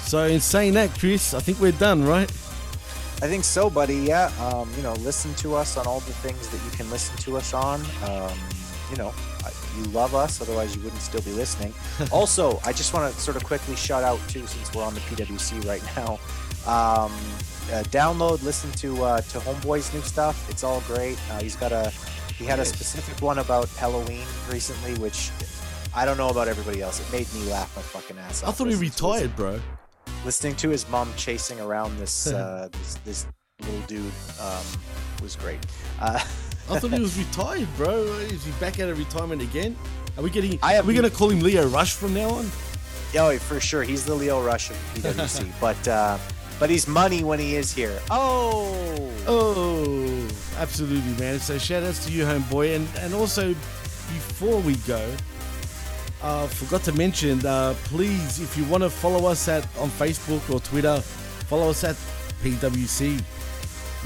So in saying that, Chris, I think we're done, right? I think so, buddy. Yeah. Um, you know, listen to us on all the things that you can listen to us on. Um, you know, I- you love us, otherwise you wouldn't still be listening. (laughs) also, I just want to sort of quickly shout out too, since we're on the PWC right now. Um, uh, download, listen to uh, to Homeboy's new stuff. It's all great. Uh, he's got a he had a specific one about Halloween recently, which I don't know about everybody else. It made me laugh my fucking ass off. I thought he retired, bro. listening to his mom chasing around this (laughs) uh, this, this little dude um, was great. Uh, I thought he was (laughs) retired, bro. Is he back out of retirement again? Are we getting? I are we gonna call him Lio Rush from now on? Yeah, for sure, he's the Lio Rush of PWC, (laughs) but uh, but he's money when he is here. Oh, Oh, absolutely, man. So shout outs to you, homeboy, and and also before we go, uh, forgot to mention, uh, please, if you want to follow us at on Facebook or Twitter, follow us at PWC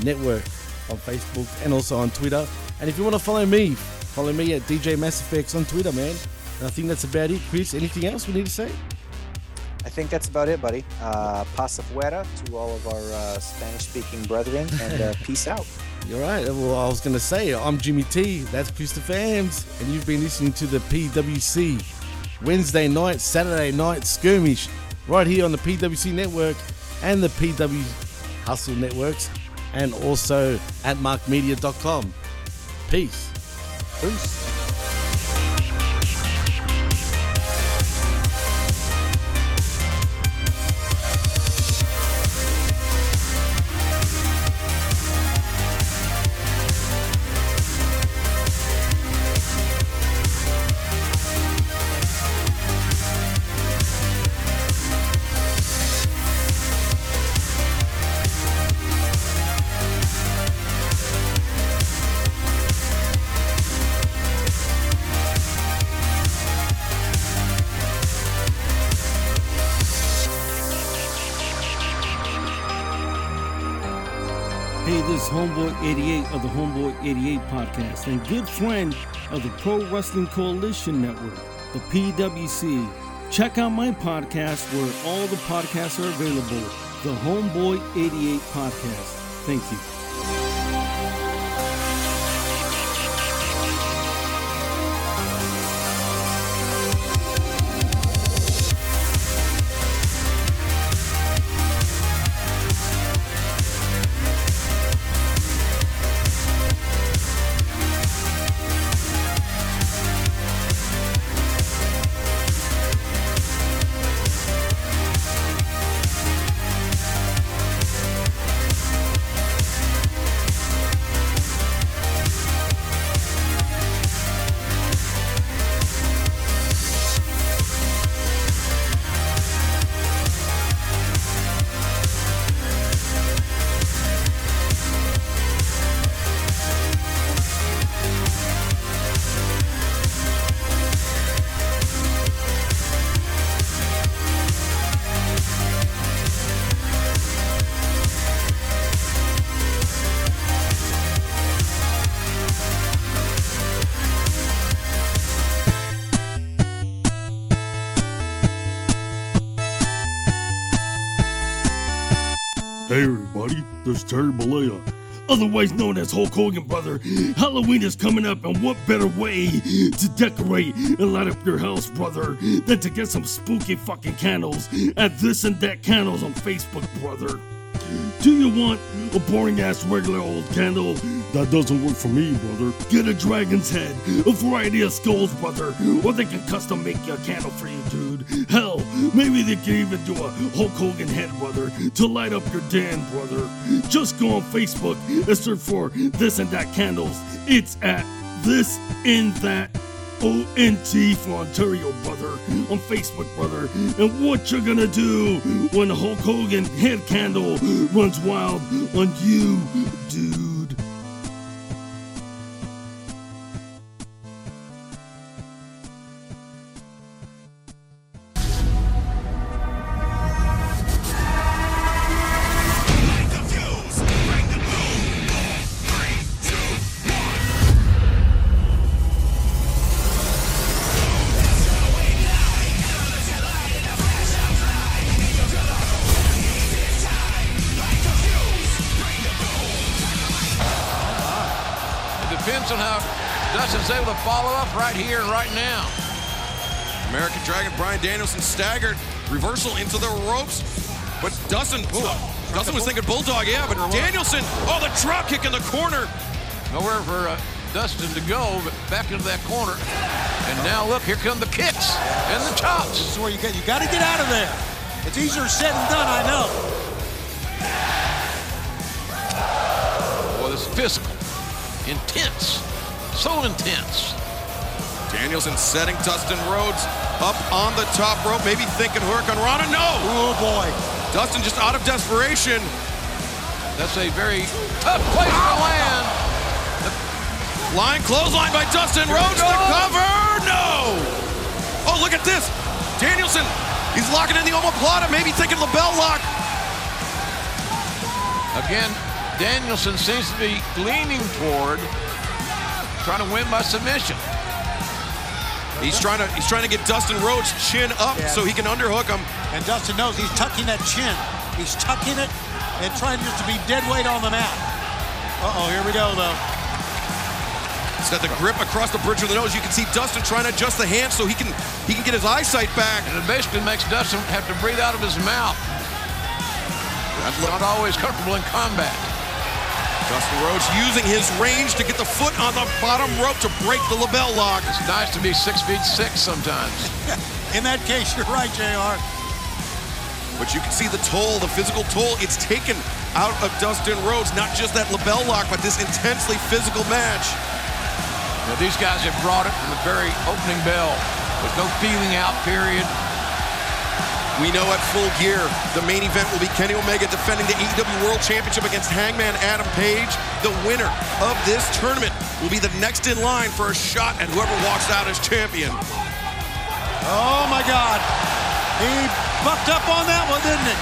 Network on Facebook and also on Twitter. And if you want to follow me, follow me at DJ MassFX on Twitter, man. And I think that's about it, Chris. Anything else we need to say? I think that's about it, buddy. Uh, pasa fuera to all of our uh, Spanish-speaking brethren, and uh, (laughs) peace out. You're right. Well, I was going to say, I'm Jimmy T. That's Christopher Hams. And you've been listening to the PWC Wednesday night, Saturday night skirmish right here on the PWC network and the PW Hustle networks and also at markmedia.com. Peace. Peace. 88 of the Homeboy 88 podcast and good friend of the Pro Wrestling Coalition Network, the PWC. Check out my podcast where all the podcasts are available, the Homeboy 88 podcast. Thank you. Everybody, Terry Bollea, otherwise known as Hulk Hogan, brother. Halloween is coming up, and what better way to decorate and light up your house, brother, than to get some spooky fucking candles at This and That Candles on Facebook, brother. Do you want a boring ass regular old candle? That doesn't work for me, brother. Get a dragon's head, a variety of skulls, brother, or they can custom make you a candle for you, dude. Maybe they can even do a Hulk Hogan head, brother, to light up your den, brother. Just go on Facebook and search for this and that candles. It's at this and that ONT for Ontario, brother, on Facebook, brother. And what you're gonna do when Hulk Hogan head candle runs wild on you, dude. Right here and right now. American Dragon Bryan Danielson staggered, reversal into the ropes. But Dustin, ooh, Dustin was thinking Bulldog, yeah, but Danielson, oh, the drop kick in the corner. Nowhere for uh, Dustin to go, but back into that corner. And now look, here come the kicks and the chops. This is where you get. You got to get out of there. It's easier said than done. I know. Boy, this is physical, intense, so intense. Danielson setting Dustin Rhodes up on the top rope, maybe thinking Hurricanrana. No! Oh boy. Dustin just out of desperation. That's a very tough place to land. Line clothesline by Dustin Rhodes. The cover. No. Oh, look at this. Danielson. He's locking in the omoplata. Maybe thinking LeBell lock. Again, Danielson seems to be leaning toward trying to win by submission. He's trying to he's trying to get Dustin Rhodes chin up Yeah. so he can underhook him. And Dustin knows he's tucking that chin. He's tucking it and trying just to be dead weight on the mat. Uh-oh, here we go, though. He's got the grip across the bridge of the nose. You can see Dustin trying to adjust the hand so he can he can get his eyesight back. And it basically makes Dustin have to breathe out of his mouth. That's not always comfortable in combat. Dustin Rhodes using his range to get the foot on the bottom rope to break the LeBell lock. It's nice to be six feet six sometimes. (laughs) In that case, you're right, JR. But you can see the toll, the physical toll it's taken out of Dustin Rhodes. Not just that LeBell lock, but this intensely physical match. Now, these guys have brought it from the very opening bell. There's no feeling out period. We know at full gear, the main event will be Kenny Omega defending the AEW World Championship against Hangman Adam Page. The winner of this tournament will be the next in line for a shot at whoever walks out as champion. Oh, my God. He bucked up on that one, didn't he?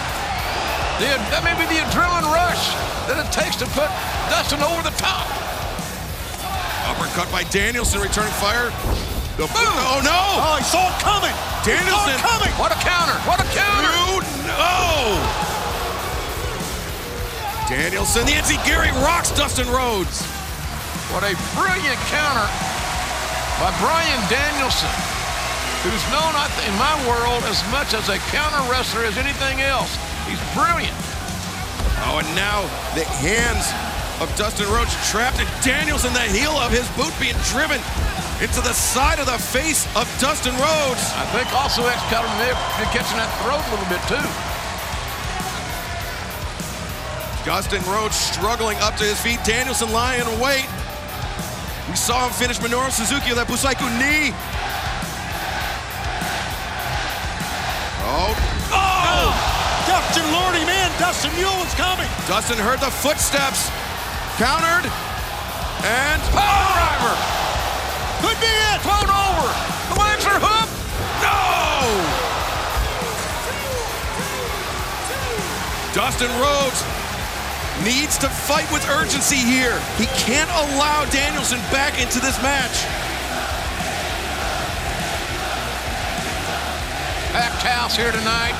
The, that may be the adrenaline rush that it takes to put Dustin over the top. Uppercut by Danielson, returning fire. The oh no! Oh, he saw it coming. Danielson. He saw it coming. What a counter! What a counter! Dude, no! Danielson, the Gary rocks Dustin Rhodes. What a brilliant counter by Bryan Danielson, who's known in my world as much as a counter wrestler as anything else. He's brilliant. Oh, and now the hands of Dustin Rhodes trapped in Danielson, the heel of his boot being driven into the side of the face of Dustin Rhodes. I think also Excalibur may have been catching that throat a little bit too. Dustin Rhodes struggling up to his feet. Danielson lying in wait. We saw him finish Minoru Suzuki with that Busaiku knee. Oh. Oh! Dustin lured him in. Dustin knew it was coming. Dustin heard the footsteps. Countered. And Power driver! Could be it. Float over! The legs are hooked! no! Dustin Rhodes needs to fight with urgency here. He can't allow Danielson back into this match. Packed house here tonight.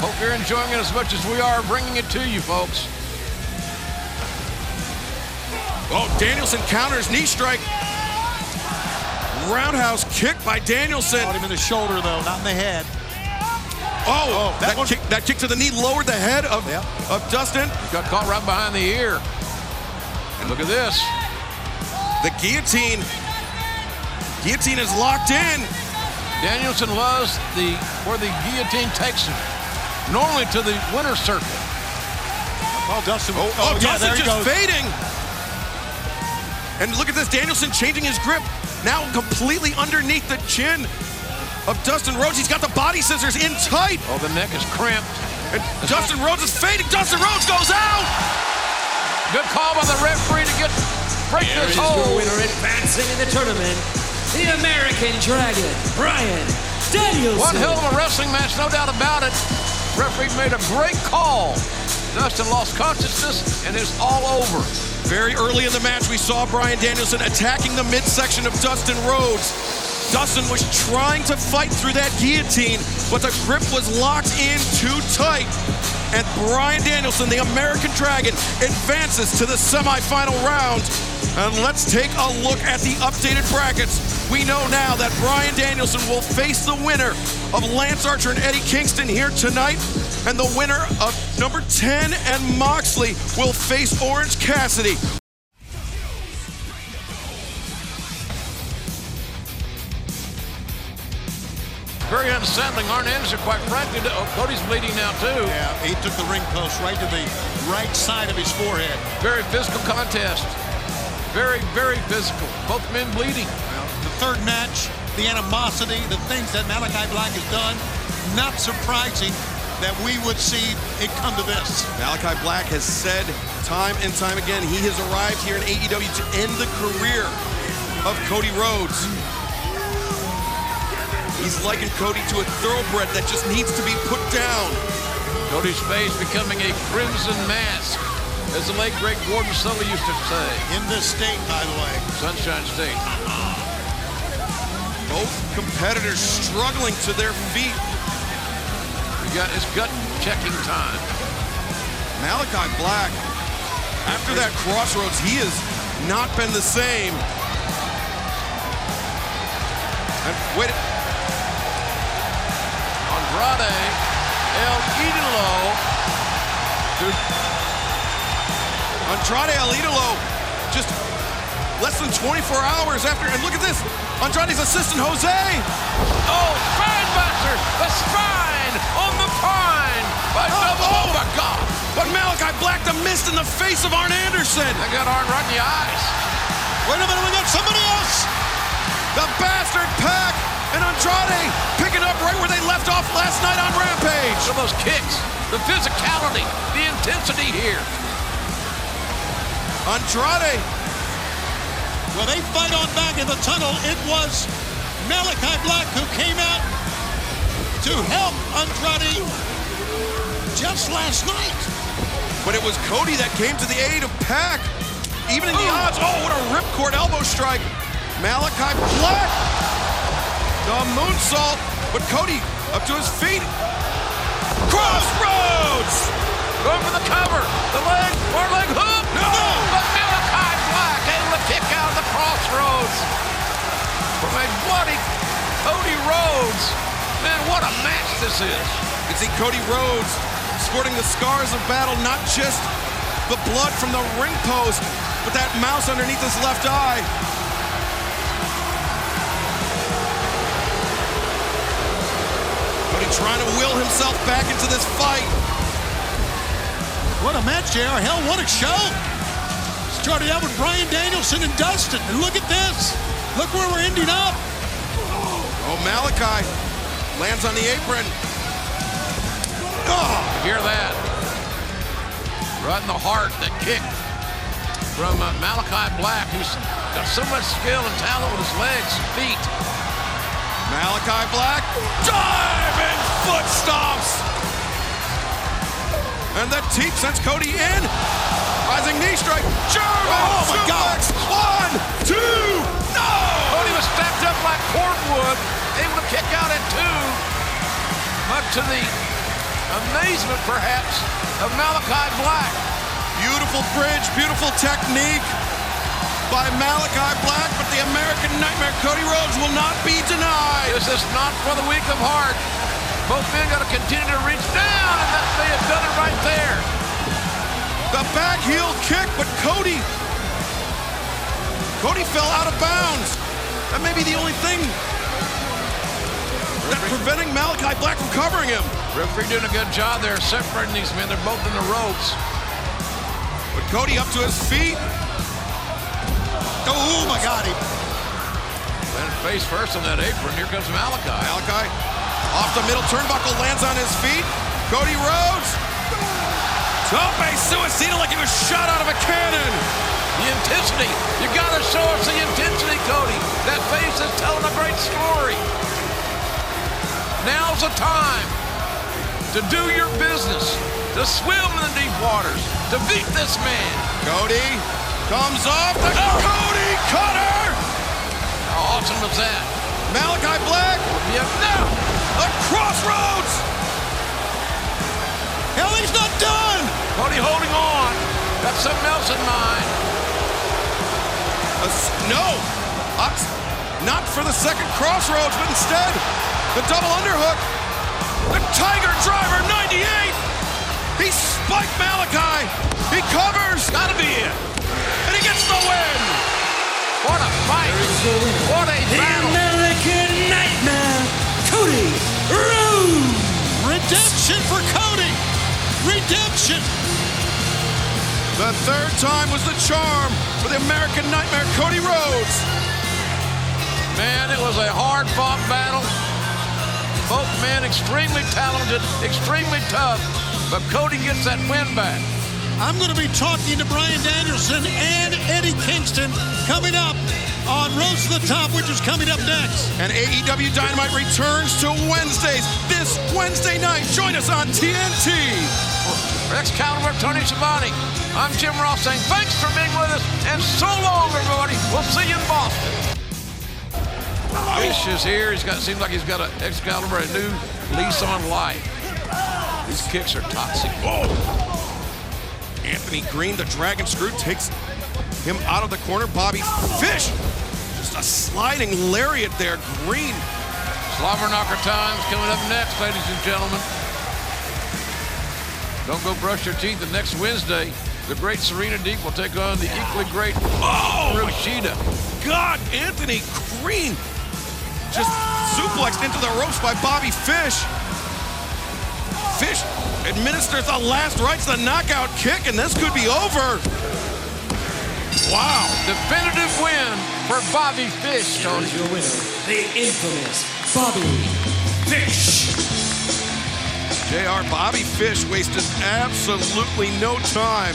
Hope you're enjoying it as much as we are bringing it to you, folks. Oh, Danielson counters knee strike. Roundhouse kick by Danielson. Caught him in the shoulder, though, not in the head. Oh, oh that that, kick, that kick to the knee lowered the head of, Yep. of Dustin. Got caught right behind the ear. And look at this. The guillotine. Guillotine is locked in. Danielson loves the where the guillotine takes him. Normally to the winner's circle. Oh, Dustin. Oh, oh, oh yeah, Dustin there just goes. fading. And look at this, Danielson changing his grip. Now completely underneath the chin of Dustin Rhodes. He's got the body scissors in tight. Oh, the neck is cramped. And Dustin Rhodes is fading. Dustin Rhodes goes out. Good call by the referee to get break Here this is your hold. winner advancing in the tournament, the American Dragon, Bryan Danielson. One hell of a wrestling match, no doubt about it. Referee made a great call. Dustin lost consciousness and it's all over. Very early in the match, we saw Bryan Danielson attacking the midsection of Dustin Rhodes. Dustin was trying to fight through that guillotine, but the grip was locked in too tight. And Bryan Danielson, the American Dragon, advances to the semifinal round. And let's take a look at the updated brackets. We know now that Bryan Danielson will face the winner of Lance Archer and Eddie Kingston here tonight. And the winner of number 10 and Moxley will face Orange Cassidy. Very unsettling. Arn Anderson, quite frankly, oh, Cody's bleeding now too. Yeah, he took the ring post right to the right side of his forehead. Very physical contest. Very, very physical. Both men bleeding. Well, the third match, the animosity, the things that Malachi Black has done, not surprising that we would see it come to this. Malachi Black has said time and time again he has arrived here in AEW to end the career of Cody Rhodes. He's likened Cody to a thoroughbred that just needs to be put down. Cody's face becoming a crimson mask, as the late great Gordon Solie used to say. In this state, by the way. Sunshine State. Both competitors struggling to their feet. Got his gut checking time. Malachi Black, after that crossroads, he has not been the same. And wait, Andrade, El Idolo, Andrade El Idolo just less than 24 hours after, and look at this, Andrade's assistant Jose. Oh, Spinebuster, the spine on the pine by double. Oh, my God. But Malachi Black, the mist in the face of Arn Anderson. I got Arn right in the eyes. Wait a minute, we got somebody else. The Bastard Pac and Andrade picking up right where they left off last night on Rampage. Look at those kicks, the physicality, the intensity here. Andrade. Well, they fight on back in the tunnel. It was Malachi Black who came out to help Andrade just last night. But it was Cody that came to the aid of Pac. Even in the oh. odds. Oh, what a ripcord elbow strike. Malachi Black. The moonsault. But Cody up to his feet. Crossroads. Going for the cover. The leg, or leg hook. No. But Malachi Black able to kick out of the crossroads from a bloody Cody Rhodes. Man, what a match this is. You see Cody Rhodes sporting the scars of battle, not just the blood from the ring post, but that mouse underneath his left eye. Cody trying to will himself back into this fight. What a match, JR. Hell, what a show. Started out with Bryan Danielson and Dustin. And look at this. Look where we're ending up. Oh, Malachi lands on the apron. Oh, hear that? Right in the heart, that kick from uh, Malachi Black, who's got so much skill and talent with his legs, feet. Malachi Black, diving foot stomps. And that teep sends Cody in. Rising knee strike. German Oh, my suplex. One, two, no! Cody was stacked up like cordwood, able to kick out at two. Up to the amazement perhaps of Malachi Black. Beautiful bridge, beautiful technique by Malachi Black, but the American Nightmare Cody Rhodes will not be denied. This is not for the weak of heart. Both men got to continue to reach down, and that they have done it right there. The back heel kick, but Cody. Cody fell out of bounds. That may be the only thing that preventing Malachi Black from covering him. Referee doing a good job there separating these men. They're both in the ropes. But Cody up to his feet. Oh my God! He Landed face first on that apron. Here comes Malachi. Malachi off the middle turnbuckle lands on his feet. Cody Rhodes. Tope suicida like he was shot out of a cannon. The intensity. You got to show us the intensity, Cody. That face is telling a great story. Now's the time to do your business, to swim in the deep waters, to beat this man. Cody comes off the oh! Cody cutter. How awesome was that? Malachi Black. Yeah, now. The crossroads. Hell, he's not done. Cody holding on. Got something else in mind. A s- no, not for the second crossroads, but instead the double underhook. Tiger Driver 98. He spiked Malachi. He covers. Gotta be it. And he gets the win. What a fight. What a The battle. American Nightmare, Cody Rhodes. Redemption for Cody. Redemption. The third time was the charm for the American Nightmare, Cody Rhodes. Man, it was a hard-fought battle. Both men extremely talented, extremely tough, but Cody gets that win back. I'm going to be talking to Bryan Danielson and Eddie Kingston coming up on Roast to the Top, which is coming up next. And AEW Dynamite returns to Wednesdays this Wednesday night. Join us on TNT. For Excalibur, Tony Schiavone, I'm Jim Ross saying thanks for being with us, and so long, everybody. We'll see you in Boston. Fish is here. He's got seems like he's got an Excalibur, a new lease on life. These kicks are toxic. Whoa. Anthony Green, the Dragon Screw, takes him out of the corner. Bobby Fish, just a sliding lariat there. Green. Slobber knocker time's coming up next, ladies and gentlemen. Don't go brush your teeth. The next Wednesday, the great Serena Deeb will take on the equally great Oh! Rashida. God, Anthony Green just suplexed into the ropes by Bobby Fish. Fish administers the last rites, the knockout kick, and this could be over. Wow. Definitive win for Bobby Fish, Tony. Your winner, the infamous Bobby Fish. JR Bobby Fish wasted absolutely no time.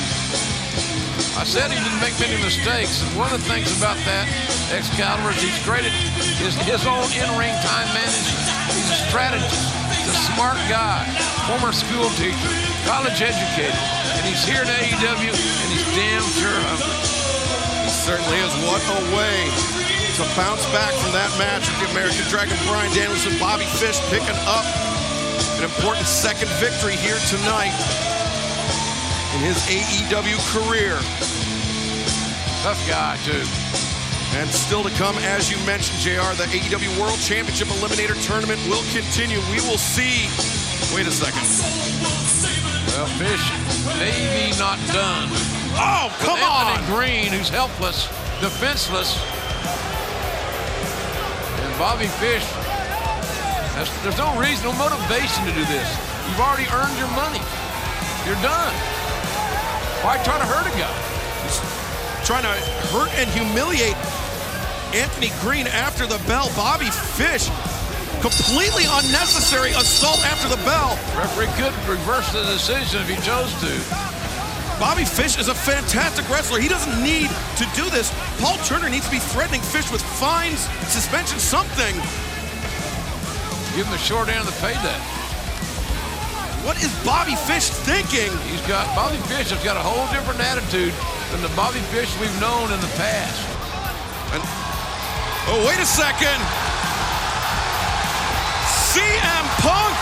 I said he didn't make many mistakes. And one of the things about that Excalibur is he's great at his, his own in-ring time management. He's a strategist. He's a smart guy. Former school teacher. College educated. And he's here in AEW and he's damn sure hungry. He certainly is. What a way to bounce back from that match with the American Dragon Bryan Danielson. Bobby Fish picking up an important second victory here tonight in his AEW career. Tough guy, too. And still to come, as you mentioned, JR, the AEW World Championship Eliminator Tournament will continue. We will see. Wait a second. Well, Fish maybe not done. Oh, come on! Green, who's helpless, defenseless. And Bobby Fish, there's no reason, no motivation to do this. You've already earned your money. You're done. Why try to hurt a guy? He's Trying to hurt and humiliate Anthony Green after the bell. Bobby Fish, completely unnecessary assault after the bell. Referee could reverse the decision if he chose to. Bobby Fish is a fantastic wrestler. He doesn't need to do this. Paul Turner needs to be threatening Fish with fines, suspension, something. Give him the short end of the payday. What is Bobby Fish thinking? He's got Bobby Fish has got a whole different attitude than the Bobby Fish we've known in the past. And oh, wait a second. CM Punk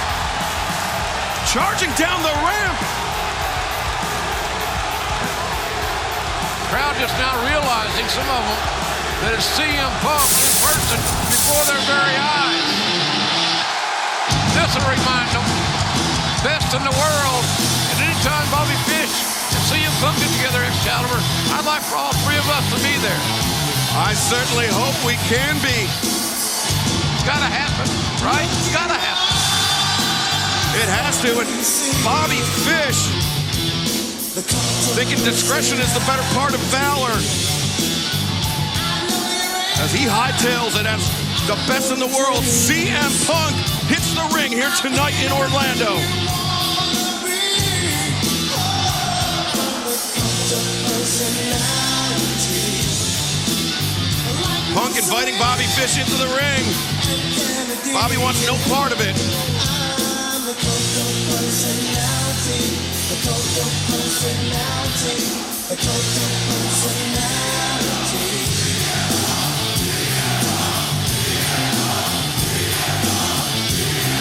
charging down the ramp. Crowd just now realizing, some of them, that it's CM Punk in person before their very eyes. This will remind them, in the world. And anytime Bobby Fish and CM Punk get together, Excalibur, I'd like for all three of us to be there. I certainly hope we can be. It's gotta happen, right? It's gotta happen. It has to. And Bobby Fish thinking discretion is the better part of valor. As he hightails it as the best in the world, CM Punk hits the ring here tonight in Orlando. Punk inviting Bobby Fish into the ring. Bobby wants no part of it.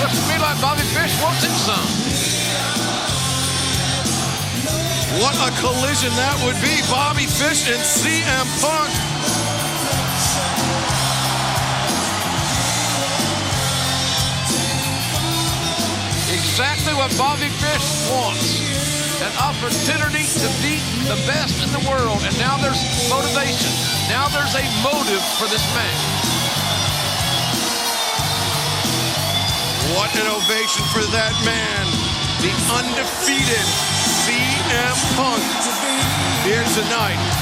Looks to me like Bobby Fish wants him some. What a collision that would be. Bobby Fish and CM Punk. Exactly what Bobby Fish wants. An opportunity to beat the best in the world. And now there's motivation. Now there's a motive for this match. What an ovation for that man. The undefeated CM Punk here tonight.